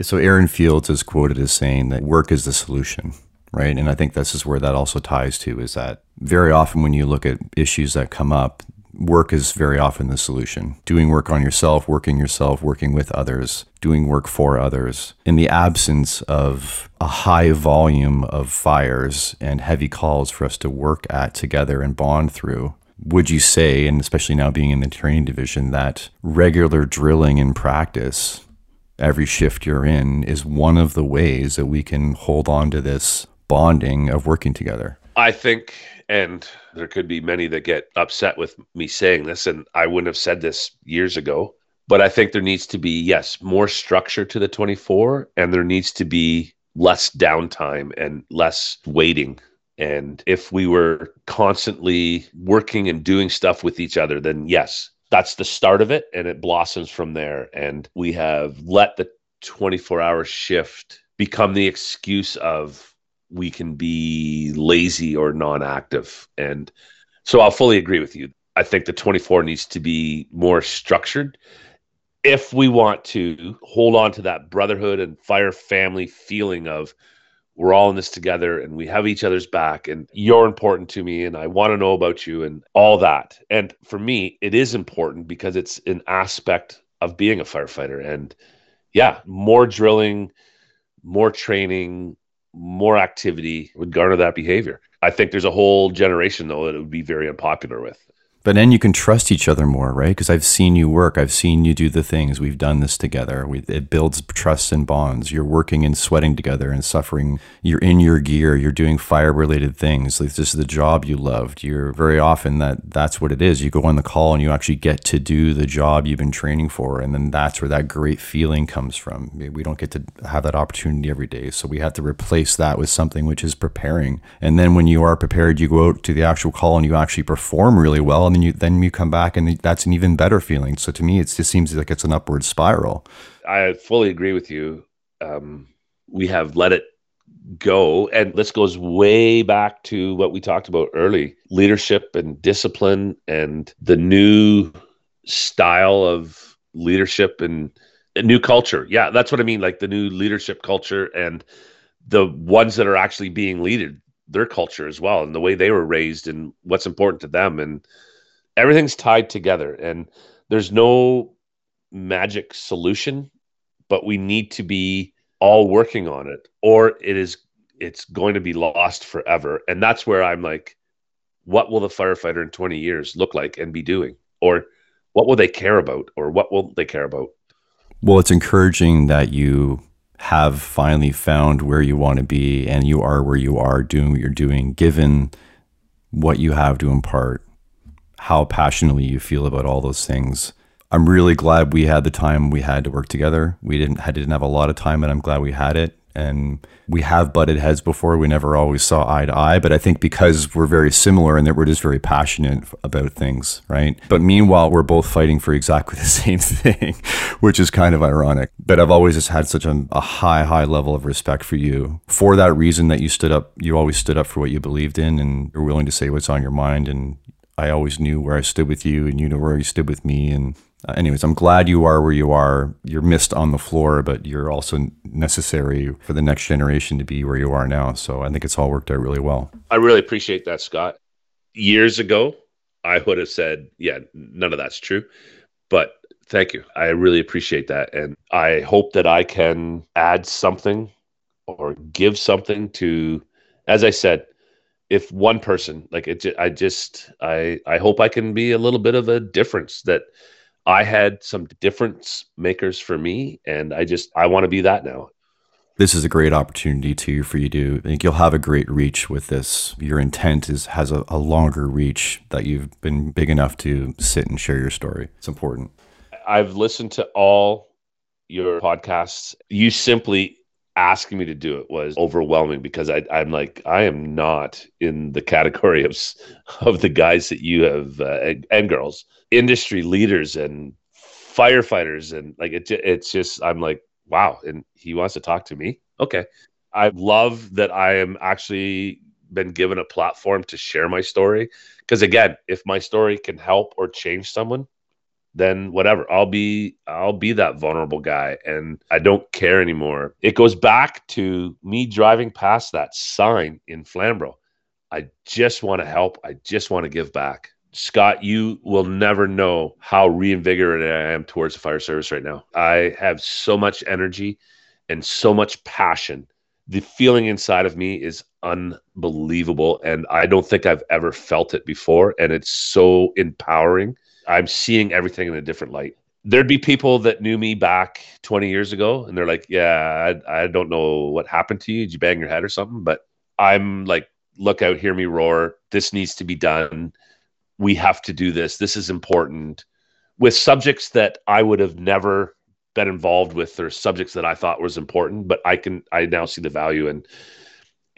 So, Aaron Fields is quoted as saying that work is the solution right? And I think this is where that also ties to is that very often when you look at issues that come up, work is very often the solution. Doing work on yourself, working yourself, working with others, doing work for others. In the absence of a high volume of fires and heavy calls for us to work at together and bond through, would you say, and especially now being in the training division, that regular drilling and practice every shift you're in is one of the ways that we can hold on to this bonding of working together. I think, and there could be many that get upset with me saying this, and I wouldn't have said this years ago, but I think there needs to be, yes, more structure to the 24, and there needs to be less downtime and less waiting. And if we were constantly working and doing stuff with each other, then yes, that's the start of it and it blossoms from there. And we have let the 24 hour shift become the excuse of we can be lazy or non active. And so I'll fully agree with you. I think the 24 needs to be more structured if we want to hold on to that brotherhood and fire family feeling of we're all in this together and we have each other's back and you're important to me and I want to know about you and all that. And for me, it is important because it's an aspect of being a firefighter. And yeah, more drilling, more training, more activity would garner that behavior. I think there's a whole generation though that it would be very unpopular with. But then you can trust each other more, right? Because I've seen you work. I've seen you do the things. We've done this together. We, it builds trust and bonds. You're working and sweating together and suffering. You're in your gear. You're doing fire related things. Like this is the job you loved. You're very often that that's what it is. You go on the call and you actually get to do the job you've been training for. And then that's where that great feeling comes from. We don't get to have that opportunity every day. So we have to replace that with something which is preparing. And then when you are prepared, you go out to the actual call and you actually perform really well and then you then you come back and that's an even better feeling. So to me, it just seems like it's an upward spiral. I fully agree with you. Um, we have let it go, and this goes way back to what we talked about early: leadership and discipline, and the new style of leadership and a new culture. Yeah, that's what I mean. Like the new leadership culture and the ones that are actually being leaded their culture as well and the way they were raised and what's important to them and everything's tied together and there's no magic solution but we need to be all working on it or it is it's going to be lost forever. And that's where i'm like what will the firefighter in 20 years look like and be doing? Or what will they care about? Or what will they care about? Well it's encouraging that you have finally found where you want to be and you are where you are doing what you're doing given what you have to impart how passionately you feel about all those things. I'm really glad we had the time we had to work together. We didn't I didn't have a lot of time, and I'm glad we had it. And we have butted heads before. We never always saw eye to eye, but I think because we're very similar and that we're just very passionate about things, right? But meanwhile, we're both fighting for exactly the same thing, which is kind of ironic. But I've always just had such a, a high, high level of respect for you for that reason that you stood up. You always stood up for what you believed in, and you're willing to say what's on your mind, and I always knew where I stood with you, and you know where you stood with me. And uh, anyways, I'm glad you are where you are. You're missed on the floor, but you're also necessary for the next generation to be where you are now. So I think it's all worked out really well. I really appreciate that, Scott. Years ago, I would have said, yeah, none of that's true. But thank you. I really appreciate that. And I hope that I can add something or give something to, as I said, if one person like it i just i i hope i can be a little bit of a difference that i had some difference makers for me and i just i want to be that now. This is a great opportunity too for you to I think you'll have a great reach with this. Your intent is has a, a longer reach that you've been big enough to sit and share your story. It's important. I've listened to all your podcasts. You simply asking me to do it was overwhelming because I, I'm like I am not in the category of of the guys that you have uh, and, and, girls, industry leaders and firefighters, and like it, it's just I'm like wow, and he wants to talk to me. Okay, I love that I am actually been given a platform to share my story because again, if my story can help or change someone, then whatever. I'll be i'll be that vulnerable guy and i don't care anymore. It goes back to me driving past that sign in flamborough. I just want to help. I just want to give back. Scott you will never know how reinvigorated i am towards the fire service right now. I have so much energy and so much passion. The feeling inside of me is unbelievable and i don't think i've ever felt it before and it's so empowering I'm seeing everything in a different light. there'd be people that knew me back 20 years ago and they're like yeah I, I don't know what happened to you. Did you bang your head or something? But i'm like look out hear me roar. This needs to be done. We have to do this. This is important. With subjects that i would have never been involved with or subjects that i thought was important but i can i now see the value and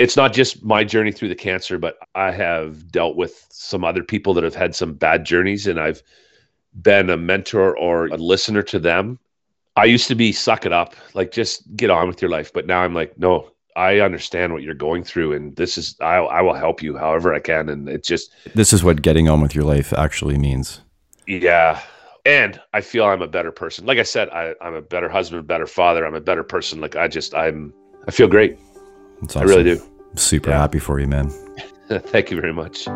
it's not just my journey through the cancer but i have dealt with some other people that have had some bad journeys and i've been a mentor or a listener to them. I used to be suck it up, like just get on with your life. But now I'm like, no, I understand what you're going through, and this is I, I will help you however I can. And it's just this is what getting on with your life actually means. Yeah. And I feel I'm a better person. Like I said, I, I'm a better husband, better father. I'm a better person. Like I just, I'm, I feel great. Awesome. I really do. Super yeah. happy for you, man. Thank you very much.